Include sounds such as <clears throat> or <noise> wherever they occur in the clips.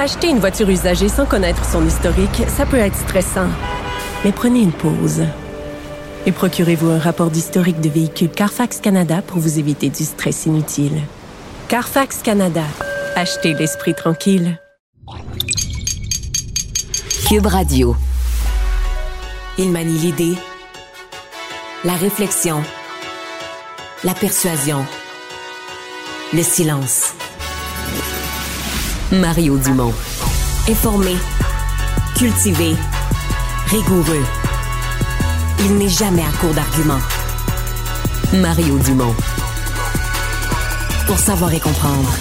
Acheter une voiture usagée sans connaître son historique, ça peut être stressant. Mais prenez une pause. Et procurez-vous un rapport d'historique de véhicule Carfax Canada pour vous éviter du stress inutile. Carfax Canada. Achetez l'esprit tranquille. Cube Radio. Il manie l'idée, la réflexion, la persuasion, le silence. Mario Dumont. Informé, cultivé, rigoureux. Il n'est jamais à court d'arguments. Mario Dumont. Pour savoir et comprendre.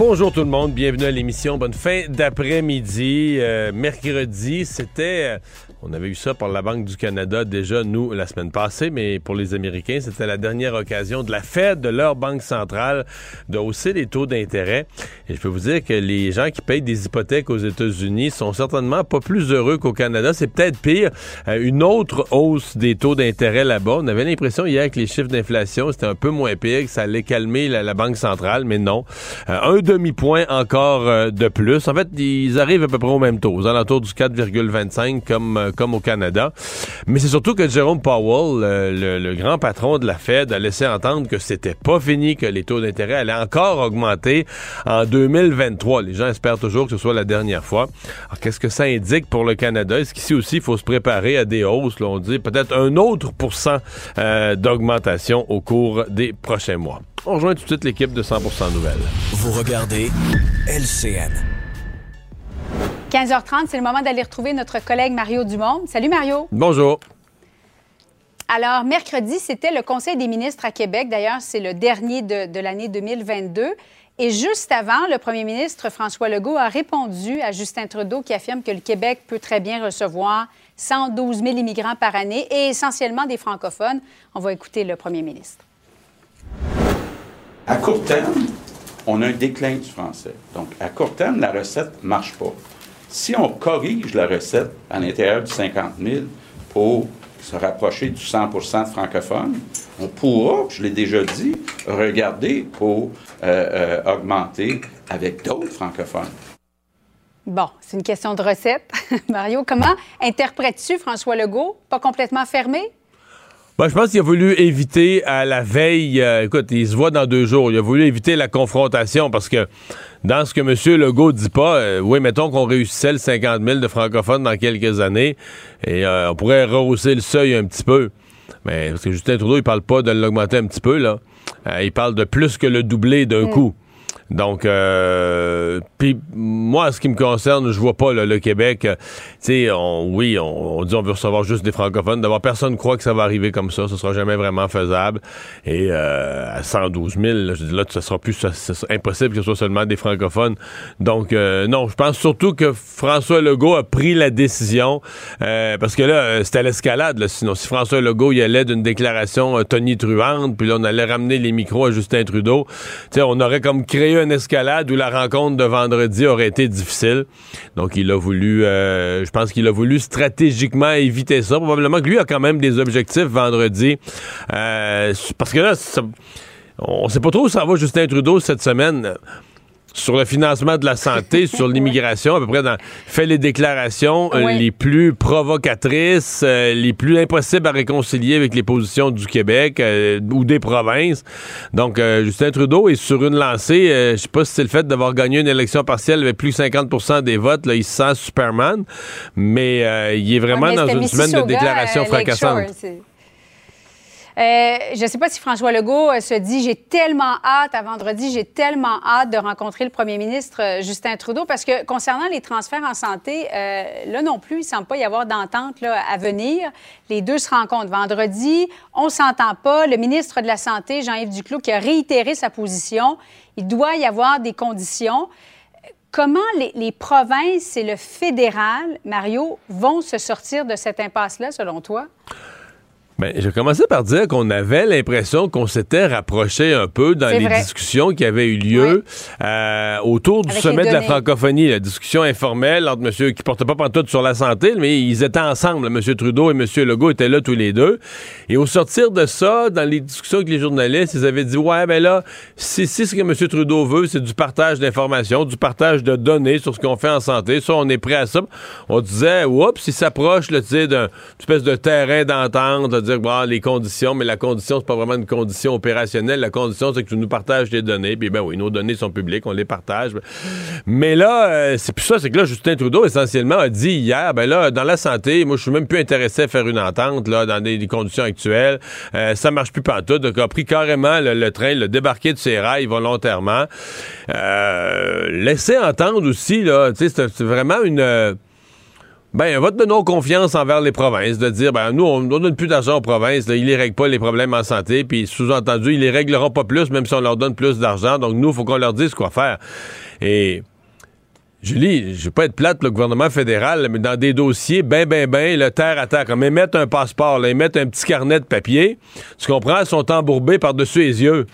Bonjour tout le monde, bienvenue à l'émission. Bonne fin d'après-midi. Euh, mercredi, c'était... euh, on avait eu ça par la Banque du Canada déjà, nous, la semaine passée, mais pour les Américains, c'était la dernière occasion de la Fed, de leur banque centrale, de hausser les taux d'intérêt. Et je peux vous dire que les gens qui payent des hypothèques aux États-Unis sont certainement pas plus heureux qu'au Canada. C'est peut-être pire. Euh, une autre hausse des taux d'intérêt là-bas. On avait l'impression hier que les chiffres d'inflation, c'était un peu moins pire, que ça allait calmer la, Banque centrale, mais non. Euh, un demi-point encore euh, de plus. En fait, ils arrivent à peu près au même taux, aux alentours du 4,25 comme, euh, comme au Canada. Mais c'est surtout que Jerome Powell, euh, le, grand patron de la Fed, a laissé entendre que c'était pas fini, que les taux d'intérêt allaient encore augmenter en 2023. Les gens espèrent toujours que ce soit la dernière fois. Alors, qu'est-ce que ça indique pour le Canada? Est-ce qu'ici aussi, il faut se préparer à des hausses? Là, on dit peut-être un autre pourcent d'augmentation au cours des prochains mois? On rejoint tout de suite l'équipe de 100% Nouvelles. Vous regardez LCN. 15h30, c'est le moment d'aller retrouver notre collègue Mario Dumont. Salut Mario. Bonjour. Alors, mercredi, c'était le Conseil des ministres à Québec. D'ailleurs, c'est le dernier de, de l'année 2022. Et juste avant, le premier ministre François Legault a répondu à Justin Trudeau qui affirme que le Québec peut très bien recevoir 112 000 immigrants par année et essentiellement des francophones. On va écouter le premier ministre. À court terme, on a un déclin du français. Donc, à court terme, la recette ne marche pas. Si on corrige la recette à l'intérieur du 50 000 pour se rapprocher du 100 de francophones, on pourra, je l'ai déjà dit, regarder pour euh, euh, augmenter avec d'autres francophones. Bon, c'est une question de recette. <laughs> Mario, comment interprètes-tu François Legault? Pas complètement fermé? Ben, je pense qu'il a voulu éviter à la veille, euh, écoute, il se voit dans deux jours, il a voulu éviter la confrontation parce que dans ce que M. Legault dit pas, euh, oui, mettons qu'on réussissait le 50 000 de francophones dans quelques années et euh, on pourrait rehausser le seuil un petit peu. Mais parce que Justin Trudeau, il parle pas de l'augmenter un petit peu, là. Euh, il parle de plus que le doubler d'un coup. Donc, euh, puis moi, ce qui me concerne, je vois pas le Québec. euh, Tu sais, on, oui, on, dit on veut recevoir juste des francophones. D'abord, personne ne croit que ça va arriver comme ça. Ce sera jamais vraiment faisable. Et euh, à 112 000, là, je dis là, ce sera plus impossible que ce soit seulement des francophones. Donc, euh, non, je pense surtout que François Legault a pris la décision parce que là, c'était l'escalade. Sinon, si François Legault il allait d'une déclaration euh, tonitruante, puis là, on allait ramener les micros à Justin Trudeau, tu sais, on aurait comme créé une escalade où la rencontre de vendredi aurait été difficile. Donc, il a voulu, euh, je pense qu'il a voulu stratégiquement éviter ça. Probablement que lui a quand même des objectifs vendredi. Euh, parce que là, ça- on sait pas trop où ça va Justin Trudeau cette semaine sur le financement de la santé, <laughs> sur l'immigration, à peu près dans fait les déclarations euh, Oui. les plus provocatrices, euh, les plus impossibles à réconcilier avec les positions du Québec euh, ou des provinces. Donc Justin Trudeau est sur une lancée, je sais pas si c'est le fait d'avoir gagné une élection partielle avec plus de 50% des votes, là il se sent Superman, mais il est vraiment Ouais, dans une semaine de déclarations fracassantes. Euh, je ne sais pas si François Legault euh, se dit j'ai tellement hâte à vendredi, j'ai tellement hâte de rencontrer le premier ministre euh, Justin Trudeau parce que concernant les transferts en santé, là non plus, il ne semble pas y avoir d'entente à venir. Les deux se rencontrent vendredi, on ne s'entend pas. Le ministre de la Santé, Jean-Yves Duclos, qui a réitéré sa position, il doit y avoir des conditions. Comment les, provinces et le fédéral, Mario, vont se sortir de cette impasse-là, selon toi? Ben, je commençais par dire qu'on avait l'impression qu'on s'était rapproché un peu dans les discussions qui avaient eu lieu euh, autour du sommet de la francophonie, la discussion informelle entre monsieur qui portait pas pantoute sur la santé, mais ils étaient ensemble, M. Trudeau et M. Legault étaient là tous les deux. Et au sortir de ça, dans les discussions avec les journalistes, ils avaient dit ouais, ben là, si, si ce que M. Trudeau veut, c'est du partage d'informations, du partage de données sur ce qu'on fait en santé, ça, on est prêt à ça. On disait, oups, il s'approche, tu sais, d'une espèce de terrain d'entente, les conditions, mais la condition, c'est pas vraiment une condition opérationnelle. La condition, c'est que tu nous partages des données. Puis ben oui, nos données sont publiques, on les partage. Mais là, euh, c'est plus ça, c'est que là, Justin Trudeau, essentiellement, a dit hier, ben là, dans la santé, moi, je suis même plus intéressé à faire une entente, là, dans des, conditions actuelles. Euh, ça marche plus partout. Donc, a pris carrément le, train, le débarqué de ses rails volontairement. Euh, laisser entendre aussi, là, tu sais, c'est vraiment une ben, un vote de non-confiance envers les provinces, de dire, ben, nous, on, donne plus d'argent aux provinces, ils les règlent pas les problèmes en santé, puis sous-entendu, ils les régleront pas plus, même si on leur donne plus d'argent. Donc, nous, il faut qu'on leur dise quoi faire. Et, Julie, je vais pas être plate, le gouvernement fédéral, mais dans des dossiers, ben, ben, ben, le terre à terre, comme émettre un passeport, là, émettre un petit carnet de papier, tu comprends, ils sont embourbés par-dessus les yeux.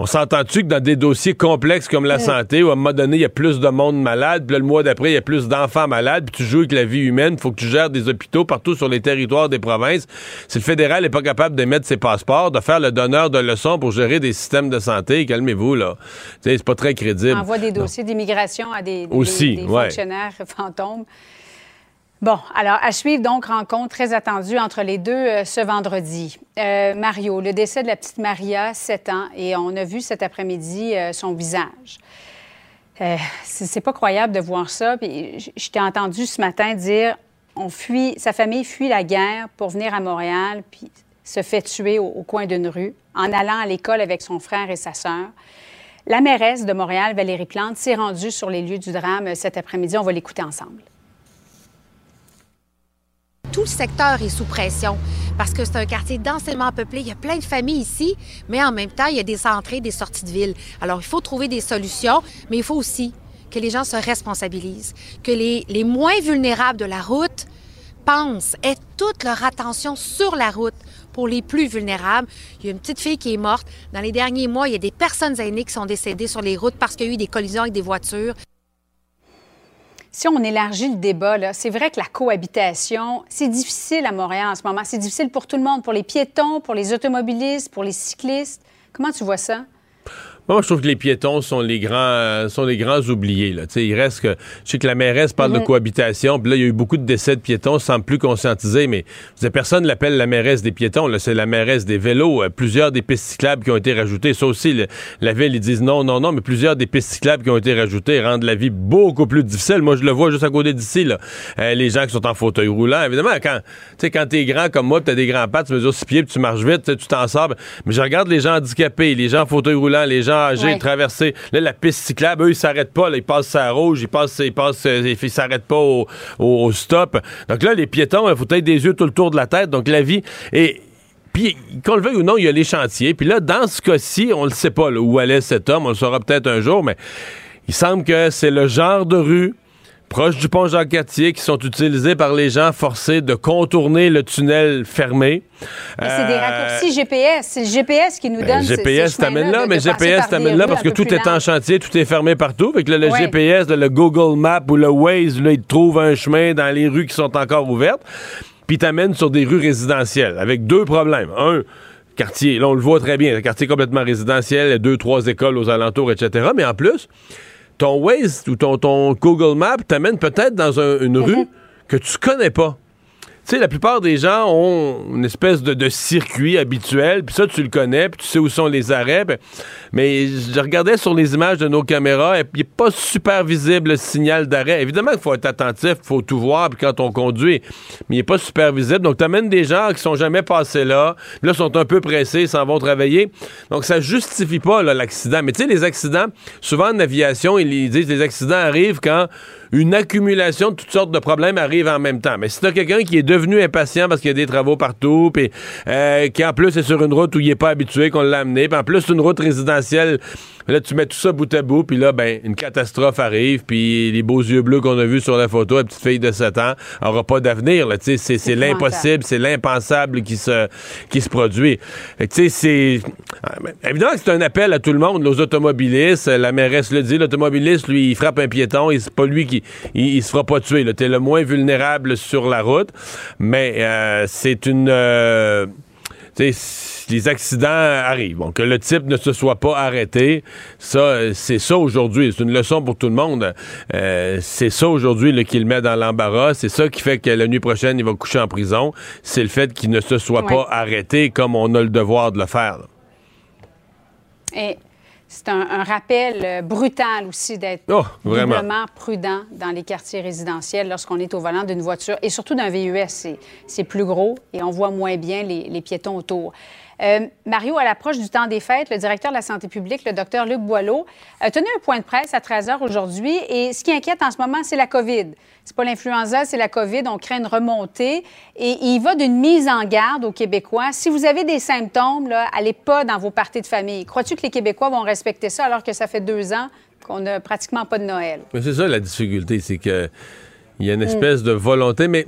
On s'entend-tu que dans des dossiers complexes comme la santé, où à un moment donné, il y a plus de monde malade, puis le mois d'après, il y a plus d'enfants malades, puis tu joues avec la vie humaine, il faut que tu gères des hôpitaux partout sur les territoires des provinces. Si le fédéral n'est pas capable d'émettre ses passeports, de faire le donneur de leçons pour gérer des systèmes de santé, calmez-vous, là. C'est pas très crédible. On envoie des dossiers d'immigration à des, Aussi, fonctionnaires <laughs> fantômes. Bon, alors à suivre donc rencontre très attendue entre les deux euh, ce vendredi. Euh, Mario, le décès de la petite Maria, 7 ans, et on a vu cet après-midi euh, son visage. c'est pas croyable de voir ça. Puis je t'ai entendu ce matin dire, on fuit, sa famille fuit la guerre pour venir à Montréal, puis se fait tuer au, coin d'une rue en allant à l'école avec son frère et sa sœur. La mairesse de Montréal, Valérie Plante, s'est rendue sur les lieux du drame cet après-midi. On va l'écouter ensemble tout le secteur est sous pression parce que c'est un quartier densément peuplé. Il y a plein de familles ici, mais en même temps, il y a des entrées, des sorties de ville. Alors, il faut trouver des solutions, mais il faut aussi que les gens se responsabilisent, que les, les moins vulnérables de la route pensent, aient toute leur attention sur la route pour les plus vulnérables. Il y a une petite fille qui est morte. Dans les derniers mois, il y a des personnes aînées qui sont décédées sur les routes parce qu'il y a eu des collisions avec des voitures si on élargit le débat, c'est vrai que la cohabitation, c'est difficile à Montréal en ce moment. C'est difficile pour tout le monde, pour les piétons, pour les automobilistes, pour les cyclistes. Comment tu vois ça? Moi, je trouve que les piétons sont les grands, euh, sont les grands oubliés. Là. il reste que. Je sais que la mairesse parle de mhm. cohabitation, puis là, il y a eu beaucoup de décès de piétons, sans plus conscientiser, mais personne l'appelle la mairesse des piétons. C'est la mairesse des vélos. Euh, plusieurs des pistes cyclables qui ont été rajoutées. Ça aussi, la ville, ils disent non, non, non, mais plusieurs des pistes cyclables qui ont été rajoutées rendent la vie beaucoup plus difficile. Moi, je le vois juste à côté d'ici, là. Euh, les gens qui sont en fauteuil roulant. Évidemment, quand, quand t'es grand comme moi, tu as des grands pattes, tu mesures six pieds, puis tu marches vite, tu t'en sors. Mais je regarde les gens handicapés, les gens en fauteuil roulant, les gens âgés, traverser. Là, la piste cyclable, eux, ils s'arrêtent pas. ils passent à rouge, ils passent, ils passent, euh, ils s'arrêtent pas au, stop. Donc là, les piétons, il faut être des yeux tout le tour de la tête. Donc la vie. Et puis, qu'on le veuille ou non, il y a les chantiers. Puis là, dans ce cas-ci, on ne le sait pas où allait cet homme. On le saura peut-être un jour, mais il semble que c'est le genre de rue proche du pont Jacques-Cartier qui sont utilisés par les gens forcés de contourner le tunnel fermé. C'est des euh, raccourcis GPS. C'est le GPS qui nous donne GPS t'amène là, mais GPS t'amène là parce que tout est en chantier, tout est fermé partout. Fait que le GPS, le Google Map ou le Waze, là, il trouve un chemin dans les rues qui sont encore ouvertes. Puis t'amène sur des rues résidentielles avec deux problèmes. Un, quartier, là on le voit très bien, le quartier complètement résidentiel, deux, trois écoles aux alentours, etc. Mais en plus, ton Waze ou ton, ton Google Maps t'amène peut-être dans une rue que tu connais pas. Tu sais, la plupart des gens ont une espèce de, circuit habituel, puis ça, tu le connais, puis tu sais où sont les arrêts. mais je regardais sur les images de nos caméras, et il n'est pas super visible le signal d'arrêt. Évidemment qu'il faut être attentif, il faut tout voir, puis quand on conduit, mais il n'est pas super visible. Donc, tu amènes des gens qui sont jamais passés là, là, sont un peu pressés, s'en vont travailler. Donc, ça justifie pas l'accident. Mais tu sais, les accidents, souvent en aviation, ils disent les accidents arrivent quand une accumulation de toutes sortes de problèmes arrive en même temps. Mais si t'as quelqu'un qui est devenu impatient parce qu'il y a des travaux partout, puis euh, qui en plus est sur une route où il est pas habitué, qu'on l'a amené, puis en plus une route résidentielle là, tu mets tout ça bout à bout, puis là, ben, une catastrophe arrive, puis les beaux yeux bleus qu'on a vus sur la photo, la petite fille de 7 ans, aura pas d'avenir. C'est l'impossible, c'est l'impensable qui se, qui se produit. Tu sais, c'est... Évidemment que c'est un appel à tout le monde, aux automobilistes. La mairesse le dit, l'automobiliste, lui, il frappe un piéton, et c'est pas lui qui... Il, se fera pas tuer. T'es le moins vulnérable sur la route. Mais euh, c'est une... Euh, les accidents arrivent. Bon, que le type ne se soit pas arrêté, ça, c'est ça aujourd'hui. C'est une leçon pour tout le monde. Euh, c'est ça aujourd'hui qui le met dans l'embarras. C'est ça qui fait que la nuit prochaine, il va coucher en prison. C'est le fait qu'il ne se soit pas arrêté comme on a le devoir de le faire. Et c'est un, rappel euh, brutal aussi d'être oh, vraiment prudent dans les quartiers résidentiels lorsqu'on est au volant d'une voiture et surtout d'un VUS. C'est plus gros et on voit moins bien les piétons autour. Euh, Mario, à l'approche du temps des fêtes, le directeur de la santé publique, le docteur Luc Boileau, a tenu un point de presse à 13 h aujourd'hui. Et ce qui inquiète en ce moment, c'est la COVID. C'est pas l'influenza, c'est la COVID. On craint une remontée. Et il va d'une mise en garde aux Québécois. Si vous avez des symptômes, là, allez pas dans vos parties de famille. Crois-tu que les Québécois vont respecter ça alors que ça fait deux ans qu'on n'a pratiquement pas de Noël? c'est ça la difficulté, c'est qu'il y a une espèce de volonté, mais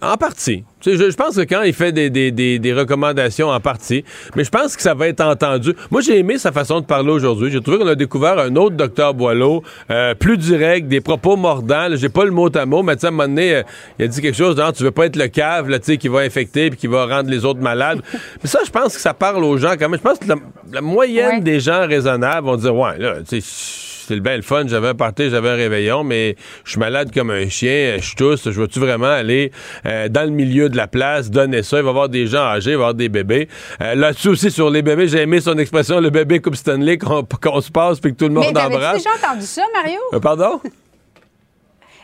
en partie. Je, je, pense que quand il fait des, des, des, recommandations en partie, mais je pense que ça va être entendu. Moi, j'ai aimé sa façon de parler aujourd'hui. J'ai trouvé qu'on a découvert un autre docteur Boileau, euh, plus direct, des propos mordants. J'ai pas le mot à mot, mais à un moment donné, euh, il a dit quelque chose genre, tu veux pas être le cave là, qui va infecter puis qui va rendre les autres malades. <laughs> mais ça, je pense que ça parle aux gens quand même. Je pense que la, moyenne des gens raisonnables vont dire, ouais, là, tu sais c'était bien le fun. J'avais un party, j'avais un réveillon, mais je suis malade comme un chien, je tousse. Je veux-tu vraiment aller euh, dans le milieu de la place, donner ça? Il va y avoir des gens âgés, il va y avoir des bébés. Euh, là-dessus aussi, sur les bébés, j'ai aimé son expression, le bébé Coupe Stanley, qu'on se passe puis que tout le monde embrasse. Mais déjà entendu ça, Mario? Euh, pardon? <laughs>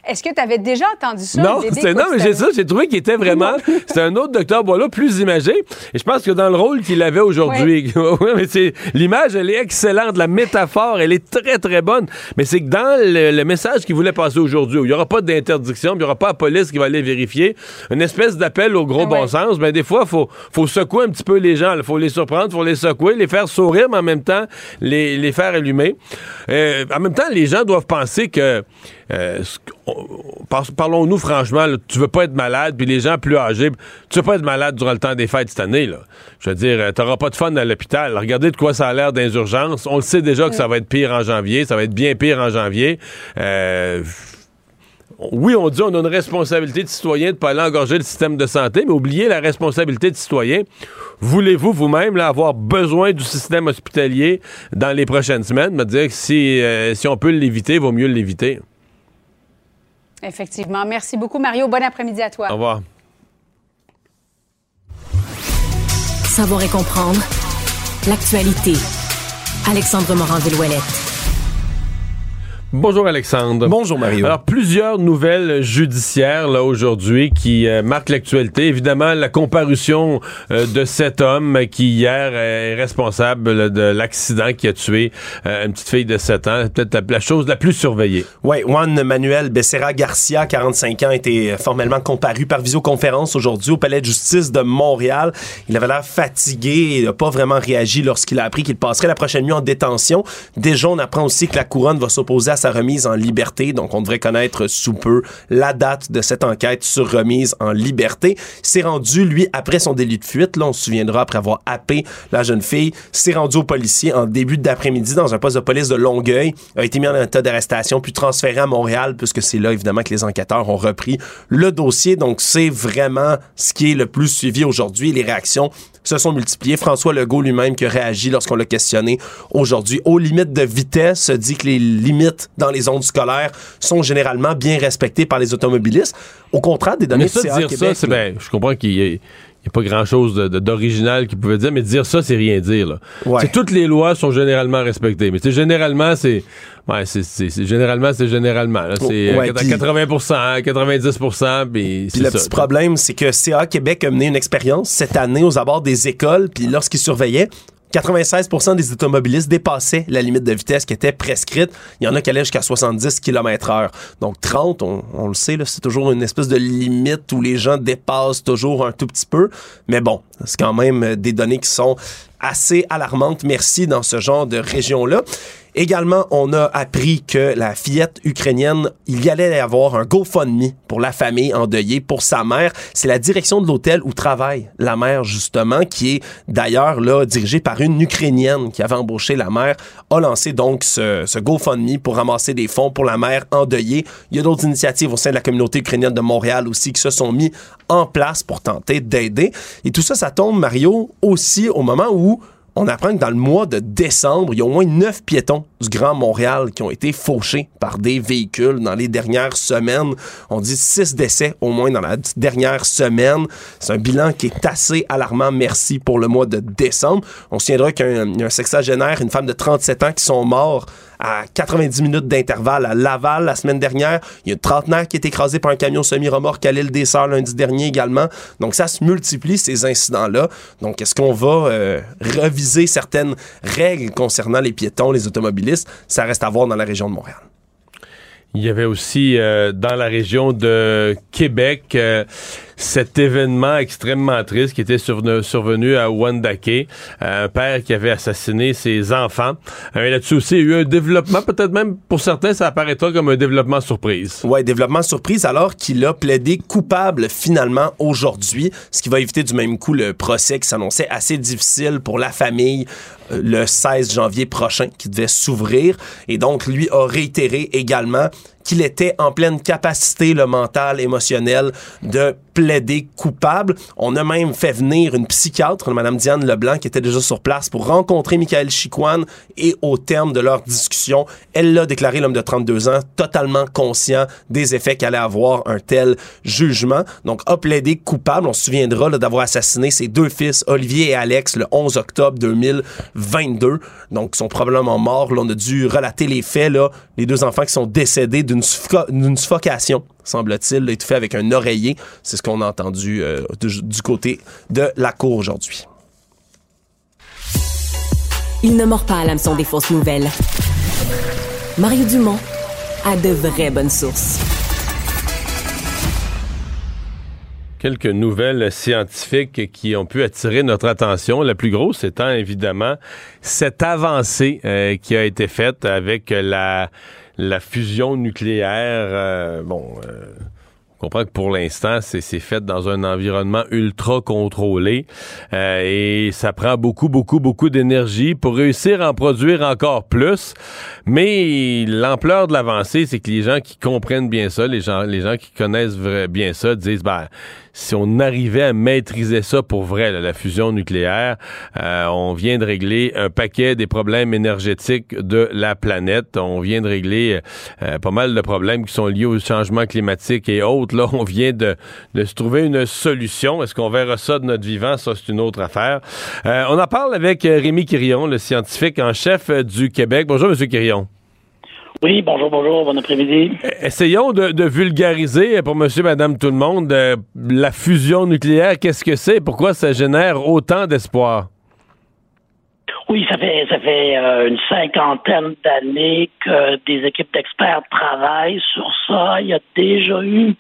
Est-ce que tu avais déjà entendu ça? Non, c'est, non mais j'ai ça. J'ai trouvé qu'il était vraiment. <laughs> C'était un autre docteur Boileau plus imagé. Et je pense que dans le rôle qu'il avait aujourd'hui. Oui. <laughs> mais c'est, l'image, elle est excellente. La métaphore, elle est très, très bonne. Mais c'est que dans le, message qu'il voulait passer aujourd'hui, où il n'y aura pas d'interdiction, il n'y aura pas la police qui va aller vérifier, une espèce d'appel au gros bon sens, ben, des fois, il faut, faut secouer un petit peu les gens. Il faut les surprendre, il faut les secouer, les faire sourire, mais en même temps, les, les faire allumer. Euh, en même temps, les gens doivent penser que euh, parlons-nous franchement, tu veux pas être malade, puis les gens plus âgés, tu veux pas être malade durant le temps des fêtes cette année. Là. Je veux dire, euh, t'auras pas de fun à l'hôpital. Regardez de quoi ça a l'air urgences. On le sait déjà que ça va être pire en janvier, ça va être bien pire en janvier. Euh, oui, on dit on a une responsabilité de citoyen de ne pas aller engorger le système de santé, mais oubliez la responsabilité de citoyen. Voulez-vous vous-même avoir besoin du système hospitalier dans les prochaines semaines? Me dire que si, si on peut l'éviter, il vaut mieux l'éviter. Effectivement. Merci beaucoup, Mario. Bon après-midi à toi. Au revoir. Savoir et comprendre l'actualité. Alexandre Morand-Villouellette. Bonjour Alexandre. Bonjour Mario. Alors plusieurs nouvelles judiciaires là aujourd'hui qui euh, marquent l'actualité. Évidemment la comparution euh, de cet homme qui hier est responsable de l'accident qui a tué euh, une petite fille de 7 ans. Peut-être la, chose la plus surveillée. Oui, Juan Manuel Becerra Garcia, 45 ans, a été formellement comparu par visioconférence aujourd'hui au palais de justice de Montréal. Il avait l'air fatigué et n'a pas vraiment réagi lorsqu'il a appris qu'il passerait la prochaine nuit en détention. Déjà on apprend aussi que la couronne va s'opposer à sa remise en liberté. Donc, on devrait connaître sous peu la date de cette enquête sur remise en liberté. C'est rendu, lui, après son délit de fuite. Là, on se souviendra, après avoir happé la jeune fille, s'est rendu au policier en début d'après-midi dans un poste de police de Longueuil, a été mis en état d'arrestation, puis transféré à Montréal, puisque c'est là, évidemment, que les enquêteurs ont repris le dossier. Donc, c'est vraiment ce qui est le plus suivi aujourd'hui. Les réactions se sont multipliés. François Legault lui-même qui a réagi lorsqu'on l'a questionné aujourd'hui. Aux limites de vitesse, dit que les limites dans les zones scolaires sont généralement bien respectées par les automobilistes. Au contraire des données mais ça, de dire ça, c'est ben, je comprends qu'il y ait n'y a pas grand-chose d'original qu'il pouvait dire, mais dire ça, c'est rien dire. Toutes les lois sont généralement respectées. Mais généralement, c'est... Ouais, c'est généralement, c'est généralement. C'est 80% 90% Puis le petit problème, c'est que CA Québec a mené une expérience cette année aux abords des écoles, puis lorsqu'ils surveillaient, 96% des automobilistes dépassaient la limite de vitesse qui était prescrite. Il y en a qui allaient jusqu'à 70 km heure. Donc 30, on, le sait, c'est toujours une espèce de limite où les gens dépassent toujours un tout petit peu. Mais bon, c'est quand même des données qui sont assez alarmante, merci, dans ce genre de région-là. Également, on a appris que la fillette ukrainienne, il y allait y avoir un GoFundMe pour la famille endeuillée, pour sa mère. C'est la direction de l'hôtel où travaille la mère, justement, qui est d'ailleurs là dirigée par une Ukrainienne qui avait embauché la mère, a lancé donc ce, ce GoFundMe pour ramasser des fonds pour la mère endeuillée. Il y a d'autres initiatives au sein de la communauté ukrainienne de Montréal aussi qui se sont mis en place pour tenter d'aider. Et tout ça, ça tombe, Mario, aussi au moment où on apprend que dans le mois de décembre, il y a au moins neuf piétons du Grand Montréal qui ont été fauchés par des véhicules dans les dernières semaines. On dit six décès au moins dans la dernière semaine. C'est un bilan qui est assez alarmant. Merci pour le mois de décembre. On se tiendra qu'un un sexagénaire, une femme de 37 ans qui sont morts à 90 minutes d'intervalle à Laval la semaine dernière. Il y a une trentenaire qui est écrasé par un camion semi-remorque à l'île des Sœurs lundi dernier également. Donc ça se multiplie ces incidents-là. Donc est-ce qu'on va euh, reviser certaines règles concernant les piétons, les automobilistes? Ça reste à voir dans la région de Montréal. Il y avait aussi euh, dans la région de Québec euh, cet événement extrêmement triste qui était survenu, à Wandake, euh, un père qui avait assassiné ses enfants. Là-dessus aussi, il y a eu un développement, peut-être même pour certains, ça apparaîtra comme un développement surprise. Ouais, développement surprise alors qu'il a plaidé coupable finalement aujourd'hui, ce qui va éviter du même coup le procès qui s'annonçait assez difficile pour la famille le 16 janvier prochain qui devait s'ouvrir. Et donc, lui a réitéré également qu'il était en pleine capacité, le mental, émotionnel, de plaider coupable. On a même fait venir une psychiatre, Mme Diane Leblanc, qui était déjà sur place pour rencontrer Michael Chicoine et au terme de leur discussion, elle l'a déclaré, l'homme de 32 ans, totalement conscient des effets qu'allait avoir un tel jugement. Donc, a plaidé coupable. On se souviendra d'avoir assassiné ses deux fils, Olivier et Alex, le 11 octobre 2022. Donc, ils sont probablement morts. Là, on a dû relater les faits, là. Les deux enfants qui sont décédés d'une suffocation semble-t-il, étouffé avec un oreiller. C'est ce qu'on a entendu euh, du, du côté de la cour aujourd'hui. Il ne mord pas à l'hameçon des fausses nouvelles. Mario Dumont a de vraies bonnes sources. quelques nouvelles scientifiques qui ont pu attirer notre attention. La plus grosse étant évidemment cette avancée euh, qui a été faite avec la la fusion nucléaire, euh, bon, euh, on comprend que pour l'instant, c'est fait dans un environnement ultra contrôlé euh, et ça prend beaucoup, beaucoup, beaucoup d'énergie pour réussir à en produire encore plus. Mais l'ampleur de l'avancée, c'est que les gens qui comprennent bien ça, les gens, les gens qui connaissent bien ça, disent, ben, si on arrivait à maîtriser ça pour vrai, la fusion nucléaire, euh, on vient de régler un paquet des problèmes énergétiques de la planète. On vient de régler euh, pas mal de problèmes qui sont liés au changement climatique et autres. Là, on vient de, se trouver une solution. Est-ce qu'on verra ça de notre vivant? Ça, c'est une autre affaire. Euh, on en parle avec Rémi Quirion, le scientifique en chef du Québec. Bonjour, Monsieur Quirion. Oui, bonjour, bonjour, bon après-midi. Essayons de, vulgariser pour monsieur, madame, tout le monde euh, la fusion nucléaire. Qu'est-ce que c'est? Pourquoi ça génère autant d'espoir? Oui, ça fait ça fait euh, une cinquantaine d'années que des équipes d'experts travaillent sur ça. Il y a déjà eu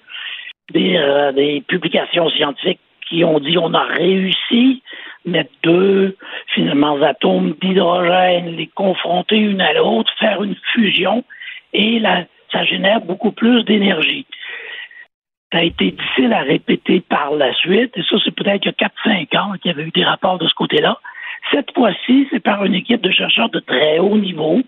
des, euh, des publications scientifiques qui ont dit on a réussi mettre deux, finalement, atomes d'hydrogène, les confronter une à l'autre, faire une fusion, et ça génère beaucoup plus d'énergie. Ça a été difficile à répéter par la suite, et ça, c'est peut-être il y a 4-5 ans qu'il y avait eu des rapports de ce côté-là. Cette fois-ci, c'est par une équipe de chercheurs de très haut niveau,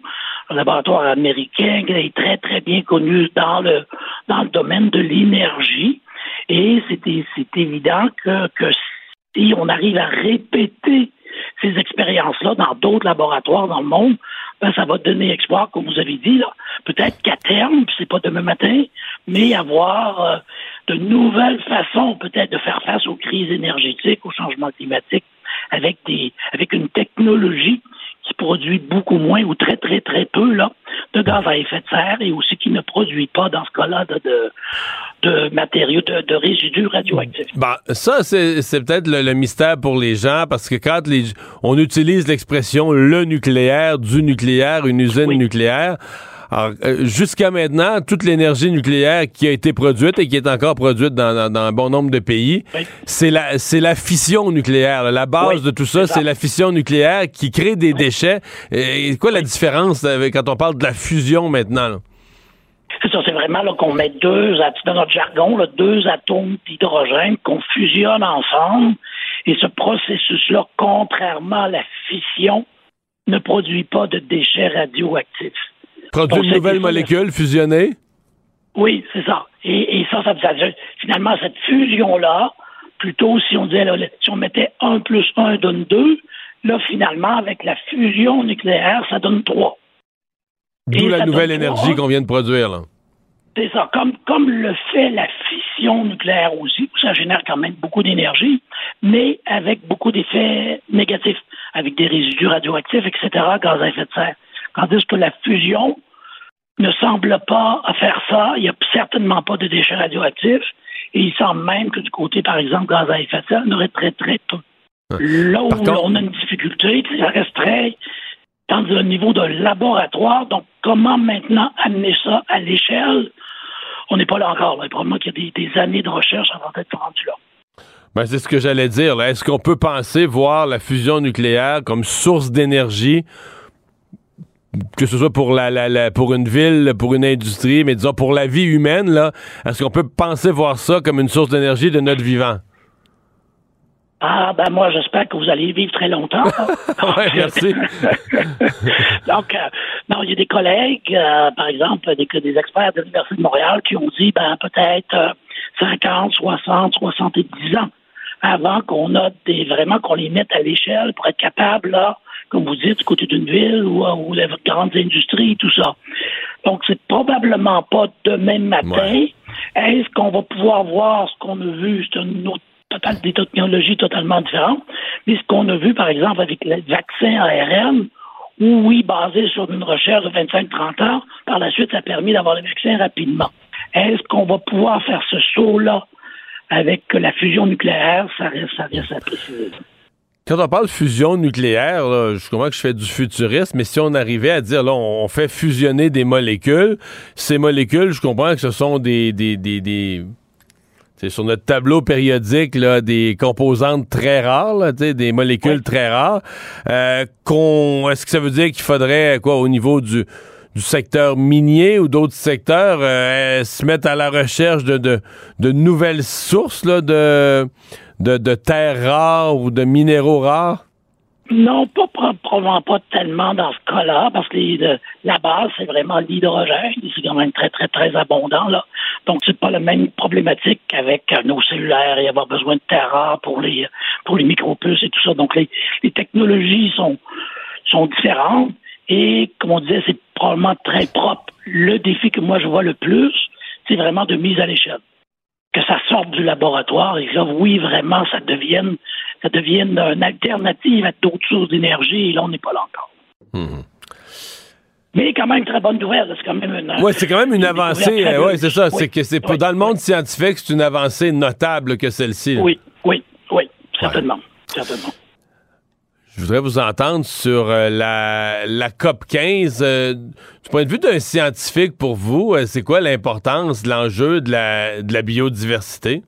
un laboratoire américain qui est très, très bien connu dans le domaine de l'énergie. Et c'est évident que, si on arrive à répéter ces expériences-là dans d'autres laboratoires dans le monde, ben, ça va donner espoir, comme vous avez dit, peut-être qu'à terme, c'est pas demain matin, mais avoir euh, de nouvelles façons peut-être de faire face aux crises énergétiques, au changement climatique, avec des avec une technologie qui produit beaucoup moins ou très très très peu là de gaz à effet de serre et aussi qui ne produit pas dans ce cas-là de, de, matériaux de, résidus radioactifs. Bah, ça c'est peut-être le, mystère pour les gens parce que quand les, on utilise l'expression le nucléaire, du nucléaire, une usine nucléaire, Alors, euh, jusqu'à maintenant, toute l'énergie nucléaire qui a été produite et qui est encore produite dans, dans, un bon nombre de pays, c'est la, c'est la fission nucléaire. La base de tout ça, c'est la fission nucléaire qui crée des déchets. Et, quoi la différence avec, quand on parle de la fusion maintenant? Ça, c'est vraiment qu'on met deux, dans notre jargon, deux atomes d'hydrogène qu'on fusionne ensemble. Et ce processus-là, contrairement à la fission, ne produit pas de déchets radioactifs. Produit une nouvelle molécule fusionnée? Oui, c'est ça. Et, ça, ça, ça, finalement, cette fusion-là, plutôt si on disait, si on mettait 1 plus 1 donne 2, là, finalement, avec la fusion nucléaire, ça donne 3. D'où la nouvelle énergie qu'on vient de produire, là. C'est ça. Comme, comme le fait la fission nucléaire aussi, ça génère quand même beaucoup d'énergie, mais avec beaucoup d'effets négatifs, avec des résidus radioactifs, etc., gaz à effet de serre. Tandis que la fusion ne semble pas faire ça. Il n'y a certainement pas de déchets radioactifs. Et il semble même que du côté, par exemple, gaz à effet de serre, on aurait très, très peu. Là où on a une difficulté, ça reste très dans un niveau de laboratoire. Donc, comment maintenant amener ça à l'échelle? On n'est pas là encore. Là. Probablement qu'il y a des, années de recherche avant d'être rendu là. Ben, c'est ce que j'allais dire. Est-ce qu'on peut penser voir la fusion nucléaire comme source d'énergie, que ce soit pour la, pour une ville, pour une industrie, mais disons pour la vie humaine, là, est-ce qu'on peut penser voir ça comme une source d'énergie de notre vivant? Ah, ben moi, j'espère que vous allez vivre très longtemps. <laughs> oui, merci. <laughs> Donc, euh, non, il y a des collègues, euh, par exemple, des, des experts de l'Université de Montréal qui ont dit, ben, peut-être 50, 60, 70 ans avant qu'on a des, vraiment qu'on les mette à l'échelle pour être capable, là, comme vous dites, du côté d'une ville ou, ou les grandes industries, tout ça. Donc, c'est probablement pas demain matin. Est-ce qu'on va pouvoir voir ce qu'on a vu? C'est une autre total, des technologies totalement différentes. Mais ce qu'on a vu, par exemple, avec le vaccin ARN, où, oui, basé sur une recherche de 25-30 ans, par la suite, ça a permis d'avoir le vaccin rapidement. Est-ce qu'on va pouvoir faire ce saut-là avec la fusion nucléaire? Ça reste, ça reste à préciser. Quand on parle de fusion nucléaire, je comprends que je fais du futurisme, mais si on arrivait à dire, là, on fait fusionner des molécules, ces molécules, je comprends que ce sont des, des, des, des c'est sur notre tableau périodique là, des composantes très rares, des molécules très rares. Euh, est-ce que ça veut dire qu'il faudrait quoi au niveau du, du secteur minier ou d'autres secteurs euh, se mettre à la recherche de, de, de nouvelles sources là, de, de, de terres rares ou de minéraux rares? Non, pas probablement pas tellement dans ce cas-là, parce que la base, c'est vraiment l'hydrogène. C'est quand même très, très, très abondant, là. Donc, c'est pas la même problématique qu'avec euh, nos cellulaires et avoir besoin de terre rare pour les, pour les micropuces et tout ça. Donc, les, les technologies sont, sont différentes et, comme on disait, c'est probablement très propre. Le défi que moi je vois le plus, c'est vraiment de mise à l'échelle. Que ça sorte du laboratoire et que oui, vraiment, ça devienne ça devienne une alternative à d'autres sources d'énergie. Et là, on n'est pas là encore. Hmm. Mais quand même, très bonne nouvelle. C'est quand même une. Oui, c'est quand même une, avancée. Euh, oui, c'est ça. c'est que c'est dans le monde scientifique, c'est une avancée notable que celle-ci. Oui, oui, oui, certainement. Certainement. Je voudrais vous entendre sur euh, la, la COP 15. Euh, du point de vue d'un scientifique, pour vous, c'est quoi l'importance, l'enjeu de la, de la biodiversité?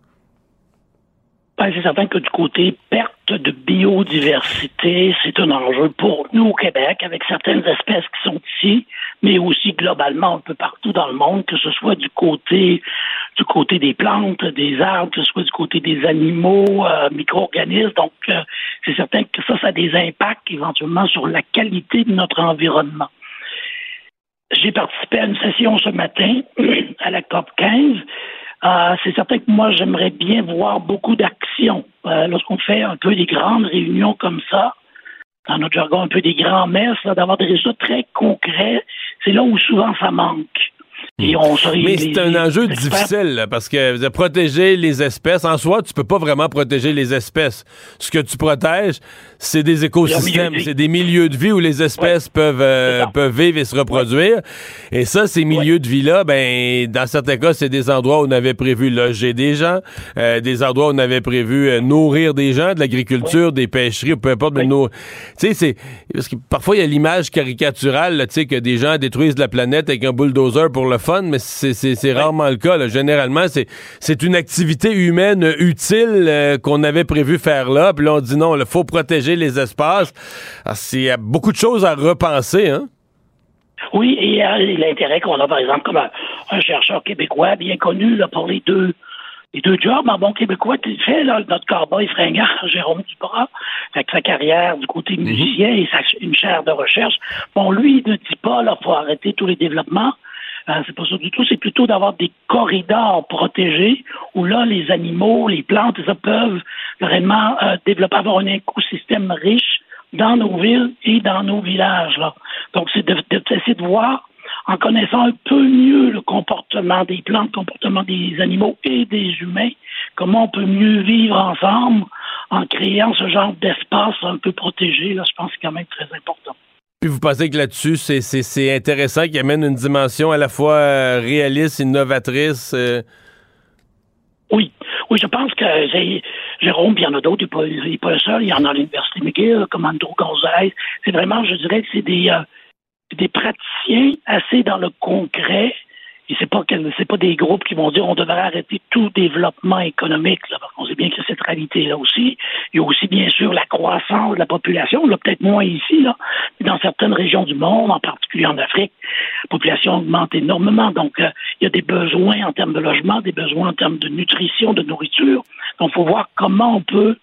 Ben, c'est certain que du côté perte de biodiversité, c'est un enjeu pour nous au Québec, avec certaines espèces qui sont ici, mais aussi globalement un peu partout dans le monde, que ce soit du côté du côté des plantes, des arbres, que ce soit du côté des animaux, euh, micro-organismes. Donc, euh, c'est certain que ça, ça a des impacts éventuellement sur la qualité de notre environnement. J'ai participé à une session ce matin <clears throat> à la COP 15 euh, c'est certain que moi, j'aimerais bien voir beaucoup d'actions. Euh, lorsqu'on fait un peu des grandes réunions comme ça, dans notre jargon, un peu des grands messes, d'avoir des résultats très concrets, c'est là où souvent ça manque. Et on serait Mais c'est un enjeu difficile là, parce que savez, protéger les espèces, en soi, tu peux pas vraiment protéger les espèces. Ce que tu protèges, c'est des écosystèmes, vie. c'est des milieux de vie où les espèces peuvent, euh, peuvent vivre et se reproduire. Et ça, ces milieux de vie-là, ben, dans certains cas, c'est des endroits où on avait prévu loger des gens, euh, des endroits où on avait prévu euh, nourrir des gens, de l'agriculture, des pêcheries, peu importe, mais tu sais, c'est, parce que parfois il y a l'image caricaturale, là, tu sais, que des gens détruisent la planète avec un bulldozer pour le fun, mais c'est, rarement le cas, là. Généralement, c'est, une activité humaine utile euh, qu'on avait prévu faire là, puis là, on dit non, il faut protéger les espaces. Il y a beaucoup de choses à repenser, hein. Oui, et euh, l'intérêt qu'on a, par exemple, comme un, un chercheur québécois bien connu là, pour les deux les deux jobs en bon québécois, tu fait là, notre cowboy fringant, <laughs> Jérôme Duprat, avec sa carrière du côté musicien et sa, une chaire de recherche. Bon, lui, il ne dit pas, là, faut arrêter tous les développements. Euh, c'est pas ça du tout, c'est plutôt d'avoir des corridors protégés où là, les animaux, les plantes, ça peuvent vraiment euh, développer, avoir un écosystème riche dans nos villes et dans nos villages. Là. Donc, c'est de, de, d'essayer de voir, en connaissant un peu mieux le comportement des plantes, le comportement des animaux et des humains, comment on peut mieux vivre ensemble en créant ce genre d'espace un peu protégé. Là, je pense que c'est quand même très important. Puis vous pensez que là-dessus, c'est, intéressant, qu'il amène une dimension à la fois euh, réaliste, innovatrice. euh, Oui, oui, je pense que Jérôme, il y en a d'autres, il n'est pas, pas le seul, il y en a à l'Université McGill, comme Andrew Gonzalez. C'est vraiment, je dirais que c'est des, euh, des praticiens assez dans le concret. Et c'est pas c'est pas des groupes qui vont dire on devrait arrêter tout développement économique, là, parce qu'on sait bien que cette réalité-là aussi. Il y a aussi, bien sûr, la croissance de la population, là, peut-être moins ici, là, mais dans certaines régions du monde, en particulier en Afrique, la population augmente énormément. Donc, euh, il y a des besoins en termes de logement, des besoins en termes de nutrition, de nourriture. Donc, faut voir comment on peut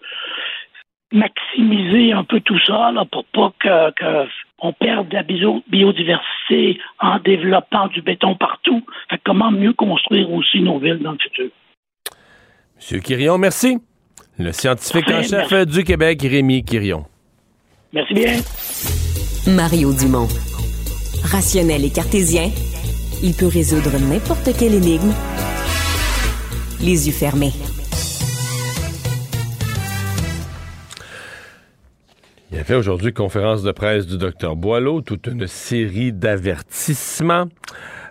maximiser un peu tout ça là, pour pas que, que on perde la bio- biodiversité en développant du béton partout. Fait comment mieux construire aussi nos villes dans le futur? Monsieur Quirion, merci. Le scientifique en chef merci. du Québec, Rémi Quirion. Merci bien. Mario Dumont. Rationnel et cartésien, il peut résoudre n'importe quelle énigme les yeux fermés. Il a fait aujourd'hui conférence de presse du docteur Boileau, toute une série d'avertissements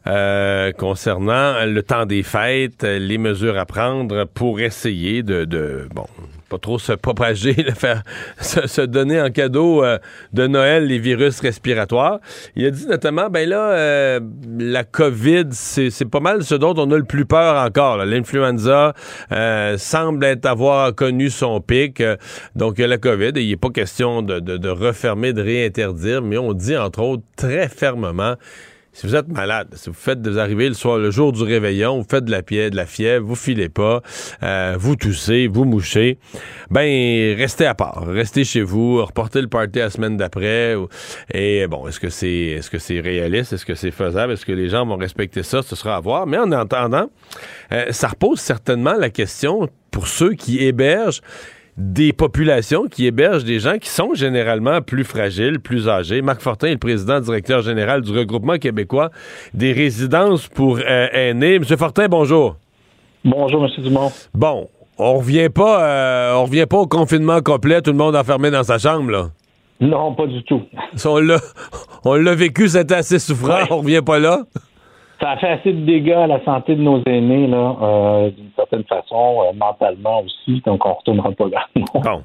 euh, concernant le temps des fêtes, les mesures à prendre pour essayer de, de bon, pas trop se propager, <laughs> le faire, se, se donner en cadeau euh, de Noël les virus respiratoires. Il a dit notamment, ben là, euh, la COVID, c'est pas mal ce dont on a le plus peur encore. là. L'influenza euh, semble être avoir connu son pic. euh, donc, la COVID, il n'est pas question de, de- de refermer, de réinterdire, mais on dit, entre autres, très fermement, si vous êtes malade, si vous faites vous arrivez le soir, le jour du réveillon, vous faites de la, pie- de la fièvre, vous filez pas, euh, vous toussez, vous mouchez, ben restez à part, restez chez vous, reportez le party la semaine d'après. Et bon, est-ce que c'est est-ce que c'est réaliste, est-ce que c'est faisable, est-ce que les gens vont respecter ça, ce sera à voir. Mais en attendant, euh, ça repose certainement la question pour ceux qui hébergent des populations qui hébergent des gens qui sont généralement plus fragiles, plus âgés. Marc Fortin est le président directeur général du regroupement québécois des résidences pour euh, aînés. Monsieur Fortin, bonjour. Bonjour, M. Dumont. Bon, on revient pas euh, on revient pas au confinement complet, tout le monde enfermé dans sa chambre là. Non, pas du tout. Ça, On l'a on l'a vécu, c'était assez souffrant, on revient pas là. Ça a fait assez de dégâts à la santé de nos aînés, là, euh, d'une certaine façon, euh, mentalement aussi, donc on retournera pas là. <laughs> Bon.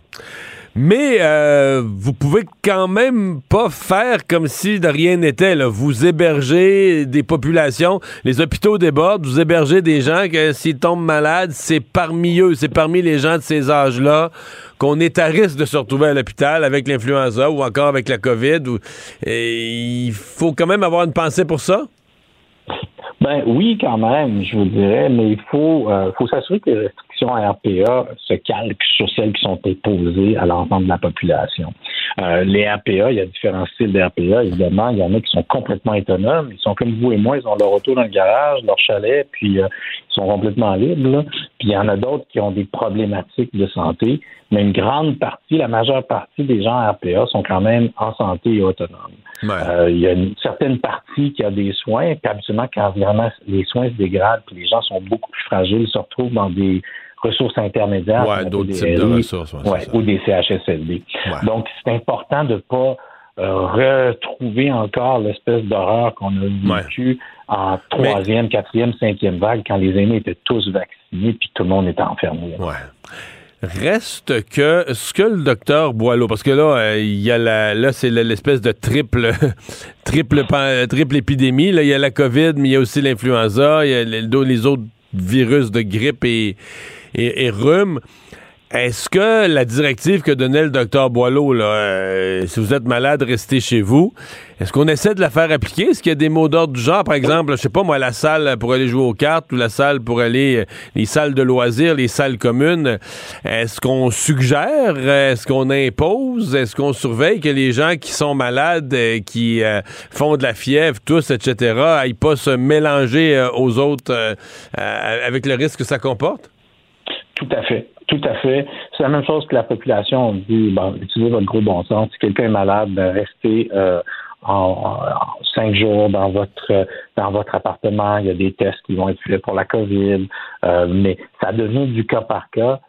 Mais euh, vous pouvez quand même pas faire comme si de rien n'était. Vous hébergez des populations, les hôpitaux débordent, vous hébergez des gens que s'ils tombent malades, c'est parmi eux, c'est parmi les gens de ces âges-là qu'on est à risque de se retrouver à l'hôpital avec l'influenza ou encore avec la COVID. et il faut quand même avoir une pensée pour ça? Ben oui, quand même, je vous dirais, mais il faut, euh, faut s'assurer que les restrictions à RPA se calquent sur celles qui sont imposées à l'ensemble de la population. Euh, les RPA, il y a différents styles de évidemment. Il y en a qui sont complètement autonomes. Ils sont comme vous et moi, ils ont leur auto dans le garage, leur chalet, puis euh, ils sont complètement libres. Puis il y en a d'autres qui ont des problématiques de santé, mais une grande partie, la majeure partie des gens à RPA sont quand même en santé et autonomes. Euh, il y a une certaine partie qui a des soins, puis absolument quand vraiment les soins se dégradent, puis les gens sont beaucoup plus fragiles, se retrouvent dans des ressources intermédiaires. Ouais, d'autres types de ressources. Ouais, ou des CHSLD. Donc, c'est important de pas euh, retrouver encore l'espèce d'horreur qu'on a vécue en troisième, quatrième, cinquième vague quand les aînés étaient tous vaccinés puis tout le monde était enfermé. Reste que ce que le docteur Boileau, parce que là, euh, il y a la, là c'est l'espèce de triple, <laughs> triple, triple épidémie. Là, il y a la COVID, mais il y a aussi l'influenza, il y a les, autres virus de grippe et, et, et rhume. Est-ce que la directive que donnait le docteur Boileau, là, euh, si vous êtes malade, restez chez vous, est-ce qu'on essaie de la faire appliquer? Est-ce qu'il y a des mots d'ordre du genre, par exemple, je sais pas moi, la salle pour aller jouer aux cartes ou la salle pour aller, euh, les salles de loisirs, les salles communes, est-ce qu'on suggère, est-ce qu'on impose, est-ce qu'on surveille que les gens qui sont malades, euh, qui font de la fièvre, tous, etc., aillent pas se mélanger aux autres avec le risque que ça comporte? Tout à fait. Tout à fait. C'est la même chose que la population. On dit, bon, utilisez votre gros bon sens. Si quelqu'un est malade, ben, restez euh, en, cinq jours dans votre dans votre appartement. Il y a des tests qui vont être faits pour la COVID, euh, mais ça devient du cas par cas.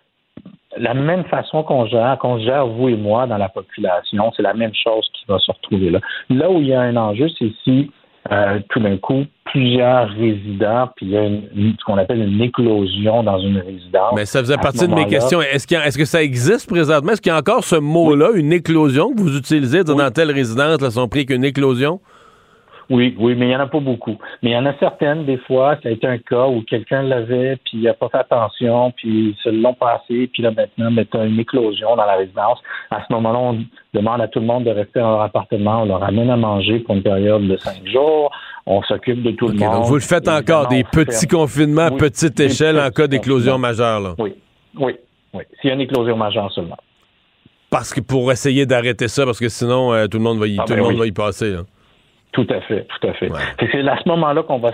La même façon qu'on gère, qu'on gère vous et moi dans la population, c'est la même chose qui va se retrouver là. Là où il y a un enjeu, c'est si euh, tout d'un coup, plusieurs résidents, puis il y a ce qu'on appelle une éclosion dans une résidence. Mais ça faisait partie de mes questions. Est-ce, est que ça existe présentement? Est-ce qu'il y a encore ce mot-là, une éclosion, que vous utilisez dans telle résidence, là, sont pris qu'une éclosion? Oui, oui, mais il n'y en a pas beaucoup. Mais il y en a certaines, des fois, ça a été un cas où quelqu'un l'avait, puis il n'a pas fait attention, puis ils se l'ont passé, puis là, maintenant, ben, a une éclosion dans la résidence. À ce moment-là, on demande à tout le monde de rester dans leur appartement, on leur amène à manger pour une période de cinq jours, on s'occupe de tout le monde. Donc vous le faites encore, des petits confinements à petite échelle en cas d'éclosion majeure, là. Oui, oui, oui. S'il y a une éclosion majeure seulement. Parce que pour essayer d'arrêter ça, parce que sinon, euh, tout le monde va y, ah, tout le ben monde va y passer. Là. Tout à fait, tout à fait. C'est à ce moment-là qu'on va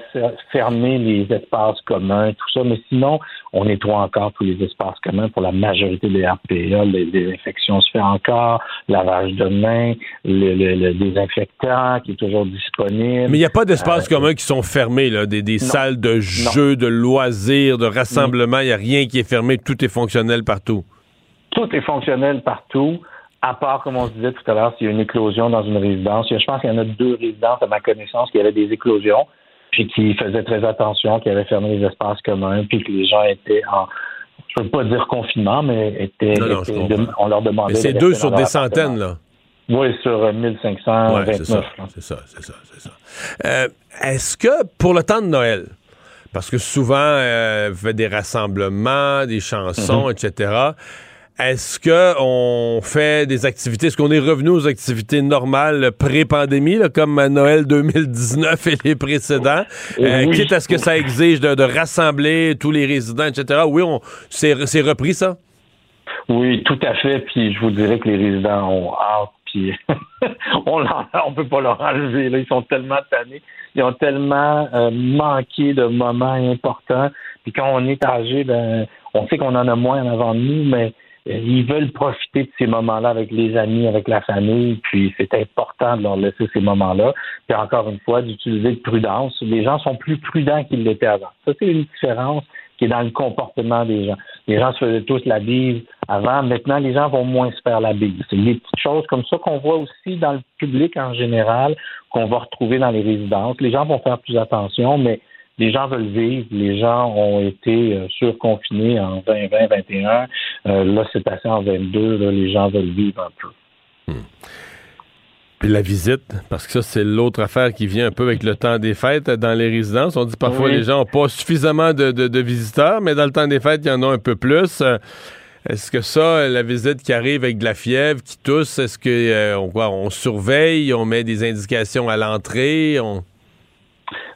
fermer les espaces communs, tout ça, mais sinon, on nettoie encore tous les espaces communs pour la majorité des RPA. Les, infections se fait encore, lavage de mains, le, désinfectant qui est toujours disponible. Mais il n'y a pas d'espaces euh, communs qui sont fermés, là, des, salles de jeux, de loisirs, de rassemblement, il n'y a rien qui est fermé, tout est fonctionnel partout. Tout est fonctionnel partout à part, comme on se disait tout à l'heure, s'il y a une éclosion dans une résidence. Je pense qu'il y en a deux résidences, à ma connaissance, qui avaient des éclosions, puis qui faisaient très attention, qui avaient fermé les espaces communs, puis que les gens étaient en, je ne veux pas dire confinement, mais étaient, on leur demandait. Mais c'est deux sur des centaines, là. Oui, sur 1529. Ouais, c'est ça, c'est ça, c'est ça. ça. Euh, est-ce que pour le temps de Noël, parce que souvent, euh, fait des rassemblements, des chansons, mm-hmm. etc., est-ce qu'on fait des activités? Est-ce qu'on est revenu aux activités normales pré-pandémie, comme à Noël 2019 et les précédents? Euh, quitte à ce que ça exige de, rassembler tous les résidents, etc. Oui, on c'est repris ça? Oui, tout à fait. Puis je vous dirais que les résidents ont hâte. Puis <laughs> on ne peut pas leur enlever. Là. Ils sont tellement tannés. Ils ont tellement euh, manqué de moments importants. Puis quand on est âgé, ben, on sait qu'on en a moins en avant de nous, mais ils veulent profiter de ces moments-là avec les amis, avec la famille, puis c'est important de leur laisser ces moments-là. Puis encore une fois, d'utiliser de prudence. Les gens sont plus prudents qu'ils l'étaient avant. Ça, c'est une différence qui est dans le comportement des gens. Les gens se faisaient tous la bise avant. Maintenant, les gens vont moins se faire la bise. C'est des petites choses comme ça qu'on voit aussi dans le public en général, qu'on va retrouver dans les résidences. Les gens vont faire plus attention, mais les gens veulent vivre. Les gens ont été euh, surconfinés en 2020, 2021. Euh, là, c'est passé en 22. Là, les gens veulent vivre un peu. Hmm. Puis la visite, parce que ça, c'est l'autre affaire qui vient un peu avec le temps des fêtes dans les résidences. On dit parfois les gens n'ont pas suffisamment de, visiteurs, mais dans le temps des fêtes, il y en a un peu plus. Euh, est-ce que ça, la visite qui arrive avec de la fièvre, qui tousse, est-ce qu'on on surveille, on met des indications à l'entrée? On...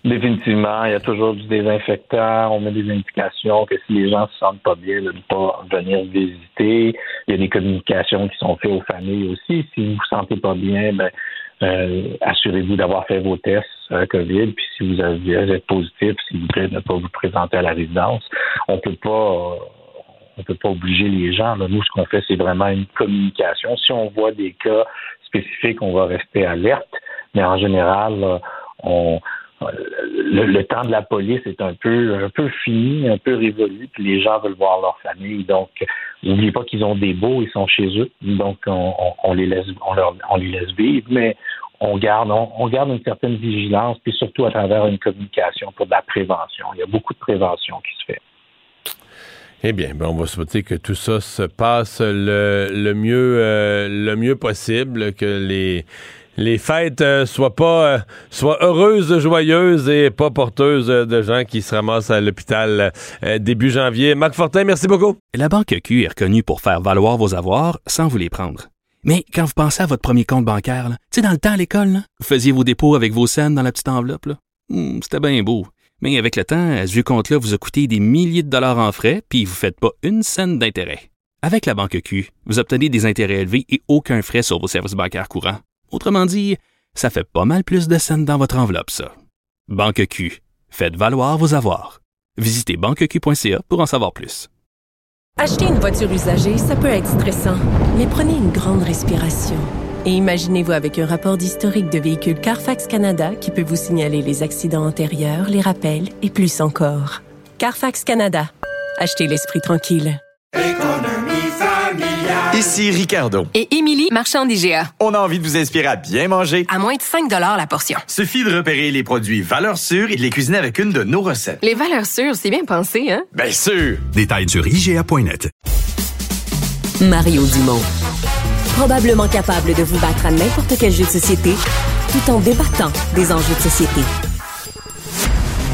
Définitivement, il y a toujours du désinfectant. On met des indications que si les gens se sentent pas bien, de ne pas venir visiter. Il y a des communications qui sont faites aux familles aussi. Si vous vous sentez pas bien, ben, euh, assurez-vous d'avoir fait vos tests euh, COVID. Puis si vous, avez, êtes positif, s'il vous plaît, ne pas vous présenter à la résidence. On peut pas. Euh, on peut pas obliger les gens. Nous, ce qu'on fait, c'est vraiment une communication. Si on voit des cas spécifiques, on va rester alerte Mais en général, on, le, temps de la police est un peu un peu fini, un peu révolu, puis les gens veulent voir leur famille. Donc, n'oubliez pas qu'ils ont des beaux, ils sont chez eux, donc on, les laisse on, les laisse vivre, mais on garde on, garde une certaine vigilance, puis surtout à travers une communication pour de la prévention. Il y a beaucoup de prévention qui se fait. Eh bien, ben on va souhaiter que tout ça se passe le, le mieux euh, le mieux possible, que les les fêtes euh, soient pas euh, soient heureuses, joyeuses et pas porteuses de gens qui se ramassent à l'hôpital euh, début janvier. Marc Fortin, merci beaucoup. La Banque Q est reconnue pour faire valoir vos avoirs sans vous les prendre. Mais quand vous pensez à votre premier compte bancaire, tu sais, dans le temps à l'école, vous faisiez vos dépôts avec vos scènes dans la petite enveloppe. Hmm, c'était bien beau. Mais avec le temps, ce vieux compte-là vous a coûté des milliers de dollars en frais, puis vous ne faites pas une scène d'intérêt. Avec la Banque Q, vous obtenez des intérêts élevés et aucun frais sur vos services bancaires courants. Autrement dit, ça fait pas mal plus de scènes dans votre enveloppe, ça. Banque Q. Faites valoir vos avoirs. Visitez banqueq.ca pour en savoir plus. Acheter une voiture usagée, ça peut être stressant, mais prenez une grande respiration. Et imaginez-vous avec un rapport d'historique de véhicule Carfax Canada qui peut vous signaler les accidents antérieurs, les rappels et plus encore. Carfax Canada. Achetez l'esprit tranquille. Ici Ricardo. Et Émilie, marchand d'IGA. On a envie de vous inspirer à bien manger. À moins de 5 la portion. Suffit de repérer les produits valeurs sûres et de les cuisiner avec une de nos recettes. Les valeurs sûres, c'est bien pensé, hein? Bien sûr! Détails sur IGA.net. Mario Dumont. Probablement capable de vous battre à n'importe quel jeu de société tout en débattant des enjeux de société.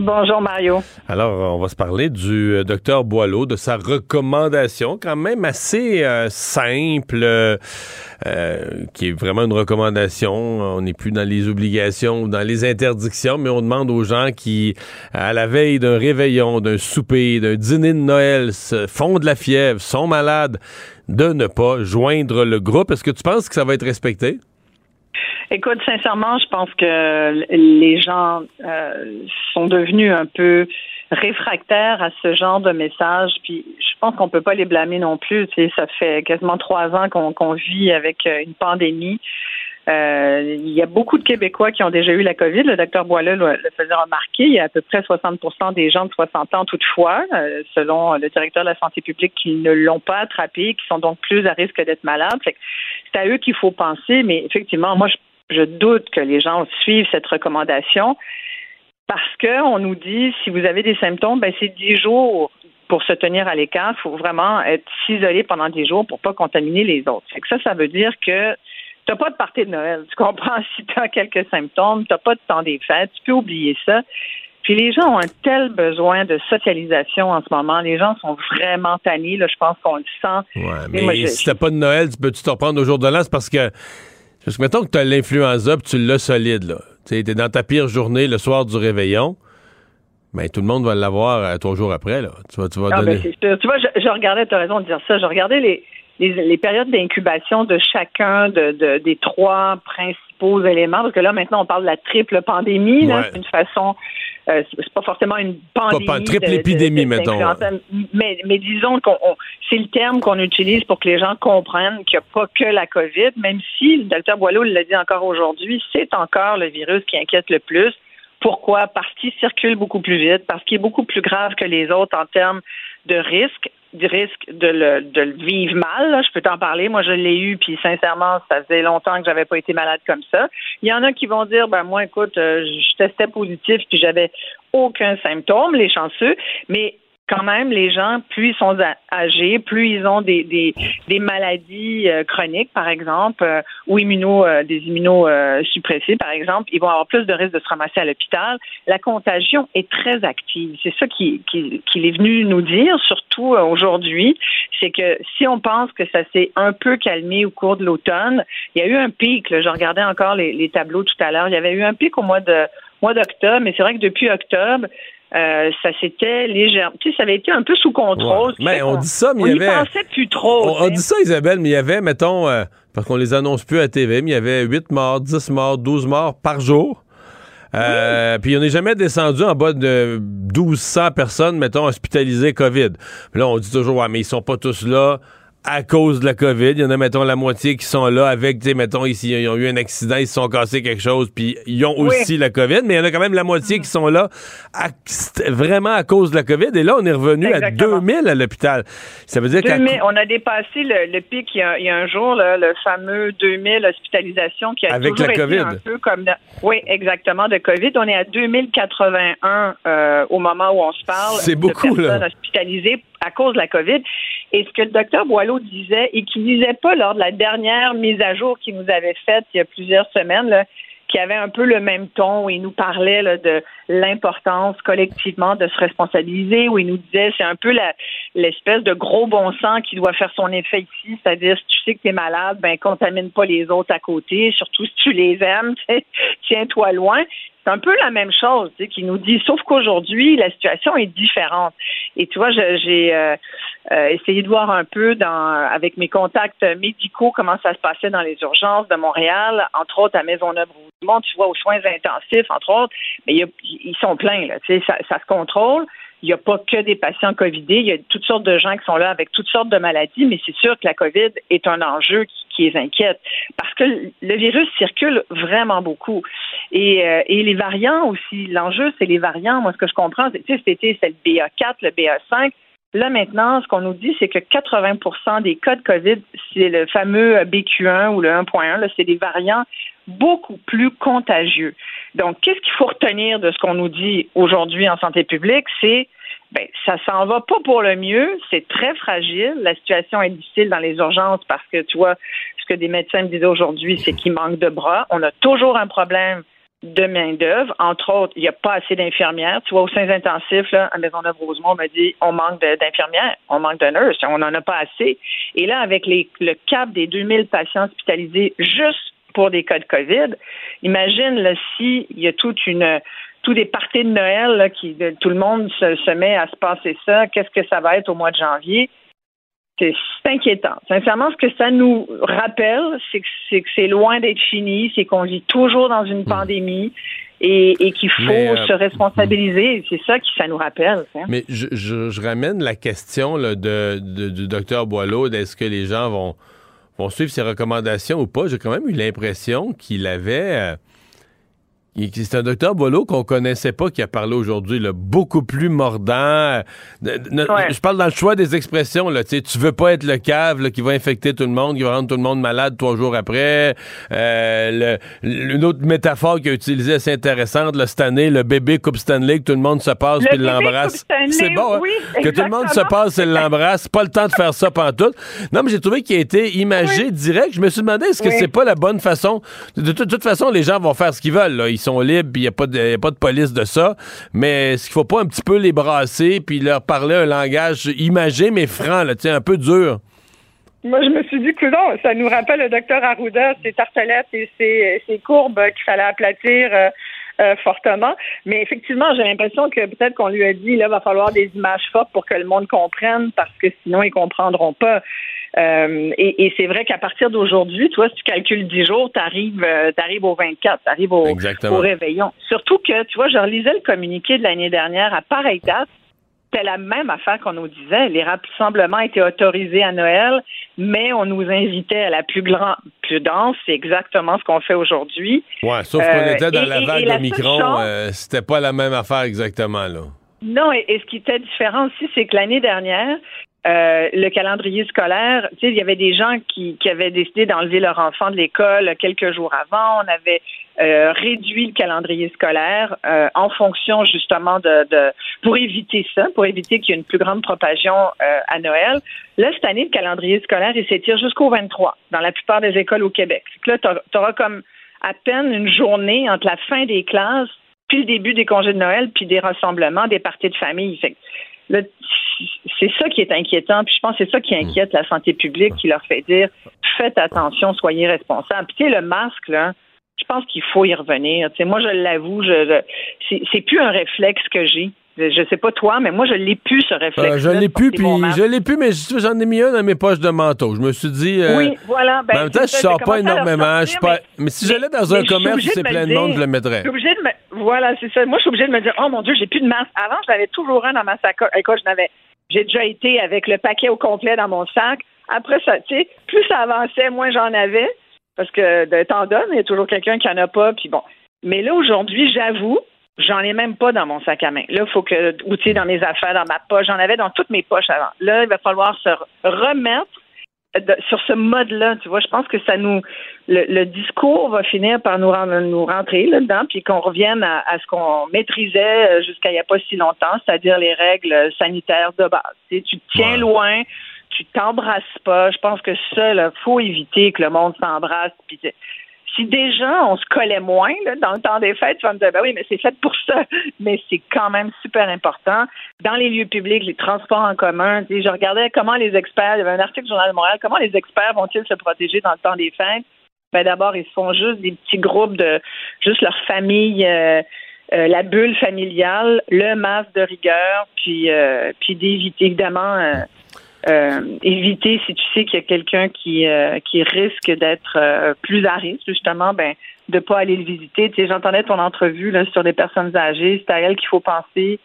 Bonjour Mario. Alors, on va se parler du euh, docteur Boileau, de sa recommandation, quand même assez euh, simple, euh, qui est vraiment une recommandation. On n'est plus dans les obligations ou dans les interdictions, mais on demande aux gens qui, à la veille d'un réveillon, d'un souper, d'un dîner de Noël, font de la fièvre, sont malades, de ne pas joindre le groupe. Est-ce que tu penses que ça va être respecté? Écoute, sincèrement, je pense que les gens euh, sont devenus un peu réfractaires à ce genre de message. Puis je pense qu'on peut pas les blâmer non plus. Tu sais, ça fait quasiment trois ans qu'on vit avec euh, une pandémie. Euh, il y a beaucoup de Québécois qui ont déjà eu la COVID. Le docteur Boileau le, faisait remarquer. Il y a à peu près 60% des gens de 60 ans toutefois, selon le directeur de la santé publique, qui ne l'ont pas attrapé, qui sont donc plus à risque d'être malades. C'est à eux qu'il faut penser. Mais effectivement, moi, je je doute que les gens suivent cette recommandation parce qu'on nous dit si vous avez des symptômes, ben c'est dix jours pour se tenir à l'écart. Il faut vraiment être s'isoler pendant dix jours pour pas contaminer les autres. ça, ça veut dire que tu n'as pas de partie de Noël. Tu comprends? <laughs> Si tu as quelques symptômes, tu n'as pas de temps des fêtes, tu peux oublier ça. Puis les gens ont un tel besoin de socialisation en ce moment. Les gens sont vraiment tannés. Là, je pense qu'on le sent. Ouais, mais, si tu n'as pas de Noël, tu peux-tu te reprendre au jour de l'an? C'est parce que parce que mettons que tu as l'influenza puis tu l'as solide, là. Tu es dans ta pire journée le soir du réveillon. Mais tout le monde va l'avoir euh, trois jours après, là. Tu vas, tu vas ah, ben, Tu vois, je, regardais, tu as raison de dire ça, je regardais les, les, périodes d'incubation de chacun de, des trois principaux éléments, parce que là, maintenant, on parle de la triple pandémie, c'est une façon euh, c'est pas forcément une pandémie. Pas, triple épidémie, mettons. Mais, mais disons que c'est le terme qu'on utilise pour que les gens comprennent qu'il n'y a pas que la COVID, même si le docteur Boileau l'a dit encore aujourd'hui, c'est encore le virus qui inquiète le plus. Pourquoi? Parce qu'il circule beaucoup plus vite, parce qu'il est beaucoup plus grave que les autres en termes de risque risque de le, de le vivre mal. Je peux t'en parler. Moi, je l'ai eu, puis sincèrement, ça faisait longtemps que j'avais pas été malade comme ça. Il y en a qui vont dire, ben moi, écoute, euh, je testais positif, puis j'avais aucun symptôme, les chanceux, mais quand même, les gens, plus ils sont âgés, plus ils ont des, des, des maladies euh, chroniques, par exemple, euh, ou immuno, euh, des immunosuppressés, par exemple, ils vont avoir plus de risques de se ramasser à l'hôpital. La contagion est très active. C'est ça qu'il qui, qui est venu nous dire, surtout aujourd'hui, c'est que si on pense que ça s'est un peu calmé au cours de l'automne, il y a eu un pic, je regardais encore les, les tableaux tout à l'heure, il y avait eu un pic au mois de mois d'octobre, mais c'est vrai que depuis octobre, euh, ça s'était légèrement, tu sais, ça avait été un peu sous contrôle. Ouais. Mais on dit ça, mais il y on avait. pensait plus trop. On, on dit ça, Isabelle, mais il y avait, mettons, euh, parce qu'on les annonce plus à TV, mais il y avait 8 morts, 10 morts, 12 morts par jour. Euh, Puis on n'est jamais descendu en bas de 1200 personnes, mettons, hospitalisées COVID. Là, on dit toujours, ouais, mais ils sont pas tous là à cause de la COVID. Il y en a, mettons, la moitié qui sont là avec, tu sais, mettons, ici, ils ont eu un accident, ils se sont cassés quelque chose, puis ils ont aussi la COVID, mais il y en a quand même la moitié qui sont là à- vraiment à cause de la COVID. Et là, on est revenu Exactement. à 2000 à l'hôpital. Ça veut dire 2000, on a dépassé le, le pic il y, a, il y a un jour, là, le fameux 2000 hospitalisations qui a Avec toujours la été COVID. un peu comme... de- oui, exactement, de COVID. On est à 2081 euh, au moment où on se parle. C'est de beaucoup, là. personnes hospitalisées à cause de la COVID. Et ce que le docteur Boileau disait, et qui disait pas lors de la dernière mise à jour qu'il nous avait faite il y a plusieurs semaines, là, qui avait un peu le même ton, il nous parlait là, de l'importance collectivement de se responsabiliser, où il nous disait c'est un peu l'espèce de gros bon sens qui doit faire son effet ici, c'est-à-dire si tu sais que tu es malade, ben contamine pas les autres à côté, surtout si tu les aimes, <laughs> tiens-toi loin. C'est un peu la même chose, qui nous dit, sauf qu'aujourd'hui, la situation est différente. Et tu vois, j'ai euh, euh, essayé de voir un peu dans, avec mes contacts médicaux comment ça se passait dans les urgences de Montréal, entre autres à Maisonneuve-Rosemont, tu vois, aux soins intensifs, entre autres. Mais ils sont pleins, là, ça, ça se contrôle. Il n'y a pas que des patients covidés, il y a toutes sortes de gens qui sont là avec toutes sortes de maladies, mais c'est sûr que la COVID est un enjeu qui, les inquiète parce que le virus circule vraiment beaucoup. Et, euh, et les variants aussi, l'enjeu, c'est les variants. Moi, ce que je comprends, c'est le BA4, le BA5. Là, maintenant, ce qu'on nous dit, c'est que 80% des cas de COVID, c'est le fameux BQ1 ou le 1.1, là, c'est des variants beaucoup plus contagieux. Donc, qu'est-ce qu'il faut retenir de ce qu'on nous dit aujourd'hui en santé publique? C'est ben, ça s'en va pas pour le mieux, c'est très fragile. La situation est difficile dans les urgences parce que, tu vois, ce que des médecins me disaient aujourd'hui, c'est qu'il manque de bras. On a toujours un problème de main-d'œuvre. Entre autres, il n'y a pas assez d'infirmières. Tu vois, aux soins intensifs, là, à Maisonneuve-Rosemont, on m'a dit on manque d'infirmières, on manque de nurses, on n'en a pas assez. Et là, avec le cap des 2000 patients hospitalisés juste pour des cas de COVID, imagine là, si il y a toute une tous des parties de Noël là, qui tout le monde se, se met à se passer ça, qu'est-ce que ça va être au mois de janvier? C'est inquiétant. Sincèrement, ce que ça nous rappelle, c'est que c'est loin d'être fini, c'est qu'on vit toujours dans une pandémie et, et qu'il faut euh, se responsabiliser. C'est ça qui ça nous rappelle. hein. Mais je, je- je ramène la question là, de, de- du docteur Boileau, est-ce que les gens vont, vont suivre ses recommandations ou pas? J'ai quand même eu l'impression qu'il avait... euh, c'est un docteur Boileau qu'on connaissait pas qui a parlé aujourd'hui, beaucoup plus mordant. Ouais. Je parle dans le choix des expressions. Là, tu veux pas être le cave là, qui va infecter tout le monde, qui va rendre tout le monde malade trois jours après. Euh, le- une autre métaphore qu'il a utilisée assez intéressante là, cette année, le bébé Coupe Stanley, que tout le monde se passe Le puis l'embrasse. C'est bon, hein? oui, que tout le monde se passe et l'embrasse. Pas le temps de faire ça pantoute. Non, mais j'ai trouvé qu'il a été imagé direct. Je me suis demandé est-ce que Oui. c'est pas la bonne façon? De, toute façon, les gens vont faire ce qu'ils veulent. là. Ils sont libres, puis il n'y a, pas de- pas de police de ça. Mais est-ce qu'il faut pas un petit peu les brasser puis leur parler un langage imagé mais franc, là, un peu dur? Moi, je me suis dit que non, ça nous rappelle le docteur Arruda, ses tartelettes et ses, ses courbes qu'il fallait aplatir euh, euh, fortement. Mais effectivement, j'ai l'impression que peut-être qu'on lui a dit, là, va falloir des images fortes pour que le monde comprenne, parce que sinon, ils comprendront pas. Euh, et et c'est vrai qu'à partir d'aujourd'hui, toi, si tu calcules 10 jours, tu arrives, au 24, tu arrives au, réveillon. Surtout que, tu vois, je relisais le communiqué de l'année dernière à pareille date. C'était la même affaire qu'on nous disait. Les rassemblements étaient autorisés à Noël, mais on nous invitait à la plus grande prudence. C'est exactement ce qu'on fait aujourd'hui. Ouais, sauf qu'on Euh, était dans et- la vague la Omicron. euh, C'était pas la même affaire exactement, là. Non, et, et ce qui était différent aussi, c'est que l'année dernière, euh, le calendrier scolaire, tu sais, il y avait des gens qui, avaient décidé d'enlever leur enfant de l'école quelques jours avant. On avait euh, réduit le calendrier scolaire euh, en fonction justement de, de pour éviter ça, pour éviter qu'il y ait une plus grande propagation à Noël. Là, cette année, le calendrier scolaire, il s'étire jusqu'au 23 dans la plupart des écoles au Québec. Là, tu auras comme à peine une journée entre la fin des classes puis le début des congés de Noël, puis des rassemblements, des parties de famille. C'est ça qui est inquiétant. Puis je pense que c'est ça qui inquiète la santé publique, qui leur fait dire faites attention, soyez responsables. Puis tu sais, le masque, là, je pense qu'il faut y revenir. Tu sais, moi, je l'avoue, je, je- c'est- plus un réflexe que j'ai. Je sais pas toi, mais moi, je l'ai plus, ce réflexe. Euh, je l'ai plus, puis je l'ai plus, mais j'en ai mis un dans mes poches de manteau. Je me suis dit. euh, Oui, voilà. Ben, en même temps, je sors pas énormément. Pas... sortir, mais, si mais- j'allais dans mais un commerce où c'est plein de monde, je le mettrais. Je suis obligée de me... Voilà, c'est ça. Moi, je suis obligée de me dire, oh mon Dieu, j'ai plus de masque. Avant, je l'avais toujours un dans ma sacoche. Écoute, je n'avais... J'ai déjà été avec le paquet au complet dans mon sac. Après ça, tu sais, plus ça avançait, moins j'en avais. Parce que de temps donne, il y a toujours quelqu'un qui en a pas. Puis bon. Mais là, aujourd'hui, j'avoue, j'en ai même pas dans mon sac à main. Là, il faut que, ou tu sais, dans mes affaires, dans ma poche, j'en avais dans toutes mes poches avant. Là, il va falloir se remettre sur ce mode-là, tu vois, je pense que ça nous, le, le discours va finir par nous, nous rentrer là-dedans, puis qu'on revienne à, à ce qu'on maîtrisait euh, jusqu'à il n'y a pas si longtemps, c'est-à-dire les règles sanitaires de base. Tu, sais, tu te tiens loin, tu t'embrasses pas. Je pense que ça, il faut éviter que le monde s'embrasse. Puis si déjà on se collait moins là, dans le temps des fêtes, tu vas me dire, ben oui, mais c'est fait pour ça. <laughs> Mais c'est quand même super important. Dans les lieux publics, les transports en commun, je regardais comment les experts, il y avait un article du Journal de Montréal, comment les experts vont-ils se protéger dans le temps des fêtes? Ben d'abord, ils se font juste des petits groupes de juste leur famille, euh, euh, la bulle familiale, le masque de rigueur, puis euh, puis d'éviter évidemment éviter si tu sais qu'il y a quelqu'un qui qui risque d'être plus à risque justement ben de pas aller le visiter. Tu sais, j'entendais ton entrevue là sur les personnes âgées, c'est à elles qu'il faut penser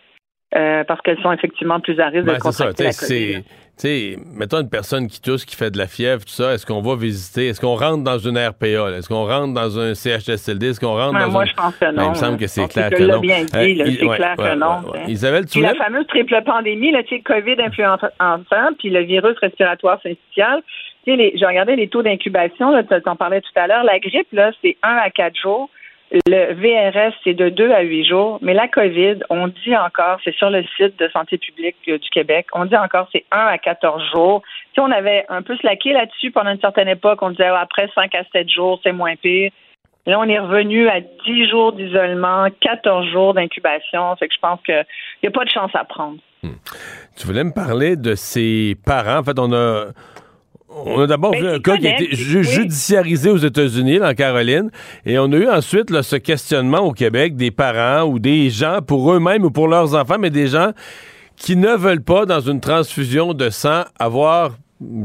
parce qu'elles sont effectivement plus à risque Ben, de ça. contracter la COVID. Tu sais, mettons une personne qui tousse, qui fait de la fièvre, tout ça, est-ce qu'on va visiter? Est-ce qu'on rentre dans une RPA? Est-ce qu'on rentre dans un CHSLD? Est-ce qu'on rentre Ouais, dans moi, un... je pense que Ben, il non, me semble là. que c'est clair que que non. bien dit, Euh, c'est ouais, clair que non, c'est- Isabelle, tu Puis la fameuse triple pandémie, là, tu sais, COVID influençant, puis le virus respiratoire syncytial. Tu sais, j'ai regardé les taux d'incubation, tu en parlais tout à l'heure. La grippe, là, c'est 1 à 4 jours. Le VRS, c'est de 2 à 8 jours. Mais la COVID, on dit encore, c'est sur le site de Santé publique euh, du Québec, on dit encore c'est 1 à 14 jours. Sais, on avait un peu slacké là-dessus pendant une certaine époque. On disait, ah, après 5 à 7 jours, c'est moins pire. Là, on est revenu à 10 jours d'isolement, 14 jours d'incubation. Fait que je pense qu'il n'y a pas de chance à prendre. Tu voulais me parler de ses parents. En fait, on a. On a d'abord Ben, vu un cas qui a été ju- oui. judiciarisé aux États-Unis, en Caroline, et on a eu ensuite là, ce questionnement au Québec des parents ou des gens, pour eux-mêmes ou pour leurs enfants, mais des gens qui ne veulent pas, dans une transfusion de sang, avoir,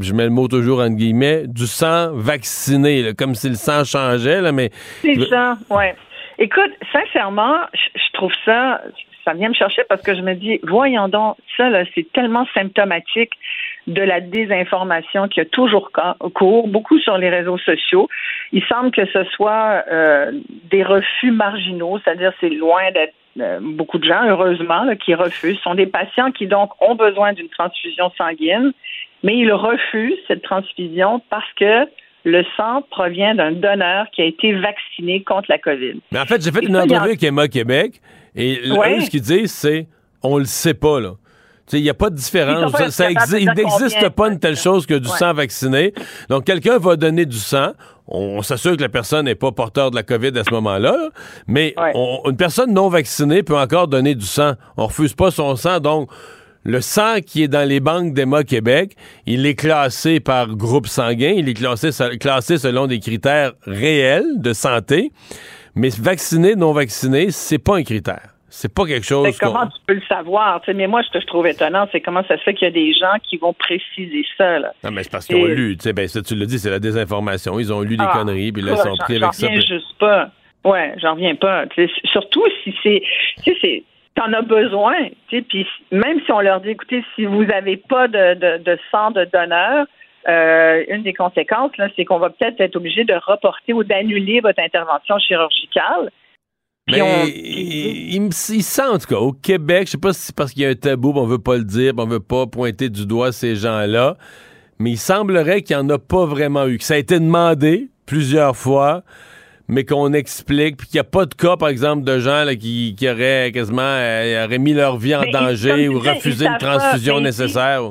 je mets le mot toujours entre guillemets, du sang vacciné, là, comme si le sang changeait, là, mais... C'est ça, ouais. Écoute, sincèrement, je trouve ça, ça vient me chercher parce que je me dis, voyons donc, ça, c'est tellement symptomatique de la désinformation qui a toujours cours, beaucoup sur les réseaux sociaux. Il semble que ce soit euh, des refus marginaux, c'est-à-dire c'est loin d'être euh, beaucoup de gens, heureusement, là, qui refusent. Ce sont des patients qui donc ont besoin d'une transfusion sanguine, mais ils refusent cette transfusion parce que le sang provient d'un donneur qui a été vacciné contre la COVID. Mais en fait, j'ai fait Et une ça, entrevue avec Emma Québec, et Ouais. eux, ce qu'ils disent, c'est on le sait pas, là. Il n'y a pas de différence. pas Ça, exi- il n'existe pas une telle chose que du Ouais. sang vacciné. Donc, quelqu'un va donner du sang. On, s'assure que la personne n'est pas porteur de la COVID à ce moment-là. là. Mais on- une personne non vaccinée peut encore donner du sang. On refuse pas son sang. Donc, le sang qui est dans les banques d'EMA Québec, il est classé par groupe sanguin. Il est classé, classé selon des critères réels de santé. Mais vacciné, non vacciné, c'est pas un critère. C'est pas quelque chose que comment tu peux le savoir? Mais moi, ce que je trouve étonnant, c'est comment ça se fait qu'il y a des gens qui vont préciser ça. Là. Non, mais c'est parce qu'ils ont lu. Tu sais, ben, ça, tu l'as dit, c'est la désinformation. Ils ont lu des Ah, conneries, puis là, ils sont j'en- pris j'en avec ça. reviens puis- juste pas. Ouais, j'en reviens pas. Surtout si c'est, tu sais, c'est, t'en as besoin. Puis même si on leur dit, écoutez, si vous avez pas de, de, de sang de donneur, euh, une des conséquences c'est qu'on va peut-être être obligé de reporter ou d'annuler votre intervention chirurgicale. Mais on- il, il me- il sent, en tout cas, au Québec, je sais pas si c'est parce qu'il y a un tabou, on veut pas le dire, on veut pas pointer du doigt ces gens-là, mais il semblerait qu'il n'y en a pas vraiment eu, que ça a été demandé plusieurs fois, mais qu'on explique, puis qu'il n'y a pas de cas, par exemple, de gens là, qui, qui auraient quasiment euh, auraient mis leur vie en Mais danger ou refusé une transfusion nécessaire.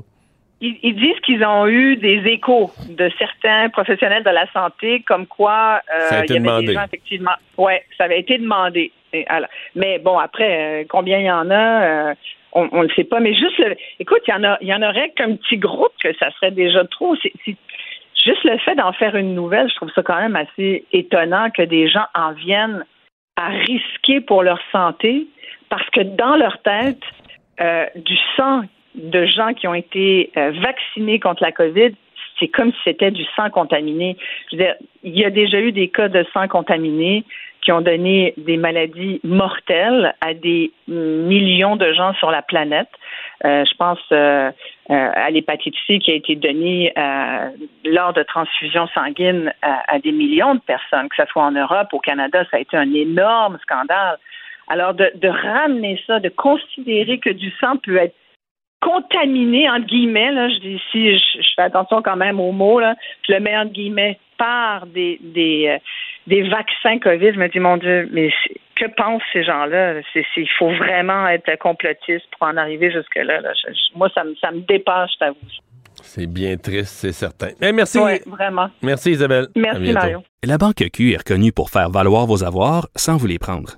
Ils, ils disent qu'ils ont eu des échos de certains professionnels de la santé, comme quoi euh, Ça a été il y avait demandé. des gens effectivement. Ouais, ça avait été demandé. Et, alors, mais bon, après, euh, combien il y en a, euh, on, on le sait pas. Mais juste, le, écoute, il y en a, il y en aurait qu'un petit groupe que ça serait déjà trop. C'est, juste le fait d'en faire une nouvelle, je trouve ça quand même assez étonnant que des gens en viennent à risquer pour leur santé, parce que dans leur tête, euh, du sang de gens qui ont été euh, vaccinés contre la COVID, c'est comme si c'était du sang contaminé. Il y a déjà eu des cas de sang contaminé qui ont donné des maladies mortelles à des millions de gens sur la planète. Euh, je pense euh, à l'hépatite C qui a été donnée lors de transfusions sanguines à, des millions de personnes, que ce soit en Europe, au Canada, ça a été un énorme scandale. Alors, de ramener ça, de considérer que du sang peut être contaminé, entre guillemets, là, je dis ici, je, je, fais attention quand même aux mots, là, je le mets entre guillemets, par des, des, euh, des vaccins COVID, je me dis, mon Dieu, mais que pensent ces gens-là? Il faut vraiment être complotiste pour en arriver jusque-là. Là. Je, moi, ça me, ça me dépasse, je t'avoue. C'est bien triste, c'est certain. Mais merci. Oui, vraiment. Merci, Isabelle. Merci, Mario. La Banque Q est reconnue pour faire valoir vos avoirs sans vous les prendre.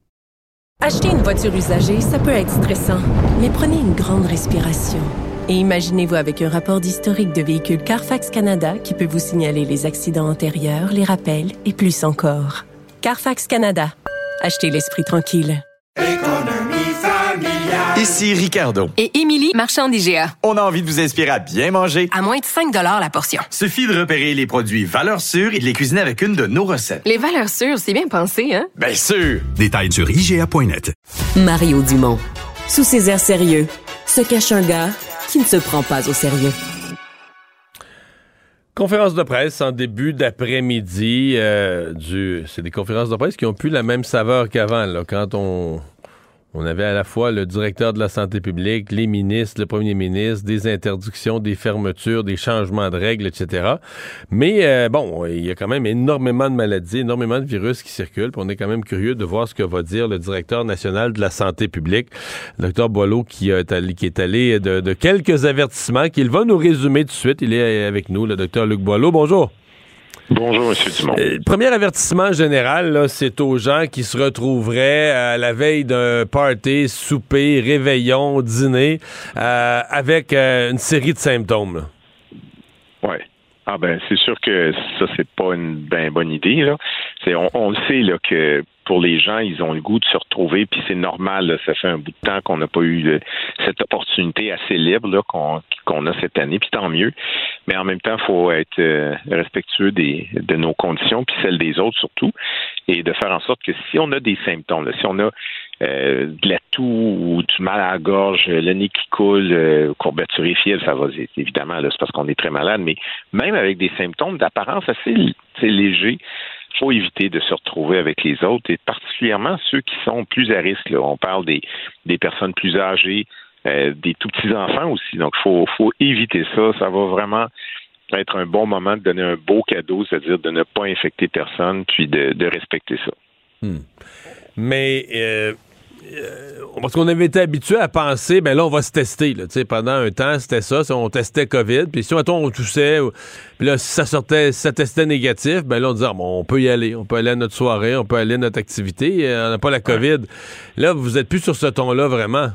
Acheter une voiture usagée, ça peut être stressant, mais prenez une grande respiration. Et imaginez-vous avec un rapport d'historique de véhicule Carfax Canada qui peut vous signaler les accidents antérieurs, les rappels et plus encore. Carfax Canada. Achetez l'esprit tranquille. Ici Ricardo. Et Émilie, marchand d'IGA. On a envie de vous inspirer à bien manger. À moins de 5 la portion. Suffit de repérer les produits valeurs sûres et de les cuisiner avec une de nos recettes. Les valeurs sûres, c'est bien pensé, hein? Bien sûr! Détails sur IGA.net. Mario Dumont. Sous ses airs sérieux, se cache un gars qui ne se prend pas au sérieux. Conférence de presse en début d'après-midi. Euh, du... C'est des conférences de presse qui ont plus la même saveur qu'avant. Quand on, on avait à la fois le directeur de la santé publique, les ministres, le premier ministre, des interdictions, des fermetures, des changements de règles, etc. Mais euh, bon, il y a quand même énormément de maladies, énormément de virus qui circulent. on est quand même curieux de voir ce que va dire le directeur national de la santé publique, le docteur Boileau, qui, est allé de, de quelques avertissements qu'il va nous résumer tout de suite. Il est avec nous, le docteur Luc Boileau. Bonjour. Bonjour, M. Dumont. Euh, premier avertissement général, c'est aux gens qui se retrouveraient à la veille d'un party, souper, réveillon, dîner, euh, avec euh, une série de symptômes. Oui. Ah ben c'est sûr que ça c'est pas une ben bonne idée là. On, on le sait là que pour les gens, ils ont le goût de se retrouver, puis c'est normal. Ça fait un bout de temps qu'on n'a pas eu le, cette opportunité assez libre qu'on, a cette année, puis tant mieux. Mais en même temps, il faut être euh, respectueux des, de nos conditions, puis celles des autres surtout, et de faire en sorte que si on a des symptômes, si on a euh, de la toux ou du mal à la gorge, le nez qui coule, euh, courbature fièvre, ça va évidemment, c'est parce qu'on est très malade, mais même avec des symptômes d'apparence assez légers, il faut éviter de se retrouver avec les autres, et particulièrement ceux qui sont plus à risque. On parle des, des personnes plus âgées, euh, des tout petits enfants aussi. Donc, faut, faut éviter ça. Ça va vraiment être un bon moment de donner un beau cadeau, c'est-à-dire de ne pas infecter personne, puis de, respecter ça. Hmm. Mais euh, parce qu'on avait été habitué à penser, ben là, on va se tester. Là, pendant un temps, c'était ça, on testait COVID. Puis si, mettons, on toussait, puis là, si ça sortait, si ça testait négatif, ben là, on disait, ah, bon, on peut y aller. On peut aller à notre soirée, on peut aller à notre activité. Euh, on n'a pas la COVID. Là, vous êtes plus sur ce ton-là, vraiment.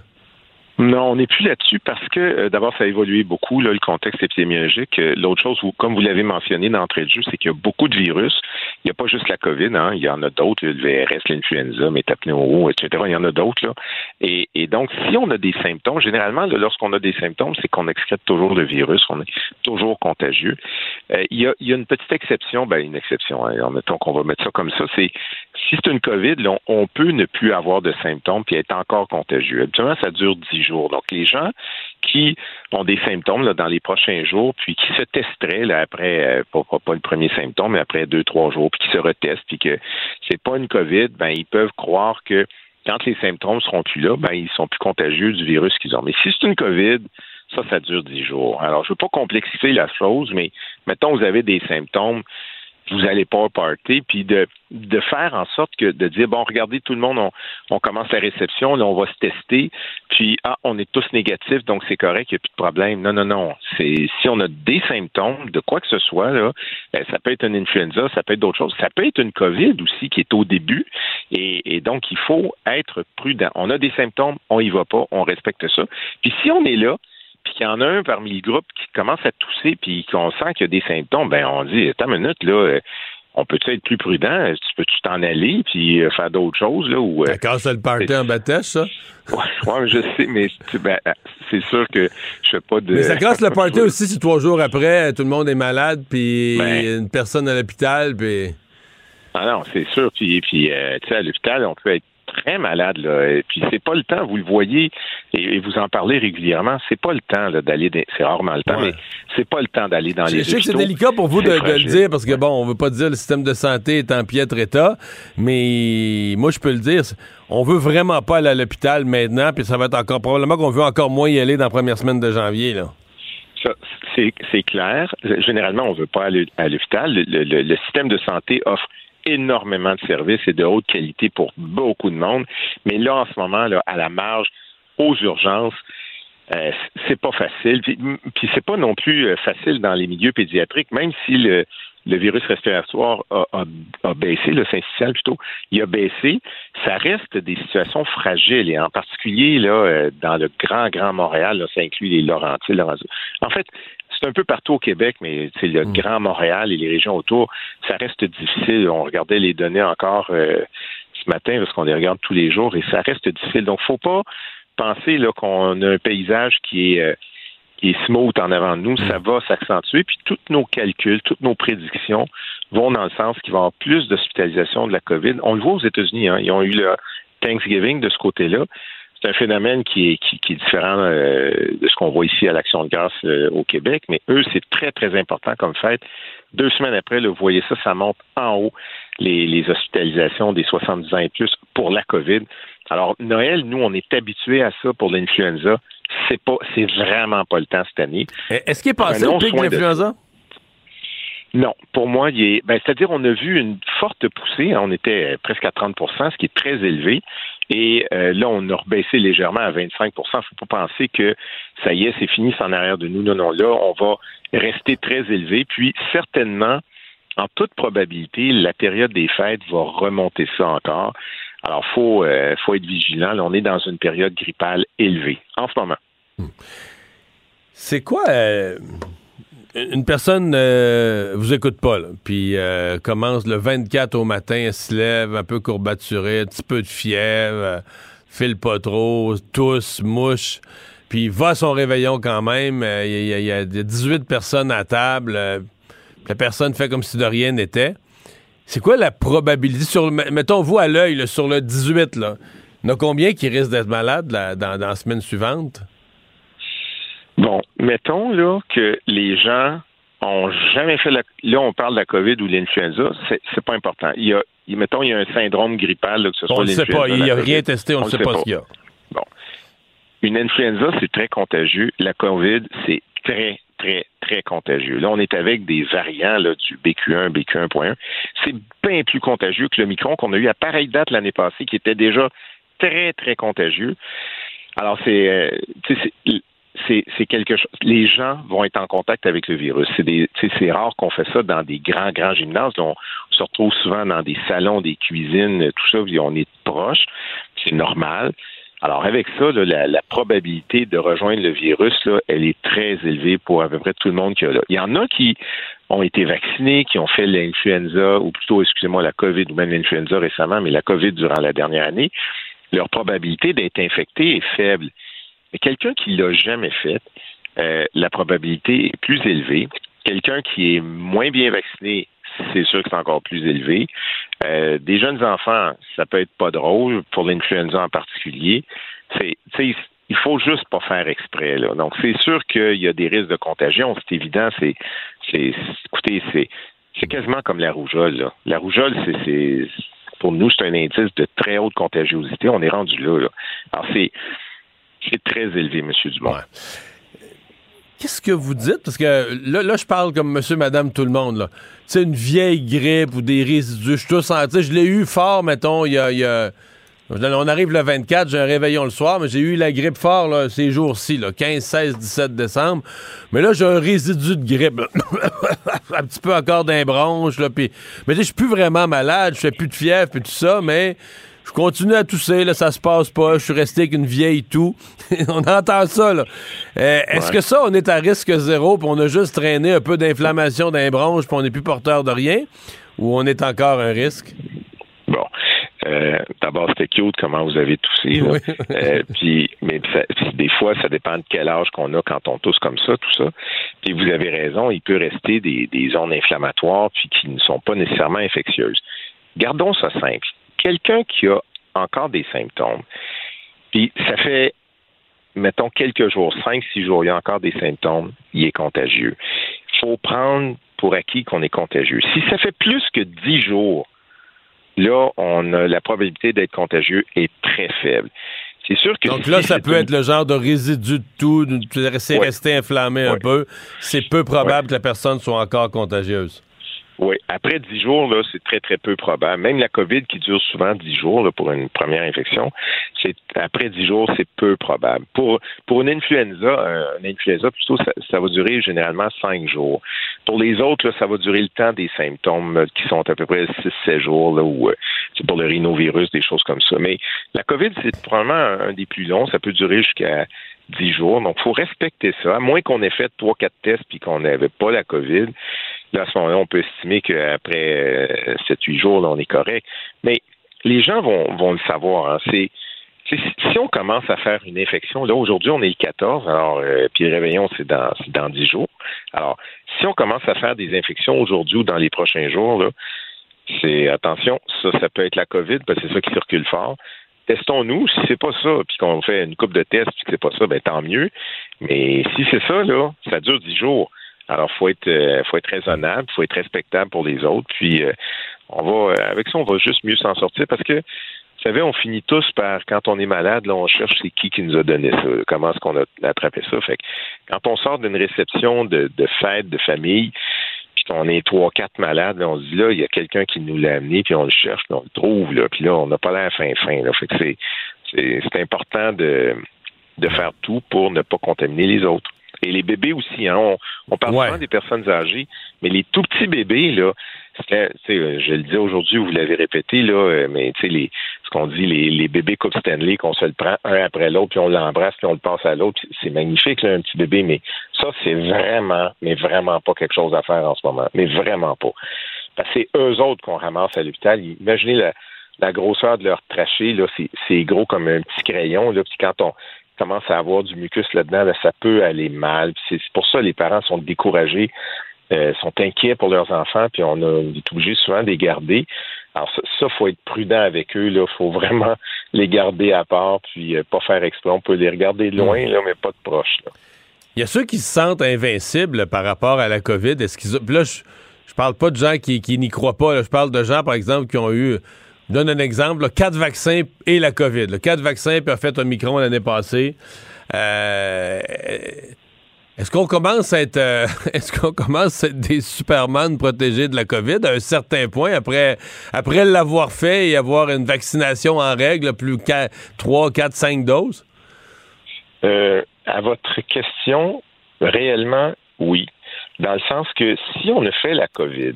Non, on n'est plus là-dessus parce que euh, d'abord, ça a évolué beaucoup, là, le contexte épidémiologique. Euh, l'autre chose, comme vous l'avez mentionné d'entrée de jeu, c'est qu'il y a beaucoup de virus. Il n'y a pas juste la COVID, hein, il y en a d'autres, le VRS, l'influenza, métapnéo, etc. Il y en a d'autres. Et, et, donc, si on a des symptômes, généralement, lorsqu'on a des symptômes, c'est qu'on excrète toujours le virus, on est toujours contagieux. Euh, il, y a, il, y a, une petite exception, ben une exception, hein, mettons qu'on va mettre ça comme ça, c'est si c'est une COVID, on, peut ne plus avoir de symptômes puis être encore contagieux. Habituellement, ça dure 10 jours. Donc, les gens qui ont des symptômes dans les prochains jours, puis qui se testeraient après, euh, pas, le premier symptôme, mais après deux, trois jours, puis qui se retestent, puis que c'est pas une COVID, ben ils peuvent croire que quand les symptômes seront plus là, ben ils sont plus contagieux du virus qu'ils ont. Mais si c'est une COVID, ça, ça dure dix jours. Alors, je veux pas complexifier la chose, mais mettons, vous avez des symptômes vous allez pas au party, puis de, de faire en sorte que de dire bon, regardez, tout le monde, on, on commence la réception, là, on va se tester, puis ah, on est tous négatifs, donc c'est correct, il n'y a plus de problème. Non, non, non. C'est si on a des symptômes de quoi que ce soit, là, ben, ça peut être une influenza, ça peut être d'autres choses, ça peut être une COVID aussi qui est au début, et, et donc il faut être prudent. On a des symptômes, on y va pas, on respecte ça. Puis si on est là, puis qu'il y en a un parmi le groupe qui commence à tousser, puis qu'on sent qu'il y a des symptômes, ben on dit, attends une minute, là, euh, on peut-tu être plus prudent? Tu peux-tu t'en aller puis euh, faire d'autres choses? Là, ou, euh, Quand le party en bâtèche, ça? Ouais, ouais, je sais, mais ben, c'est sûr que je fais pas de. Mais ça casse le party <laughs> aussi si trois jours après, tout le monde est malade, puis Ben. une personne à l'hôpital, puis. Ah non, c'est sûr. Puis, puis euh, tu sais, à l'hôpital, on peut être très malade, là. Et puis c'est pas le temps, vous le voyez, et, et vous en parlez régulièrement, c'est pas le temps là, d'aller, dans- c'est rarement le temps, mais c'est pas le temps d'aller dans Je les sais que c'est délicat pour vous de, le dire parce que bon, on veut pas dire le système de santé est en piètre état, mais moi je peux le dire, on veut vraiment pas aller à l'hôpital maintenant, puis ça va être encore probablement qu'on veut encore moins y aller dans la première semaine de janvier là. Ça, c'est, clair. Généralement, on veut pas aller à l'hôpital. Le, le- le système de santé offre énormément de services et de haute qualité pour beaucoup de monde. Mais là, en ce moment, là, à la marge, aux urgences, euh, c'est pas facile. Puis, puis c'est pas non plus euh, facile dans les milieux pédiatriques, même si le, le virus respiratoire a, a- a baissé, le syncytial plutôt, il a baissé, ça reste des situations fragiles et en particulier là euh, dans le grand grand Montréal, là, ça inclut les Laurentides, Laurentides. En fait, c'est un peu partout au Québec, mais c'est le Grand Montréal et les régions autour, ça reste difficile. On regardait les données encore euh, ce matin parce qu'on les regarde tous les jours et ça reste difficile. Donc, faut pas penser là qu'on a un paysage qui est euh, qui est smooth en avant de nous, ça va s'accentuer. Puis tous nos calculs, toutes nos prédictions vont dans le sens qu'il va y avoir plus d'hospitalisation de la COVID. On le voit aux États-Unis, hein, ils ont eu le Thanksgiving de ce côté-là. C'est un phénomène qui est, qui, qui est différent euh, de ce qu'on voit ici à l'Action de grâce euh, au Québec, mais eux, c'est très, très important comme fête. Deux semaines après, là, vous voyez ça, ça monte en haut, les, les hospitalisations des 70 ans et plus pour la COVID. Alors, Noël, nous, on est habitués à ça pour l'influenza. C'est pas, c'est vraiment pas le temps cette année. Est-ce qu'il est passé le pic de l'influenza? non, pour moi, il est, ben, c'est-à-dire on a vu une forte poussée. on était presque à 30% ce qui est très élevé. Et euh, là, on a rebaissé légèrement à 25% Il faut pas penser que ça y est, c'est fini, c'est en arrière de nous. Non, non, là, on va rester très élevé. Puis, certainement, en toute probabilité, la période des fêtes va remonter ça encore. Alors, faut, euh, faut être vigilant. Là, on est dans une période grippale élevée en ce moment. C'est quoi euh, une personne euh, vous écoute pas là, puis commence le 24 au matin, se lève un peu courbaturée, un petit peu de fièvre, file pas trop, tousse, mouche, puis va à son réveillon quand même. Il y, a- il y a 18 personnes à table, la personne fait comme si de rien n'était. C'est quoi la probabilité? Sur mettons vous à l'œil là, sur le 18 là, il y en a combien qui risquent d'être malades là, dans, dans la semaine suivante? Bon, mettons là que les gens ont jamais fait la. Là, on parle de la COVID ou de l'influenza, c'est, c'est pas important. Il y a, mettons, il y a un syndrome grippal, là, que ce soit On le sait pas, il n'y a rien testé, on ne sait pas ce qu'il y a. Bon. Une influenza, c'est très contagieux. La COVID, c'est très, très, contagieux. Là, on est avec des variants là, du BQ1, BQ1.1. C'est bien plus contagieux que le micron qu'on a eu à pareille date l'année passée, qui était déjà très, très contagieux. Alors, c'est, euh, c'est- quelque chose. Les gens vont être en contact avec le virus. C'est, rare qu'on fait ça dans des grands, grands gymnases. On se retrouve souvent dans des salons, des cuisines, tout ça, on est proche. C'est normal. Alors, avec ça, la, probabilité de rejoindre le virus, elle est très élevée pour à peu près tout le monde qui a là. Il y en a qui ont été vaccinés, qui ont fait l'influenza, ou plutôt, excusez-moi, la COVID, ou même l'influenza récemment, mais la COVID durant la dernière année. Leur probabilité d'être infecté est faible. Mais quelqu'un qui l'a jamais fait, euh, la probabilité est plus élevée. Quelqu'un qui est moins bien vacciné, c'est sûr que c'est encore plus élevé. Euh, des jeunes enfants, ça peut être pas drôle, pour l'influenza en particulier. Il faut juste pas faire exprès. Là. Donc, c'est sûr qu'il y a des risques de contagion. C'est évident. C'est, c'est, écoutez, c'est, c'est quasiment comme la rougeole. Là. La rougeole, c'est, c'est, pour nous, c'est un indice de très haute contagiosité. On est rendu là. là. Alors, c'est, c'est très élevé, M. Dumont. Qu'est-ce que vous dites? Parce que là, là, je parle comme monsieur, madame, tout le monde. là. C'est une vieille grippe ou des résidus. Je suis tout senti- tu Je l'ai eu fort, mettons, il y a. y a- On arrive le 24, j'ai un réveillon le soir, mais j'ai eu la grippe fort là, ces jours-ci, là, 15, 16, 17 décembre. Mais là, j'ai un résidu de grippe. <laughs> un petit peu encore d'un bronche. Là, puis- mais tu je suis plus vraiment malade, je fais plus de fièvre et tout ça, mais je continue à tousser, là, ça se passe pas. Je suis resté avec une vieille toux. <laughs> on entend ça, là. Euh, Est-ce Ouais. que ça, on est à risque zéro, puis on a juste traîné un peu d'inflammation d'un bronche, puis on n'est plus porteur de rien? Ou on est encore un risque? Bon. Euh, D'abord, c'était cute comment vous avez toussé. Oui. Euh, puis, mais ça- des fois, ça dépend de quel âge qu'on a quand on tousse comme ça, tout ça. Puis vous avez raison, il peut rester des, des zones inflammatoires puis qui ne sont pas nécessairement infectieuses. Gardons ça simple. Quelqu'un qui a encore des symptômes, puis ça fait, mettons, quelques jours, cinq, six jours, il y a encore des symptômes, il est contagieux. Il faut prendre pour acquis qu'on est contagieux. Si ça fait plus que dix jours, là, on a la probabilité d'être contagieux est très faible. C'est sûr que Donc si là, ça peut une- être le genre de résidu de tout, de- c'est Ouais. resté inflammé un peu. C'est peu probable que la personne soit encore contagieuse. Oui, après dix jours, là, c'est très, très peu probable. Même la COVID qui dure souvent dix jours là, pour une première infection, c'est après dix jours, c'est peu probable. Pour pour une influenza, euh, une influenza plutôt, ça, ça va durer généralement cinq jours. Pour les autres, là, ça va durer le temps des symptômes euh, qui sont à peu près six, sept jours, là, ou euh, c'est pour le rhinovirus, des choses comme ça. Mais la COVID, c'est probablement un, des plus longs. Ça peut durer jusqu'à 10 jours. Donc, il faut respecter ça. À moins qu'on ait fait trois, quatre tests puis qu'on n'avait pas la COVID. Là, à ce moment-là, on peut estimer qu'après 7-8 jours, là, on est correct. Mais les gens vont, le savoir. hein. Si on commence à faire une infection, là, aujourd'hui, on est le 14, alors, euh, puis le réveillon, c'est dans, dans 10 jours. Alors, si on commence à faire des infections aujourd'hui ou dans les prochains jours, c'est, attention, ça, ça peut être la COVID, parce que c'est ça qui circule fort. Testons-nous. Si c'est pas ça, puis qu'on fait une coupe de tests, puis que c'est pas ça, ben tant mieux. Mais si c'est ça, là, ça dure 10 jours. Alors, faut être, euh, faut être raisonnable, faut être respectable pour les autres. Puis, euh, on va, euh, avec ça, on va juste mieux s'en sortir parce que, vous savez, on finit tous par, quand on est malade, là, on cherche c'est qui qui nous a donné ça, comment est-ce qu'on a attrapé ça. Fait que, quand on sort d'une réception de, de fête, de famille, puis qu'on est trois, quatre malades, là, on se dit là, il y a quelqu'un qui nous l'a amené, puis on le cherche, puis on le trouve, là, puis là, on n'a pas l'air fin fin. Là. Fait que c'est important de, de faire tout pour ne pas contaminer les autres. Et les bébés aussi, hein, on, on parle souvent des personnes âgées, mais les tout petits bébés, là, je le disais aujourd'hui, vous l'avez répété, là, euh, mais les, ce qu'on dit, les, les bébés Coupe Stanley, qu'on se le prend un après l'autre, puis on l'embrasse, puis on le passe à l'autre, c'est magnifique, là, un petit bébé, mais ça, c'est vraiment, mais vraiment pas quelque chose à faire en ce moment, mais vraiment pas. Parce que c'est eux autres qu'on ramasse à l'hôpital. Imaginez la, la grosseur de leur trachée, là, c'est, c'est gros comme un petit crayon, là, puis quand on commence à avoir du mucus là-dedans, là, ça peut aller mal. C'est, pour ça que les parents sont découragés, euh, sont inquiets pour leurs enfants, puis on, a, on est obligé souvent de les garder. Alors ça, ça, faut être prudent avec eux, là, faut vraiment <laughs> les garder à part, puis euh, pas faire exprès. On peut les regarder de loin, là, mais pas de proche. Il y a ceux qui se sentent invincibles par rapport à la COVID. Est-ce qu'ils là, je, je parle pas de gens qui, n'y croient pas. Je parle de gens, par exemple, qui ont eu. Donne un exemple. quatre vaccins et la COVID. Quatre vaccins puis a fait Omicron l'année passée. Euh, est-ce qu'on commence à être euh, <laughs> est-ce qu'on commence à être des Superman protégés de la COVID? À un certain point après l'avoir fait et avoir une vaccination en règle plus qu'à 3, 4, 5 doses? Euh, à votre question, réellement, oui. Dans le sens que si on a fait la COVID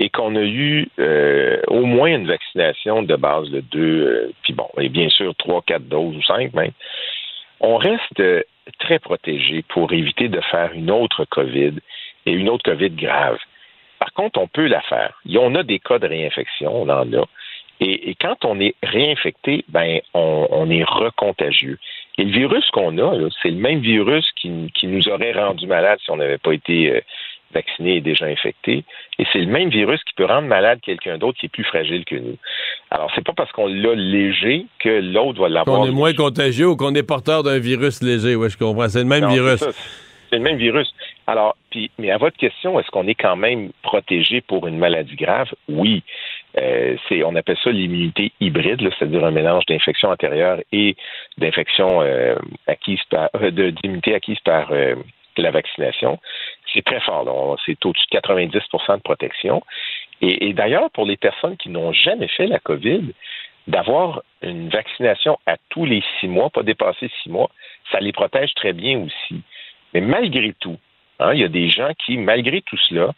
et qu'on a eu euh, au moins une vaccination de base de deux, euh, puis bon, et bien sûr trois, quatre doses ou cinq même, on reste euh, très protégé pour éviter de faire une autre COVID et une autre COVID grave. Par contre, on peut la faire. Et on a des cas de réinfection, on en a. Et, quand on est réinfecté, ben on, on est recontagieux. Et le virus qu'on a, c'est le même virus qui, qui nous aurait rendu malade si on n'avait pas été vacciné et déjà infecté. Et c'est le même virus qui peut rendre malade quelqu'un d'autre qui est plus fragile que nous. Alors, c'est pas parce qu'on l'a léger que l'autre va l'avoir. Qu'on est moins contagieux ou qu'on est porteur d'un virus léger. Oui, je comprends. C'est le même Non, virus. c'est le même virus. Alors, puis, mais à votre question, est-ce qu'on est quand même protégé pour une maladie grave? Oui. Euh, c'est, on appelle ça l'immunité hybride, c'est-à-dire un mélange d'infection antérieure et d'infection euh, acquise par, euh, d'immunité acquise par euh, la vaccination. C'est très fort. C'est au-dessus de 90% de protection. Et, d'ailleurs, pour les personnes qui n'ont jamais fait la COVID, d'avoir une vaccination à tous les six mois, pas dépasser six mois, ça les protège très bien aussi. Mais malgré tout, hein, il y a des gens qui, malgré tout cela,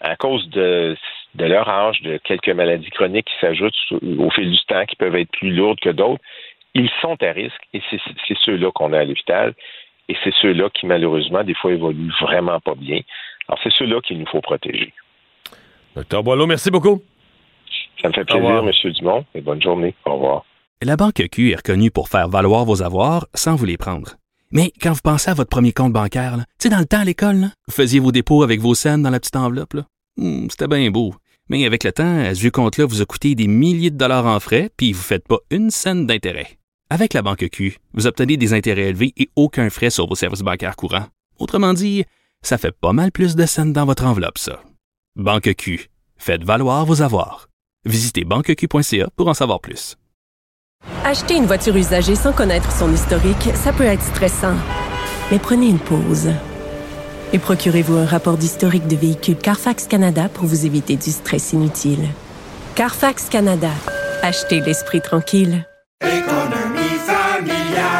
à cause de, de leur âge, de quelques maladies chroniques qui s'ajoutent au fil du temps, qui peuvent être plus lourdes que d'autres, ils sont à risque et c'est c'est ceux-là qu'on a à l'hôpital et c'est ceux-là qui, malheureusement, des fois évoluent vraiment pas bien. Alors, c'est ceux-là qu'il nous faut protéger. Docteur Boileau, merci beaucoup. Ça me fait plaisir, M. Dumont, et bonne journée. Au revoir. La Banque Q est reconnue pour faire valoir vos avoirs sans vous les prendre. Mais quand vous pensez à votre premier compte bancaire, tu sais, dans le temps à l'école, vous faisiez vos dépôts avec vos scènes dans la petite enveloppe. là. Hmm, C'était bien beau. Mais avec le temps, à ce vieux compte-là vous a coûté des milliers de dollars en frais, puis vous ne faites pas une scène d'intérêt. Avec la Banque Q, vous obtenez des intérêts élevés et aucun frais sur vos services bancaires courants. Autrement dit, ça fait pas mal plus de scènes dans votre enveloppe, ça. Banque Q. Faites valoir vos avoirs. Visitez banqueq.ca pour en savoir plus. Acheter une voiture usagée sans connaître son historique, ça peut être stressant. Mais prenez une pause. Et procurez-vous un rapport d'historique de véhicule Carfax Canada pour vous éviter du stress inutile. Carfax Canada. Achetez l'esprit tranquille.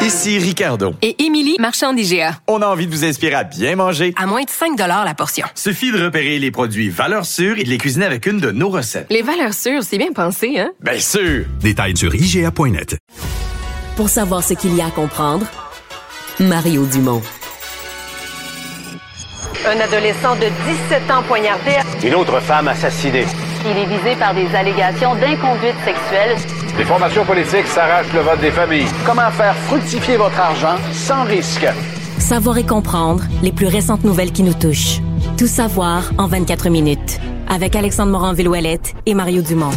Ici Ricardo. Et Émilie, marchand d'IGA. On a envie de vous inspirer à bien manger. À moins de 5 la portion. Suffit de repérer les produits valeurs sûres et de les cuisiner avec une de nos recettes. Les valeurs sûres, c'est bien pensé, hein? Bien sûr! Détails sur IGA.net. Pour savoir ce qu'il y a à comprendre, Mario Dumont. Un adolescent de 17 ans poignardé. Une autre femme assassinée. Il est visé par des allégations d'inconduite sexuelle. Les formations politiques s'arrachent le vote des familles. Comment faire fructifier votre argent sans risque? Savoir et comprendre les plus récentes nouvelles qui nous touchent. Tout savoir en 24 minutes. Avec Alexandre Morin-Villouellette et Mario Dumont.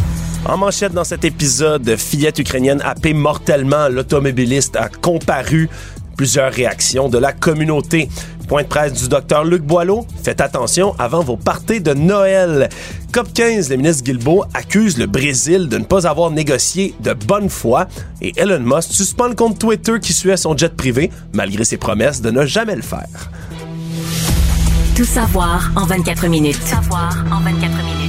En manchette dans cet épisode, fillette ukrainienne happée mortellement, l'automobiliste a comparu. Plusieurs réactions de la communauté. Point de presse du docteur Luc Boileau. Faites attention avant vos parties de Noël. COP 15, le ministre Guilbeault accuse le Brésil de ne pas avoir négocié de bonne foi. Et Elon Musk suspend le compte Twitter qui suit son jet privé, malgré ses promesses de ne jamais le faire. Tout savoir en 24 minutes. Tout savoir en 24 minutes.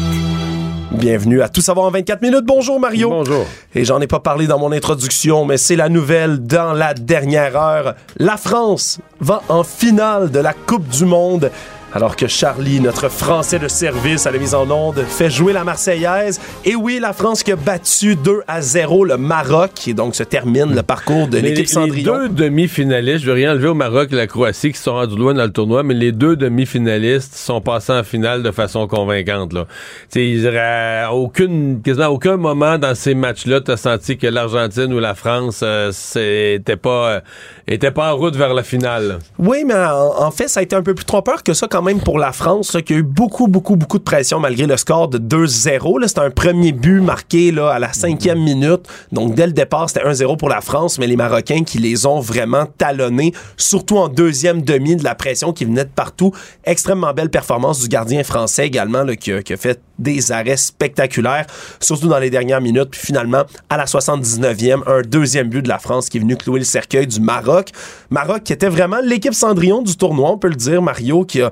Bienvenue à Tout savoir en 24 minutes. Bonjour Mario. Bonjour. Et j'en ai pas parlé dans mon introduction, mais c'est la nouvelle dans la dernière heure. La France va en finale de la Coupe du Monde. Alors que Charlie, notre Français de service à la mise en onde, fait jouer la Marseillaise. Et oui, la France qui a battu 2 à 0 le Maroc. Et donc se termine le parcours de l'équipe les, les Cendrillon. deux demi-finalistes, je veux rien enlever au Maroc et la Croatie qui sont rendus loin dans le tournoi, mais les deux demi-finalistes sont passés en finale de façon convaincante. Là. Tu sais, il y aurait à aucune, quasiment à aucun moment dans ces matchs-là, tu as senti que l'Argentine ou la France euh, c'était pas, euh, était pas en route vers la finale. Oui, mais en, en fait, ça a été un peu plus trompeur que ça quand même pour la France, là, qui a eu beaucoup, beaucoup, beaucoup de pression malgré le score de 2-0. là. C'était un premier but marqué là, à la cinquième minute. Donc, dès le départ, c'était 1-0 pour la France, mais les Marocains qui les ont vraiment talonnés, surtout en deuxième demi, de la pression qui venait de partout. Extrêmement belle performance du gardien français également, là, qui, a, qui a fait des arrêts spectaculaires, surtout dans les dernières minutes. Puis finalement, à la 79e, un deuxième but de la France qui est venu clouer le cercueil du Maroc. Maroc qui était vraiment l'équipe Cendrillon du tournoi, on peut le dire, Mario, qui a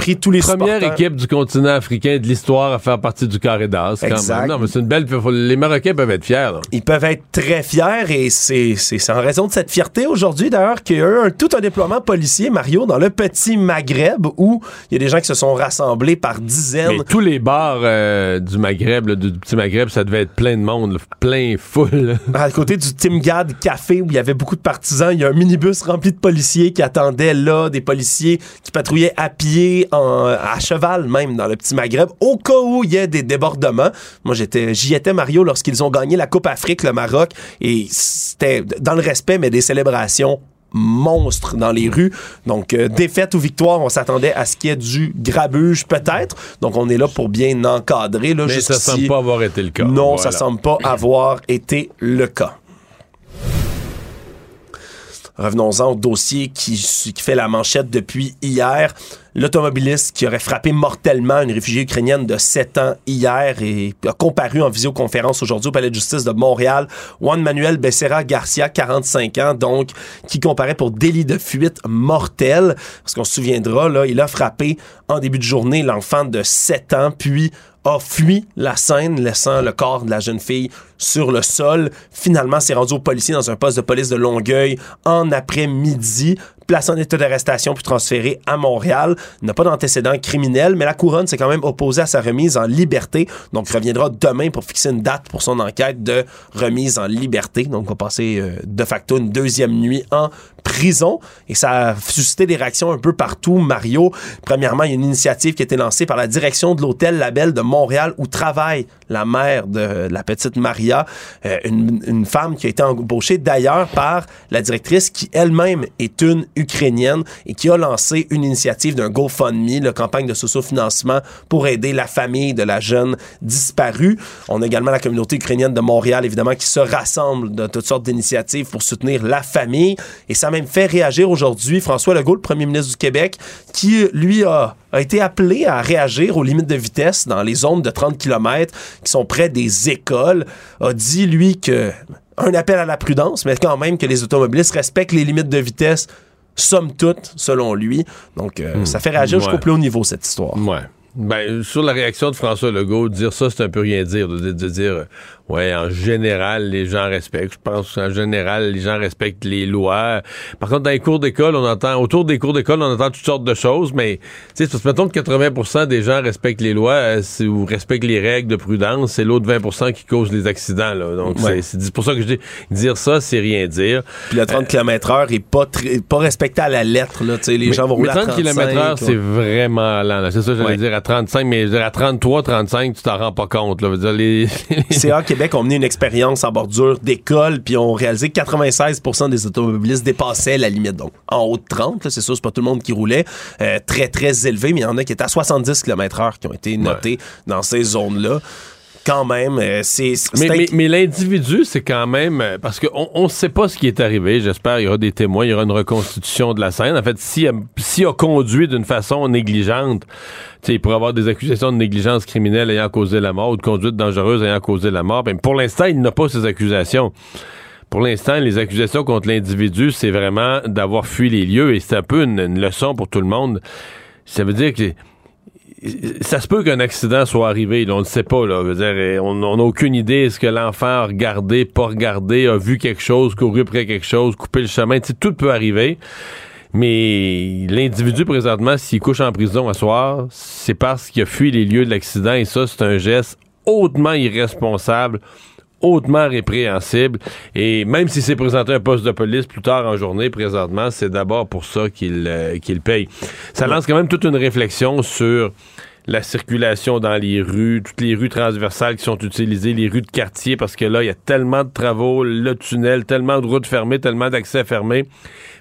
pris tous les Première supporters. équipe du continent africain de l'histoire à faire partie du carré d'as. Non, mais c'est une belle. Les Marocains peuvent être fiers. là. Ils peuvent être très fiers et c'est en raison de cette fierté aujourd'hui d'ailleurs qu'il y a eu un, tout un déploiement policier, Mario, dans le petit Maghreb où il y a des gens qui se sont rassemblés par dizaines. Mais tous les bars euh, du Maghreb, là, du, du petit Maghreb, ça devait être plein de monde, là, plein foule. <laughs> À côté du Timgad Café où il y avait beaucoup de partisans, il y a un minibus rempli de policiers qui attendaient là, des policiers qui patrouillaient à pied, en- à cheval même dans le petit Maghreb, au cas où il y ait des débordements. Moi, j'étais, j'y étais Mario lorsqu'ils ont gagné la Coupe Afrique, le Maroc, et c'était dans le respect, mais des célébrations monstres dans les rues. Donc, euh, défaite ou victoire, on s'attendait à ce qu'il y ait du grabuge peut-être. Donc, on est là pour bien encadrer. Là, Mais ça semble pas avoir été le cas. Non, Voilà. ça semble pas avoir été le cas. Revenons-en au dossier qui, fait la manchette depuis hier. L'automobiliste qui aurait frappé mortellement une réfugiée ukrainienne de 7 ans hier et a comparu en visioconférence aujourd'hui au Palais de justice de Montréal. Juan Manuel Becerra Garcia, 45 ans, donc, qui comparait pour délit de fuite mortel. Parce qu'on se souviendra, là, il a frappé en début de journée l'enfant de 7 ans, puis a fui la scène, laissant le corps de la jeune fille sur le sol. Finalement, s'est rendu au policier dans un poste de police de Longueuil en après-midi placé en état d'arrestation puis transféré à Montréal. N'a pas d'antécédent criminel, mais la couronne s'est quand même opposée à sa remise en liberté. Donc, reviendra demain pour fixer une date pour son enquête de remise en liberté. Donc, on va passer euh, de facto une deuxième nuit en prison. Et ça a suscité des réactions un peu partout. Mario, premièrement, il y a une initiative qui a été lancée par la direction de l'hôtel Label de Montréal où travaille la mère de la petite Maria, euh, une, une, femme qui a été embauchée d'ailleurs par la directrice qui elle-même est une ukrainienne et qui a lancé une initiative d'un GoFundMe, la campagne de socio-financement pour aider la famille de la jeune disparue. On a également la communauté ukrainienne de Montréal, évidemment, qui se rassemble de toutes sortes d'initiatives pour soutenir la famille. Et ça a même fait réagir aujourd'hui François Legault, le premier ministre du Québec, qui, lui, a été appelé à réagir aux limites de vitesse dans les zones de 30 km qui sont près des écoles, a dit, lui, que un appel à la prudence, mais quand même que les automobilistes respectent les limites de vitesse, somme toute, selon lui. Donc, euh, Hmm. ça fait réagir Ouais. jusqu'au plus haut niveau, cette histoire. Ouais. Ben, sur la réaction de François Legault, dire ça, c'est un peu rien dire. De, de dire, ouais, en général, les gens respectent. Je pense qu'en général, les gens respectent les lois. Par contre, dans les cours d'école, on entend, autour des cours d'école, on entend toutes sortes de choses, mais, tu sais, mettons que 80% des gens respectent les lois euh, ou respectent les règles de prudence, c'est l'autre 20% qui cause les accidents, là. Donc, Ouais. c'est- c'est pour ça que je dis, dire ça, c'est rien dire. Puis le 30 km heure est pas, très- pas respecté à la lettre, là. Tu sais, les Mais- gens vont rouler à 30 35. km/h, c'est vraiment lent. là. C'est ça, j'allais Ouais. dire à 35, mais je veux dire, à 33, 35, tu t'en rends pas compte. Là. Veux dire, les, <laughs> CA Québec ont mené une expérience en bordure d'école, puis ont réalisé que 96 des automobilistes dépassaient la limite. Donc, en haut de 30, là, c'est sûr, c'est pas tout le monde qui roulait. euh, très, très élevé, mais il y en a qui étaient à 70 km/h qui ont été notés dans ces zones-là. Quand même, euh, c'est. mais, mais, mais l'individu, c'est quand même. euh, Parce qu'on ne sait pas ce qui est arrivé. J'espère qu'il y aura des témoins, il y aura une reconstitution de la scène. En fait, s'il a, s'il a conduit d'une façon sais, il pourrait avoir des accusations de négligence criminelle ayant causé la mort ou de conduite dangereuse ayant causé la mort. Ben, pour l'instant, il n'a pas ces accusations. Pour l'instant, les accusations contre l'individu, c'est vraiment d'avoir fui les lieux et c'est un peu une, une leçon pour tout le monde. Ça veut dire que ça se peut qu'un accident soit arrivé, on ne sait pas. Là, dire, on n'a aucune idée. Est-ce que l'enfant a regardé, pas regardé, a vu quelque chose, couru après quelque chose, coupé le chemin. Tout peut arriver. Mais l'individu, présentement, s'il couche en prison à soir, c'est parce qu'il a fui les lieux de l'accident et ça, c'est un geste hautement irresponsable, hautement répréhensible. Et même s'il s'est présenté à un poste de police plus tard en journée, présentement, c'est d'abord pour ça qu'il euh, qu'il paye. Ça lance quand même toute une réflexion sur la circulation dans les rues, toutes les rues transversales qui sont utilisées, les rues de quartier, parce que là, il y a tellement de travaux, le tunnel, tellement de routes fermées, tellement d'accès fermés,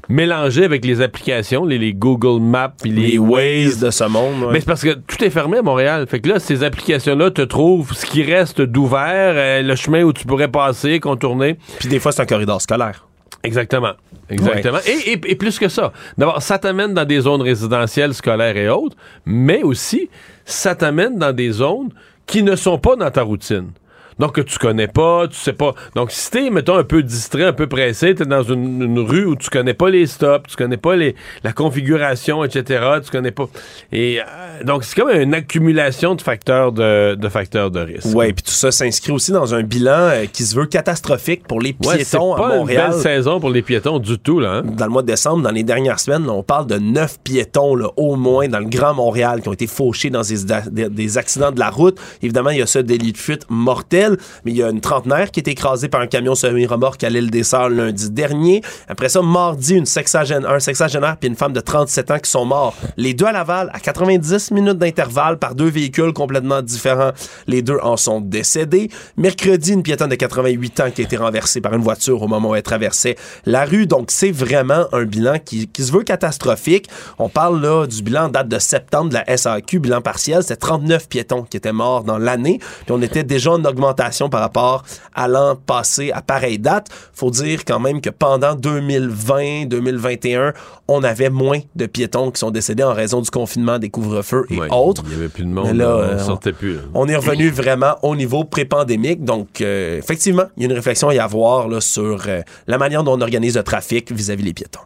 mélangés avec les applications, les, les Google Maps, puis les, les Waze de ce monde. ouais. mais c'est parce que tout est fermé à Montréal. Fait que là, ces applications-là te trouvent ce qui reste d'ouvert, euh, le chemin où tu pourrais passer, contourner. Puis des fois, c'est un corridor scolaire. Exactement. Exactement. Et, et- et plus que ça. D'abord, ça t'amène dans des zones résidentielles, scolaires et autres, mais aussi, ça t'amène dans des zones qui ne sont pas dans ta routine. Donc, que tu connais pas, tu sais pas. Donc, si t'es, mettons, un peu distrait, un peu pressé, t'es dans une, une rue où tu connais pas les stops, tu connais pas les, la configuration, etc., tu connais pas. Et euh, donc, c'est comme une accumulation de facteurs de, de facteurs de risque. Ouais, puis tout ça s'inscrit aussi dans un bilan euh, qui se veut catastrophique pour les Ouais, c'est piétons à pas Montréal. une belle saison pour les piétons du tout, là. hein. Dans le mois de décembre, dans les dernières semaines, on parle de neuf piétons là, au moins dans le Grand Montréal qui ont été fauchés dans des, des- des accidents de la route. Évidemment, il y a ce délit de fuite mortel, mais il y a une trentenaire qui été écrasée par un camion semi-remorque à l'île des Sœurs lundi dernier. Après ça, mardi, une un sexagénaire puis une femme de 37 ans qui sont morts. Les deux à Laval, à 90 minutes d'intervalle par deux véhicules complètement différents. Les deux en sont décédés. Mercredi, une piétonne de 88 ans qui a été renversée par une voiture au moment où elle traversait la rue. Donc, c'est vraiment un bilan qui, qui se veut catastrophique. On parle là du bilan date de septembre de la SAQ, bilan partiel. C'est 39 piétons qui étaient morts dans l'année. Puis on était déjà en augmentation augmentation par rapport à l'an passé à pareille date. Faut dire quand même que pendant 2020, 2021, on avait moins de piétons qui sont décédés en raison du confinement, des couvre-feux et autres. Il n'y avait plus de monde, là, là, euh, on sortait plus. là. on est revenu <clears throat> vraiment au niveau pré-pandémique. Donc, euh, effectivement, il y a une réflexion à y avoir là, sur euh, la manière dont on organise le trafic vis-à-vis les piétons.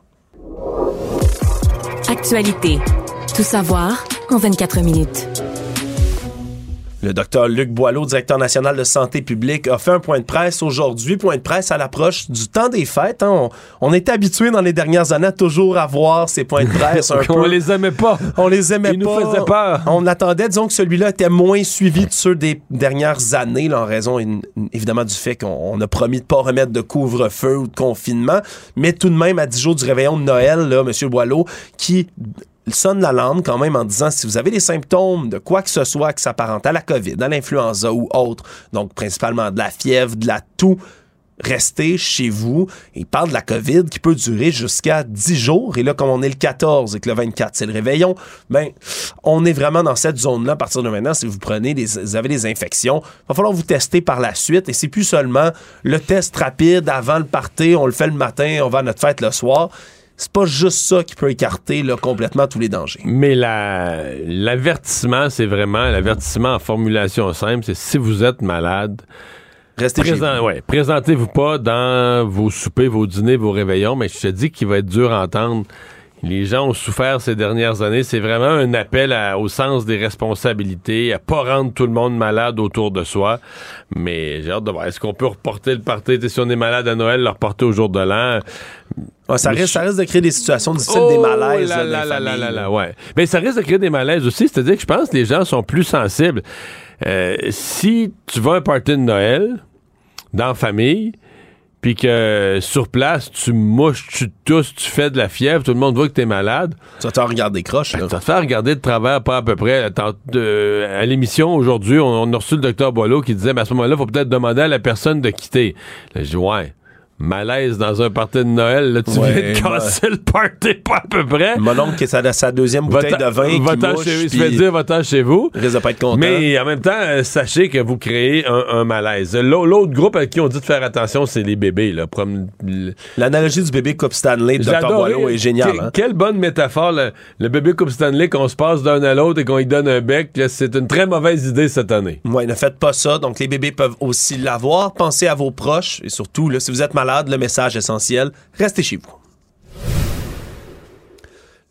Actualité. Tout savoir en 24 minutes. Le docteur Luc Boileau, directeur national de santé publique, a fait un point de presse aujourd'hui, point de presse à l'approche du temps des fêtes. hein. On, on était habitué dans les dernières années à toujours avoir ces points de <laughs> presse un On peu. les aimait pas. On les aimait Ils nous pas. faisaient peur. On attendait, disons que celui-là était moins suivi de ceux des dernières années, là, en raison évidemment du fait qu'on on a promis de pas remettre de couvre-feu ou de confinement. Mais tout de même, à 10 jours du réveillon de Noël, là, M. Boileau, qui sonne l'alarme quand même en disant si vous avez des symptômes de quoi que ce soit qui s'apparente à la COVID, à l'influenza ou autre, donc principalement de la fièvre, de la toux, restez chez vous. Il parle de la COVID qui peut durer jusqu'à 10 jours. Et là, comme on est le 14 et que le 24, c'est le réveillon, ben, on est vraiment dans cette zone-là à partir de maintenant. Si vous prenez des, vous avez des infections, il va falloir vous tester par la suite. Et c'est plus seulement le test rapide avant le party, on le fait le matin, on va à notre fête le soir. C'est pas juste ça qui peut écarter là, complètement tous les dangers. Mais la- l'avertissement, c'est vraiment l'avertissement en formulation simple, c'est si vous êtes malade, Restez chez vous. ouais, présentez-vous pas dans vos soupers, vos dîners, vos réveillons, mais je te dis qu'il va être dur à entendre. Les gens ont souffert ces dernières années. C'est vraiment un appel à- au sens des responsabilités, à pas rendre tout le monde malade autour de soi. Mais j'ai hâte de voir. Est-ce qu'on peut reporter le party? Si on est malade à Noël, le reporter au jour de l'an. Ça, risque, ça de créer des situations difficiles, Oh des malaises. là là, là là ouais. Mais ça risque de créer des malaises aussi. C'est-à-dire que je pense que les gens sont plus sensibles. Euh, si tu vas à un party de Noël dans la famille, puis que sur place, tu mouches, tu tousses, tu fais de la fièvre, tout le monde voit que t'es malade. Tu vas te regarder croche. Vas te faire regarder de travers pas à peu près. À l'émission aujourd'hui, on, a reçu le docteur Boileau qui disait, à ce moment-là, il faut peut-être demander à la personne de quitter. Là, je dis, ouais. Malaise dans un party de Noël, là, tu Ouais, viens de casser le party <laughs> pas à peu près. Mon oncle qui est sa, sa deuxième bouteille de vin qui chez, se fait dire va-t'en chez vous. risque de pas être content. Mais en même temps, euh, sachez que vous créez un, un malaise. L'au- L'autre groupe à qui on dit de faire attention, c'est les bébés. Là. L'analogie du bébé Coupe Stanley de Dr. Boileau est géniale. Que- hein. Quelle bonne métaphore, le, le bébé Coupe Stanley, qu'on se passe d'un à l'autre et qu'on lui donne un bec. C'est une très mauvaise idée cette année. Ouais, ne faites pas ça. Donc, les bébés peuvent aussi l'avoir. Pensez à vos proches. Et surtout, là, si vous êtes malade, le message essentiel, restez chez vous.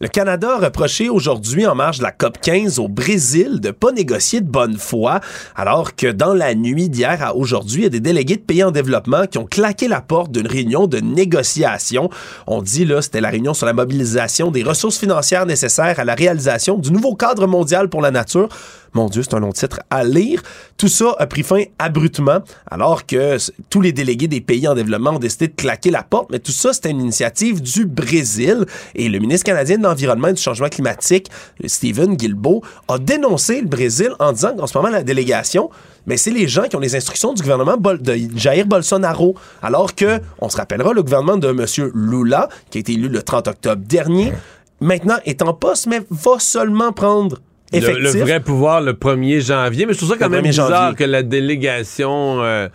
Le Canada a reproché aujourd'hui, en marge de la COP 15 au Brésil, de pas négocier de bonne foi, alors que dans la nuit d'hier à aujourd'hui, il y a des délégués de pays en développement qui ont claqué la porte d'une réunion de négociation. On dit, là, c'était la réunion sur la mobilisation des ressources financières nécessaires à la réalisation du nouveau cadre mondial pour la nature. Mon Dieu, c'est un long titre à lire. Tout ça a pris fin abruptement, alors que tous les délégués des pays en développement ont décidé de claquer la porte. Mais tout ça, c'était une initiative du Brésil. Et le ministre canadien de l'Environnement et du Changement climatique, Stephen Guilbeault, a dénoncé le Brésil en disant qu'en ce moment, la délégation, mais c'est les gens qui ont les instructions du gouvernement de Jair Bolsonaro. Alors que, on se rappellera, le gouvernement de M. Lula, qui a été élu le 30 octobre dernier, maintenant est en poste, mais va seulement prendre effectif. le vrai pouvoir le 1er janvier. Mais je trouve ça quand Le même 1er bizarre janvier. que la délégation. euh,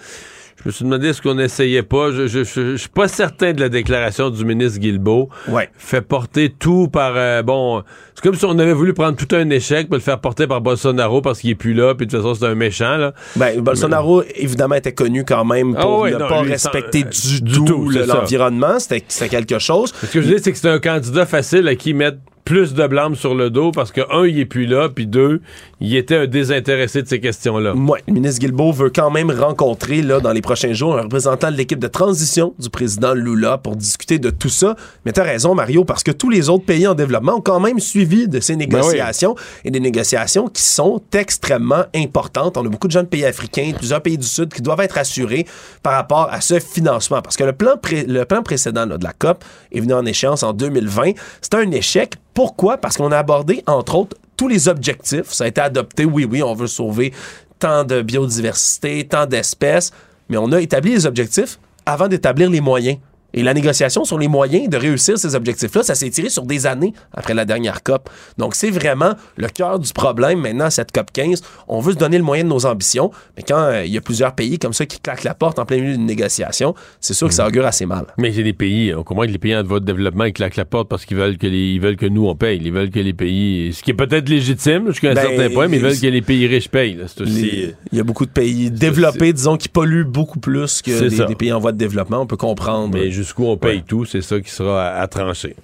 je me suis demandé ce qu'on n'essayait pas. Je, je, je- je suis pas certain de la déclaration du ministre Guilbeault. Ouais. Fait porter tout par. euh, bon, c'est comme si on avait voulu prendre tout un échec pour le faire porter par Bolsonaro parce qu'il est plus là, puis de toute façon, c'est un méchant, là. Ben, Bolsonaro, évidemment, était connu quand même Ah pour ouais, ne non, pas respecter sans- du, du tout, le- l'environnement. C'était c'était quelque chose. Ce que je dis, c'est que c'est un candidat facile à qui mettre plus de blâme sur le dos parce que, un, il est plus là, puis deux, il était un désintéressé de ces questions-là. Ouais, le ministre Guilbeault veut quand même rencontrer là, dans les prochains jours un représentant de l'équipe de transition du président Lula pour discuter de tout ça. Mais t'as raison, Mario, parce que tous les autres pays en développement ont quand même suivi de ces négociations et des négociations qui sont extrêmement importantes. On a beaucoup de gens de pays africains, plusieurs pays du Sud qui doivent être assurés par rapport à ce financement. Parce que le plan, pré- le plan précédent là, de la COP est venu en échéance en 2020. C'était un échec. Pourquoi? Parce qu'on a abordé, entre autres, tous les objectifs. Ça a été adopté. Oui, oui, on veut sauver tant de biodiversité, tant d'espèces. Mais on a établi les objectifs avant d'établir les moyens. Et la négociation sur les moyens de réussir ces objectifs-là, ça s'est tiré sur des années après la dernière COP. Donc, c'est vraiment le cœur du problème maintenant, cette COP 15. On veut se donner le moyen de nos ambitions, mais quand euh, il y a plusieurs pays comme ça qui claquent la porte en plein milieu d'une négociation, c'est sûr que ça augure assez mal. Mais c'est des pays, on comprend que les pays en voie de développement, ils claquent la porte parce qu'ils veulent que les, ils veulent que nous, on paye. Ils veulent que les pays, ce qui est peut-être légitime jusqu'à un Ben, certain point, mais ils veulent que les pays riches payent. là. C'est aussi... Les- Il y a beaucoup de pays développés, disons, qui polluent beaucoup plus que C'est des, pays en voie de développement. On peut comprendre. Mais jusqu'où on paye tout, c'est ça qui sera à, à trancher.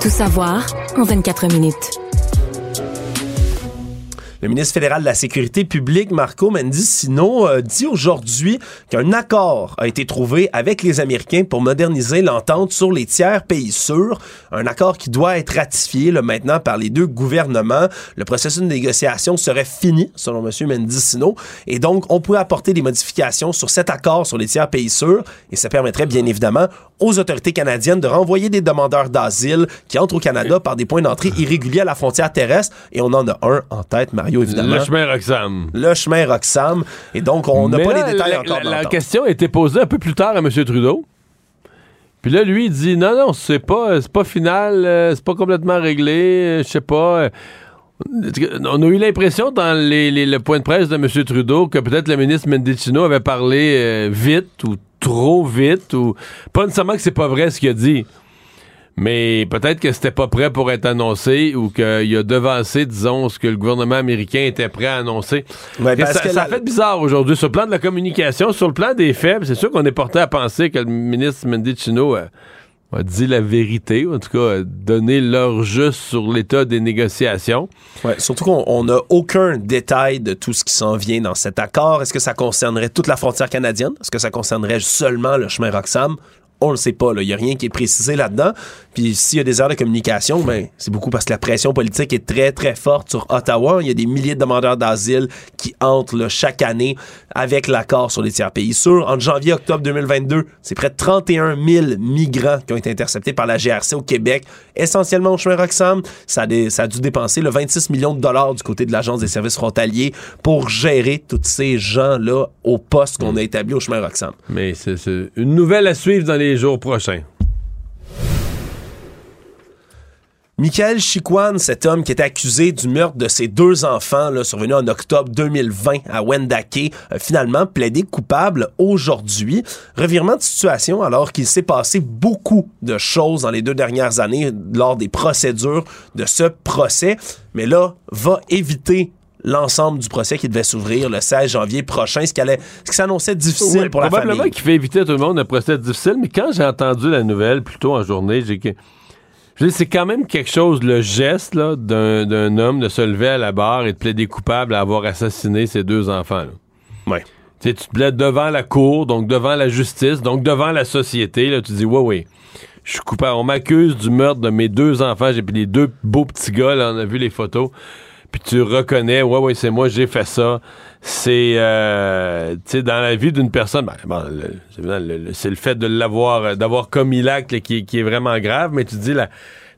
Tout savoir en 24 minutes. Le ministre fédéral de la Sécurité publique, Marco Mendicino, euh, dit aujourd'hui qu'un accord a été trouvé avec les Américains pour moderniser l'entente sur les tiers pays sûrs. Un accord qui doit être ratifié là, maintenant par les deux gouvernements. Le processus de négociation serait fini, selon M. Mendicino. Et donc, on pourrait apporter des modifications sur cet accord sur les tiers pays sûrs. Et ça permettrait bien évidemment aux autorités canadiennes de renvoyer des demandeurs d'asile qui entrent au Canada par des points d'entrée irréguliers à la frontière terrestre. Et on en a un en tête, Mario, évidemment. Le chemin Roxham. Le chemin Roxham. Et donc, on n'a pas là, les détails la, encore. la- question a été posée un peu plus tard à M. Trudeau. Puis là, lui, il dit non, non, c'est pas, c'est pas final, euh, c'est pas complètement réglé, euh, je sais pas. euh, On a eu l'impression dans les, les- le point de presse de M. Trudeau que peut-être le ministre Mendicino avait parlé euh, vite ou trop vite ou pas nécessairement que c'est pas vrai ce qu'il a dit. Mais peut-être que c'était pas prêt pour être annoncé ou qu'il a devancé, disons, ce que le gouvernement américain était prêt à annoncer. Ouais, parce ça, que ça la- fait bizarre aujourd'hui. Sur le plan de la communication, sur le plan des faits, c'est sûr qu'on est porté à penser que le ministre Mendicino a, a dit la vérité, ou en tout cas a donné l'heure juste sur l'état des négociations. Ouais, surtout qu'on n'a aucun détail de tout ce qui s'en vient dans cet accord. Est-ce que ça concernerait toute la frontière canadienne? Est-ce que ça concernerait seulement le chemin Roxham? On le sait pas. Il n'y a rien qui est précisé là-dedans. Puis s'il y a des erreurs de communication, ben, c'est beaucoup parce que la pression politique est très, très forte sur Ottawa. Il y a des milliers de demandeurs d'asile qui entrent là, chaque année avec l'accord sur les tiers pays sûrs. Entre janvier et octobre 2022, c'est près de 31 000 migrants qui ont été interceptés par la GRC au Québec, essentiellement au chemin Roxham. Ça a, des- ça a dû dépenser le 26 millions de dollars du côté de l'Agence des services frontaliers pour gérer tous ces gens-là au poste qu'on a établi au chemin Roxham. Mais c'est une nouvelle à suivre dans les jours prochains. Michael Chiquan, cet homme qui était accusé du meurtre de ses deux enfants, survenu en octobre 2020 à Wendake, a finalement plaidé coupable aujourd'hui. Revirement de situation alors qu'il s'est passé beaucoup de choses dans les deux dernières années lors des procédures de ce procès, mais là, va éviter l'ensemble du procès qui devait s'ouvrir le 16 janvier prochain, ce qui, allait, ce qui s'annonçait difficile Oui, pour la probablement famille. qu'il fait éviter à tout le monde un procès difficile, mais quand j'ai entendu la nouvelle plus tôt en journée, j'ai que. C'est quand même quelque chose, le geste d'un, d'un homme de se lever à la barre et de plaider coupable à avoir assassiné ses deux enfants. là. Ouais. Tu sais, tu te plaides devant la cour, donc devant la justice, donc devant la société. Là, tu dis, ouais, ouais, je suis coupable. On m'accuse du meurtre de mes deux enfants. J'ai pris les deux beaux petits gars, là, on a vu les photos. Puis tu reconnais, ouais, ouais, c'est moi, j'ai fait ça. C'est, euh, tu sais, dans la vie d'une personne, ben, bon, c'est le- fait de l'avoir, d'avoir commis l'acte qui, qui est vraiment grave, mais tu dis la,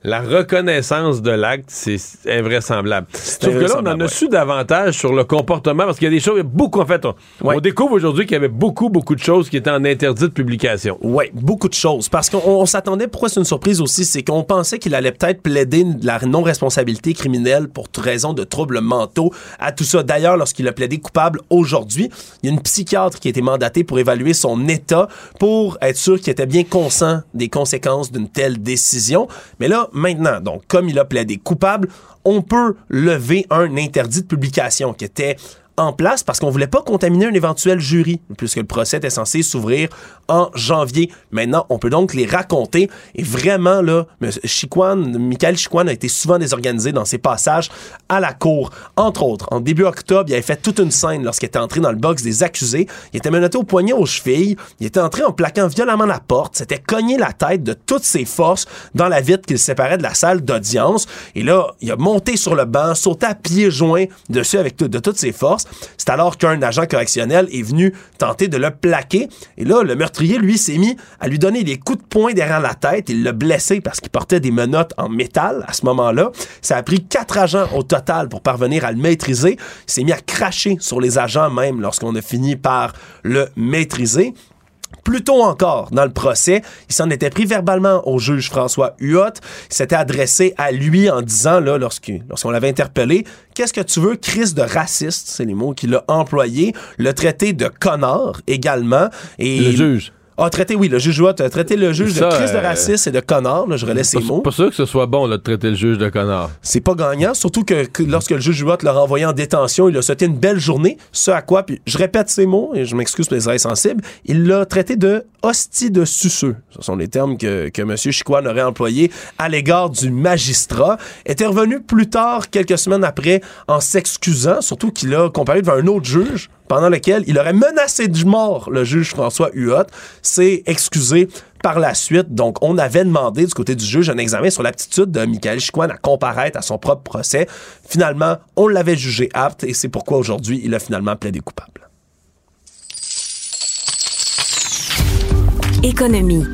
la reconnaissance de l'acte, c'est invraisemblable. Sauf que là, on en a ouais. su davantage sur le comportement, parce qu'il y a des choses, il y a beaucoup, en fait, on, on découvre aujourd'hui qu'il y avait beaucoup, beaucoup de choses qui étaient en interdit de publication. Oui, beaucoup de choses. Parce qu'on on s'attendait, pourquoi c'est une surprise aussi, c'est qu'on pensait qu'il allait peut-être plaider de la non-responsabilité criminelle pour raison de troubles mentaux à tout ça. D'ailleurs, lorsqu'il a plaidé coupable aujourd'hui, il y a une psychiatre qui a été mandatée pour évaluer son état pour être sûr qu'il était bien conscient des conséquences d'une telle décision. Mais là, maintenant, donc, comme il a plaidé coupable, on peut lever un interdit de publication qui était en place parce qu'on voulait pas contaminer un éventuel jury, puisque le procès était censé s'ouvrir en janvier. Maintenant, on peut donc les raconter. Et vraiment, là. Chiquan, Michael Chiquan a été souvent désorganisé dans ses passages à la cour. Entre autres, en début octobre, il avait fait toute une scène lorsqu'il était entré dans le box des accusés. Il était menotté au poignet aux chevilles. Il était entré en plaquant violemment la porte. S'était cogné la tête de toutes ses forces dans la vitre qui le séparait de la salle d'audience. Et là, il a monté sur le banc, sauté à pieds joints dessus avec de toutes ses forces. C'est alors qu'un agent correctionnel est venu tenter de le plaquer. Et là, le meurtrier, lui, s'est mis à lui donner des coups de poing derrière la tête. Il l'a blessé parce qu'il portait des menottes en métal à ce moment-là. Ça a pris quatre agents au total pour parvenir à le maîtriser. Il s'est mis à cracher sur les agents même lorsqu'on a fini par le maîtriser. Plus tôt encore, dans le procès, il s'en était pris verbalement au juge François Huot. Il s'était adressé à lui en disant, là, lorsqu'on lorsqu'on l'avait interpellé, qu'est-ce que tu veux, crise de raciste, c'est les mots qu'il a employés, le traité de connard également. Et Le juge. A traité, oui, le juge Huot a traité le juge Ça, de crise de euh, raciste et de connard, là, je relais ses Pas, mots. pas sûr que ce soit bon là, de traiter le juge de connard. C'est pas gagnant, surtout que, que lorsque le juge Huot l'a renvoyé en détention, il a souhaité une belle journée, ce à quoi, puis je répète ces mots, et je m'excuse pour les oreilles sensibles, il l'a traité de hostie de suceux. Ce sont les termes que, que M. Chicoine aurait employés à l'égard du magistrat. Était revenu plus tard, quelques semaines après, en s'excusant, surtout qu'il a comparé devant un autre juge, pendant lequel il aurait menacé de mort le juge François Huot, s'est excusé par la suite. Donc, on avait demandé du côté du juge un examen sur l'aptitude de Michael Chicoine à comparaître à son propre procès. Finalement, on l'avait jugé apte et c'est pourquoi aujourd'hui, il a finalement plaidé coupable. Économie.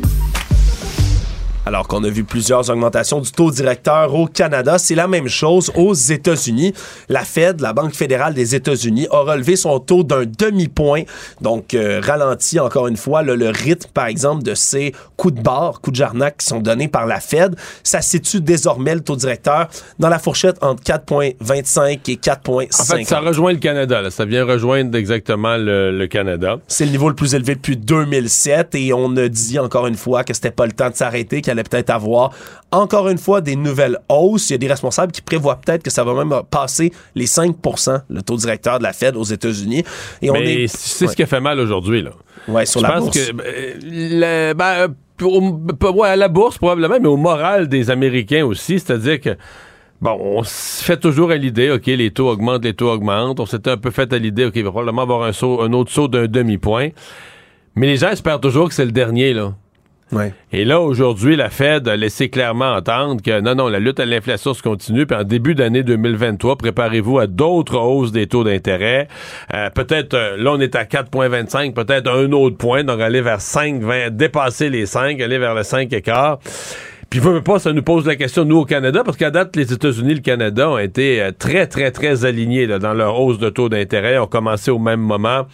Alors qu'on a vu plusieurs augmentations du taux directeur au Canada, c'est la même chose aux États-Unis. La Fed, la Banque fédérale des États-Unis, a relevé son taux d'un demi-point, donc euh, ralenti encore une fois le, le rythme, par exemple, de ces coups de barre, coups de jarnac qui sont donnés par la Fed. Ça situe désormais le taux directeur dans la fourchette entre 4,25 et 4,50. En fait, ça rejoint le Canada. là. Ça vient rejoindre exactement le, le Canada. C'est le niveau le plus élevé depuis 2007 et on a dit encore une fois que c'était pas le temps de s'arrêter, qu'il allait peut-être avoir encore une fois des nouvelles hausses. Il y a des responsables qui prévoient peut-être que ça va même passer les 5% le taux directeur de la Fed aux États-Unis. Et on Mais est c'est ce qui a fait mal aujourd'hui. là. Ouais, sur Je la pense bourse. que euh, le- ben, euh, ouais, à la bourse probablement, mais au moral des Américains aussi, c'est-à-dire que bon, on se fait toujours à l'idée, ok, les taux augmentent, les taux augmentent. On s'était un peu fait à l'idée, ok, il va probablement avoir un saut, un autre saut d'un demi-point. Mais les gens espèrent toujours que c'est le dernier là. Et là, aujourd'hui, la Fed a laissé clairement entendre que non, non, la lutte à l'inflation se continue. Puis en début d'année 2023, préparez-vous à d'autres hausses des taux d'intérêt. Euh, peut-être, euh, là, on est à 4,25, peut-être un autre point, donc aller vers 5, 20, dépasser les 5, aller vers le 5 écart. Puis, veut pas, ça nous pose la question, nous, au Canada, parce qu'à date, les États-Unis et le Canada ont été euh, très, très, très alignés là, dans leur hausse de taux d'intérêt, ont commencé au même moment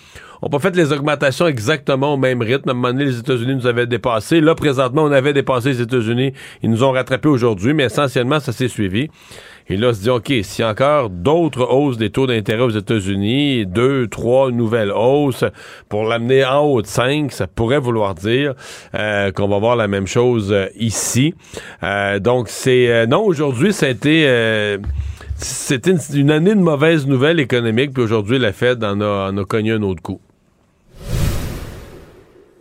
ont pas fait les augmentations exactement au même rythme. À un moment donné, les États-Unis nous avaient dépassé. Là, présentement, on avait dépassé les États-Unis. Ils nous ont rattrapés aujourd'hui, mais essentiellement, ça s'est suivi. Et là, on se dit, OK, s'il y a encore d'autres hausses des taux d'intérêt aux États-Unis, deux, trois nouvelles hausses pour l'amener en haut de 5, ça pourrait vouloir dire euh, qu'on va voir la même chose euh, ici. Euh, donc, c'est... non, aujourd'hui, c'était une, une année de mauvaises nouvelles économiques, puis aujourd'hui, la Fed en a, en a cogné un autre coup.